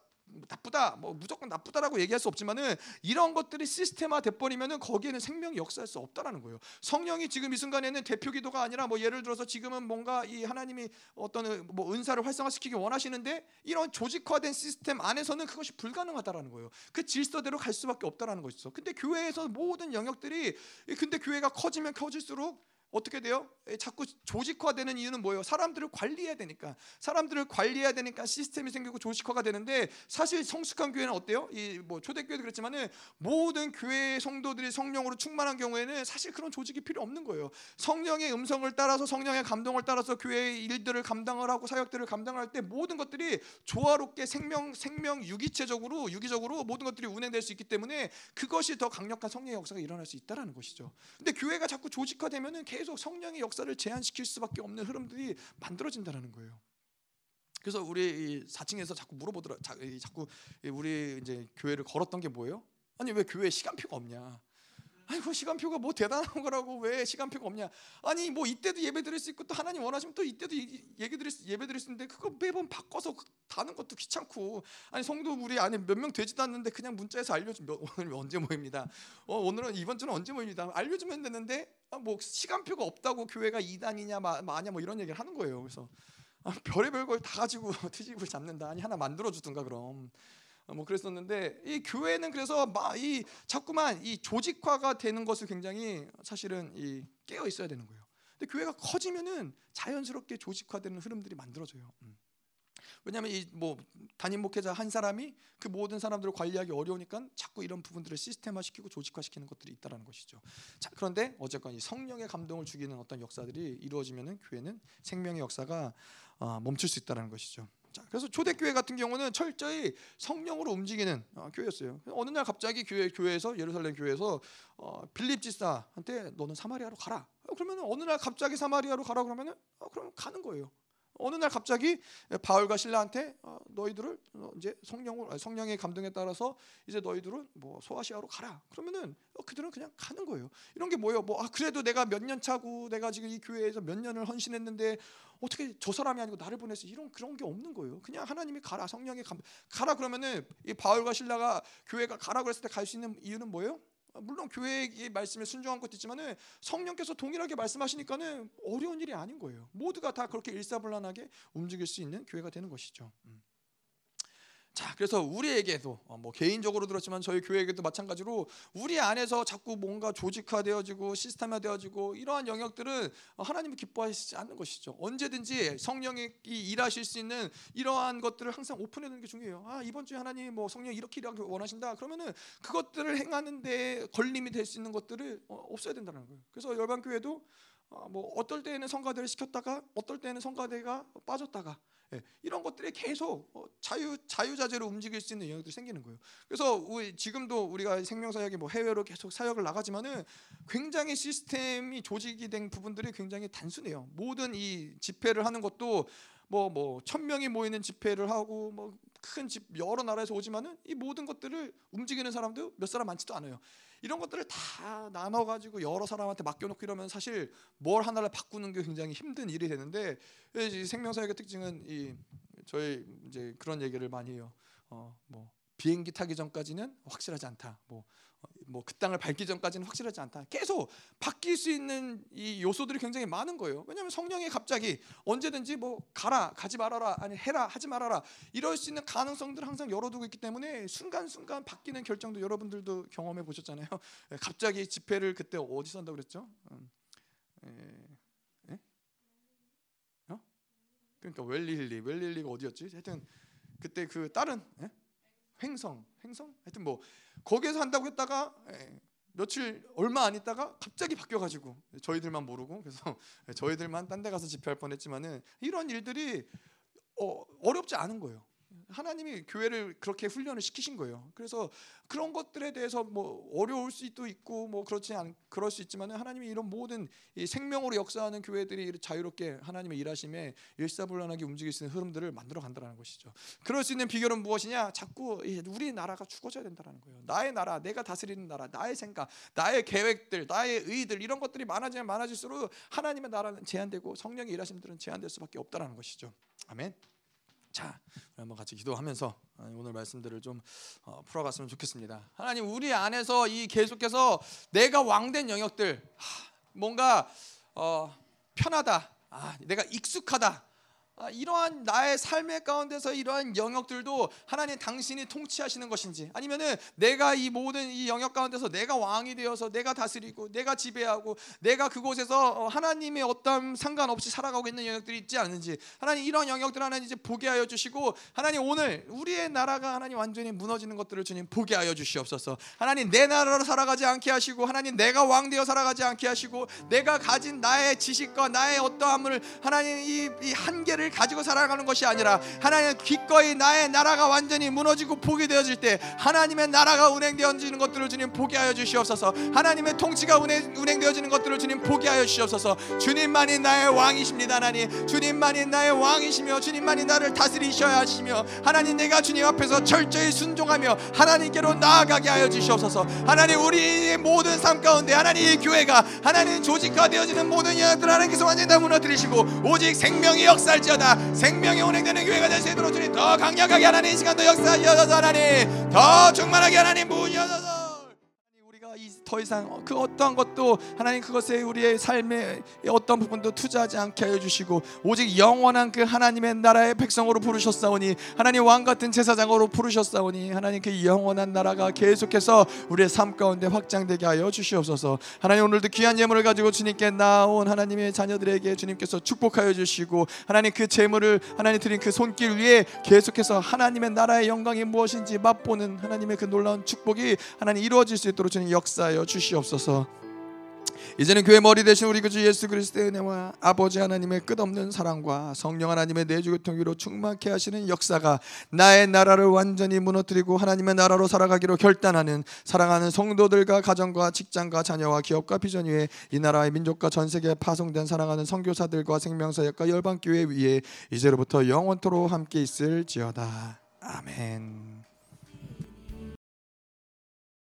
쁘다 뭐 무조건 나쁘다라고 얘기할 수 없지만은 이런 것들이 시스템화 돼 버리면은 거기에는 생명이 역사할 수 없다라는 거예요. 성령이 지금 이 순간에는 대표 기도가 아니라 뭐 예를 들어서 지금은 뭔가 이 하나님이 어떤 뭐 은사를 활성화시키기 원하시는데 이런 조직화된 시스템 안에서는 그것이 불가능하다라는 거예요. 그 질서대로 갈 수밖에 없다라는 것이죠. 근데 교회에서 모든 영역들이 근데 교회가 커지면 커질수록 어떻게 돼요? 자꾸 조직화되는 이유는 뭐예요? 사람들을 관리해야 되니까. 사람들을 관리해야 되니까 시스템이 생기고 조직화가 되는데 사실 성숙한 교회는 어때요? 이 뭐 초대교회도 그랬지만은 모든 교회 성도들이 성령으로 충만한 경우에는 사실 그런 조직이 필요 없는 거예요. 성령의 음성을 따라서 성령의 감동을 따라서 교회의 일들을 감당을 하고 사역들을 감당할 때 모든 것들이 조화롭게 생명 생명 유기체적으로 유기적으로 모든 것들이 운행될 수 있기 때문에 그것이 더 강력한 성령의 역사가 일어날 수 있다라는 것이죠. 근데 교회가 자꾸 조직화되면은 계속 계속 성령의 역사를 제한시킬 수밖에 없는 흐름들이 만들어진다는 거예요. 그래서 우리 4층에서 자꾸 물어보더라. 자 꾸 우리 이제 교회를 걸었던 게 뭐예요? 아니 왜 교회 시간표가 없냐? 아니 그 시간표가 뭐 대단한 거라고 왜 시간표가 없냐? 아니 뭐 이때도 예배 드릴 수 있고 또 하나님 원하시면 또 이때도 예배 드릴 수, 예배 드릴 수 있는데 그거 매번 바꿔서 다는 것도 귀찮고 아니 성도 우리 안에 몇 명 되지도 않는데 그냥 문자에서 알려주 면 오늘 언제 모입니다. 어, 오늘은 이번 주는 언제 모입니다. 알려주면 되는데 아, 뭐 시간표가 없다고 교회가 이단이냐 마냐 뭐 이런 얘기를 하는 거예요. 그래서 아, 별의별 걸 다 가지고 트집을 잡는다. 아니 하나 만들어 주든가 그럼. 어, 뭐 그랬었는데 이 교회는 그래서 막 이 자꾸만 이 조직화가 되는 것을 굉장히 사실은 이 깨어 있어야 되는 거예요. 근데 교회가 커지면은 자연스럽게 조직화되는 흐름들이 만들어져요. 음. 왜냐하면 이뭐 담임 목회자 한 사람이 그 모든 사람들을 관리하기 어려우니까 자꾸 이런 부분들을 시스템화시키고 조직화시키는 것들이 있다라는 것이죠. 자 그런데 어쨌건 이 성령의 감동을 주기는 어떤 역사들이 이루어지면은 교회는 생명의 역사가 어, 멈출 수 있다라는 것이죠. 자, 그래서 초대교회 같은 경우는 철저히 성령으로 움직이는 어, 교회였어요. 어느 날 갑자기 교회 교회에서 예루살렘 교회에서 어, 빌립 지사한테 너는 사마리아로 가라. 어, 그러면 어느 날 갑자기 사마리아로 가라 그러면은 어, 그럼 가는 거예요. 어느 날 갑자기 바울과 신라한테 어, 너희들을 어, 이제 성령을 성령의 감동에 따라서 이제 너희들은 뭐 소아시아로 가라. 그러면은 어, 그들은 그냥 가는 거예요. 이런 게 뭐예요? 뭐 아, 그래도 내가 몇 년 차고 내가 지금 이 교회에서 몇 년을 헌신했는데 어떻게 저 사람이 아니고 나를 보내서 이런 그런 게 없는 거예요. 그냥 하나님이 가라 성령의 감 가라 그러면은 이 바울과 신라가 교회가 가라 그랬을 때 갈 수 있는 이유는 뭐예요? 물론 교회의 말씀에 순종한 것도 있지만은 성령께서 동일하게 말씀하시니까는 어려운 일이 아닌 거예요. 모두가 다 그렇게 일사불란하게 움직일 수 있는 교회가 되는 것이죠. 음. 자, 그래서 우리에게도 어, 뭐 개인적으로 들었지만 저희 교회에게도 마찬가지로 우리 안에서 자꾸 뭔가 조직화되어지고 시스템화되어지고 이러한 영역들은 하나님이 기뻐하시지 않는 것이죠. 언제든지 성령이 일하실 수 있는 이러한 것들을 항상 오픈해 두는 게 중요해요. 아, 이번 주에 하나님 뭐 성령 이렇게 일하기 원하신다. 그러면은 그것들을 행하는데 걸림이 될 수 있는 것들을 어, 없어야 된다는 거예요. 그래서 열방 교회도 어, 뭐 어떨 때에는 성가대를 시켰다가 어떨 때는 성가대가 빠졌다가 예, 이런 것들이 계속 어, 자유 자유자재로 움직일 수 있는 영역들이 생기는 거예요. 그래서 우리, 지금도 우리가 생명사역이 뭐 해외로 계속 사역을 나가지만은 굉장히 시스템이 조직이 된 부분들이 굉장히 단순해요. 모든 이 집회를 하는 것도 뭐 뭐 천 명이 모이는 집회를 하고 뭐 큰 집 여러 나라에서 오지만은 이 모든 것들을 움직이는 사람도 몇 사람 많지도 않아요. 이런 것들을 다 나눠 가지고 여러 사람한테 맡겨놓고 이러면 사실 뭘 하나를 바꾸는 게 굉장히 힘든 일이 되는데 생명사역의 특징은 이 저희 이제 그런 얘기를 많이 해요. 어 뭐 비행기 타기 전까지는 확실하지 않다. 뭐 뭐 그 땅을 밟기 전까지는 확실하지 않다. 계속 바뀔 수 있는 이 요소들이 굉장히 많은 거예요. 왜냐하면 성령이 갑자기 언제든지 뭐 가라, 가지 말아라, 아니 해라, 하지 말아라 이럴 수 있는 가능성들을 항상 열어두고 있기 때문에 순간순간 바뀌는 결정도 여러분들도 경험해 보셨잖아요. 갑자기 집회를 그때 어디서 한다고 그랬죠? 음, 에, 에? 어? 그러니까 웰릴리, 웰릴리가 어디였지? 하여튼 그때 그 다른 에? 횡성, 횡성? 하여튼 뭐 거기에서 한다고 했다가 예, 며칠 얼마 안 있다가 갑자기 바뀌어가지고 저희들만 모르고 그래서 저희들만 딴 데 가서 집회할 뻔했지만은 이런 일들이 어, 어렵지 않은 거예요. 하나님이 교회를 그렇게 훈련을 시키신 거예요. 그래서 그런 것들에 대해서 뭐 어려울 수도 있고 뭐 그렇지 않 그럴 수 있지만 하나님이 이런 모든 생명으로 역사하는 교회들이 자유롭게 하나님의 일하심에 일사불란하게 움직일 수 있는 흐름들을 만들어 간다는 것이죠. 그럴 수 있는 비결은 무엇이냐? 자꾸 우리 나라가 죽어져야 된다는 거예요. 나의 나라, 내가 다스리는 나라, 나의 생각, 나의 계획들, 나의 의들 이런 것들이 많아지면 많아질수록 하나님의 나라는 제한되고 성령의 일하심들은 제한될 수밖에 없다라는 것이죠. 아멘. 자, 한번 같이 기도하면서 오늘 말씀들을 좀 어, 풀어갔으면 좋겠습니다. 하나님, 우리 안에서 이 계속해서 내가 왕된 영역들, 뭔가 어, 편하다, 아, 내가 익숙하다, 아, 이러한 나의 삶의 가운데서 이러한 영역들도 하나님 당신이 통치하시는 것인지 아니면은 내가 이 모든 이 영역 가운데서 내가 왕이 되어서 내가 다스리고 내가 지배하고 내가 그곳에서 어, 하나님의 어떤 상관없이 살아가고 있는 영역들이 있지 않는지 하나님 이런 영역들 하나님 이제 보게 하여 주시고 하나님 오늘 우리의 나라가 하나님 완전히 무너지는 것들을 주님 보게 하여 주시옵소서. 하나님 내 나라로 살아가지 않게 하시고 하나님 내가 왕 되어 살아가지 않게 하시고 내가 가진 나의 지식과 나의 어떠함을 하나님 이, 이 한계를 나를 가지고 살아가는 것이 아니라 하나님 기꺼이 나의 나라가 완전히 무너지고 포기되어질 때 하나님의 나라가 운행되어지는 것들을 주님 보게 하여 주시옵소서. 하나님의 통치가 운행, 운행되어지는 것들을 주님 보게 하여 주시옵소서. 주님만이 나의 왕이십니다 하나님. 주님만이 나의 왕이시며 주님만이 나를 다스리셔야 하시며 하나님 내가 주님 앞에서 철저히 순종하며 하나님께로 나아가게 하여 주시옵소서. 하나님 우리 모든 삶 가운데 하나님 이 교회가 하나님 조직화되어지는 모든 영역들 하나님께서 완전히 다 무너뜨리시고 오직 생명의 역사를 원하옵다 생명이 운행되는 교회가 될 수 있도록 주님 더 강력하게 하나님 시간도 역사하셔서 하나님. 더 충만하게 하나님 부으셔서 더 이상 그 어떠한 것도 하나님 그것에 우리의 삶의 어떤 부분도 투자하지 않게 하여 주시고 오직 영원한 그 하나님의 나라의 백성으로 부르셨사오니 하나님 왕 같은 제사장으로 부르셨사오니 하나님 그 영원한 나라가 계속해서 우리의 삶 가운데 확장되게 하여 주시옵소서. 하나님 오늘도 귀한 예물을 가지고 주님께 나온 하나님의 자녀들에게 주님께서 축복하여 주시고 하나님 그 재물을 하나님 드린 그 손길 위에 계속해서 하나님의 나라의 영광이 무엇인지 맛보는 하나님의 그 놀라운 축복이 하나님 이루어질 수 있도록 주님 역사하여 주시옵소서. 이제는 교회 머리 대신 우리 구주 예수 그리스도의 은혜와 아버지 하나님의 끝없는 사랑과 성령 하나님의 내주교통 위로 충만케 하시는 역사가 나의 나라를 완전히 무너뜨리고 하나님의 나라로 살아가기로 결단하는 사랑하는 성도들과 가정과 직장과 자녀와 기업과 비전 위에 이 나라의 민족과 전 세계에 파송된 사랑하는 선교사들과 생명사역과 열방교회 위에 이제로부터 영원토록 함께 있을지어다 아멘.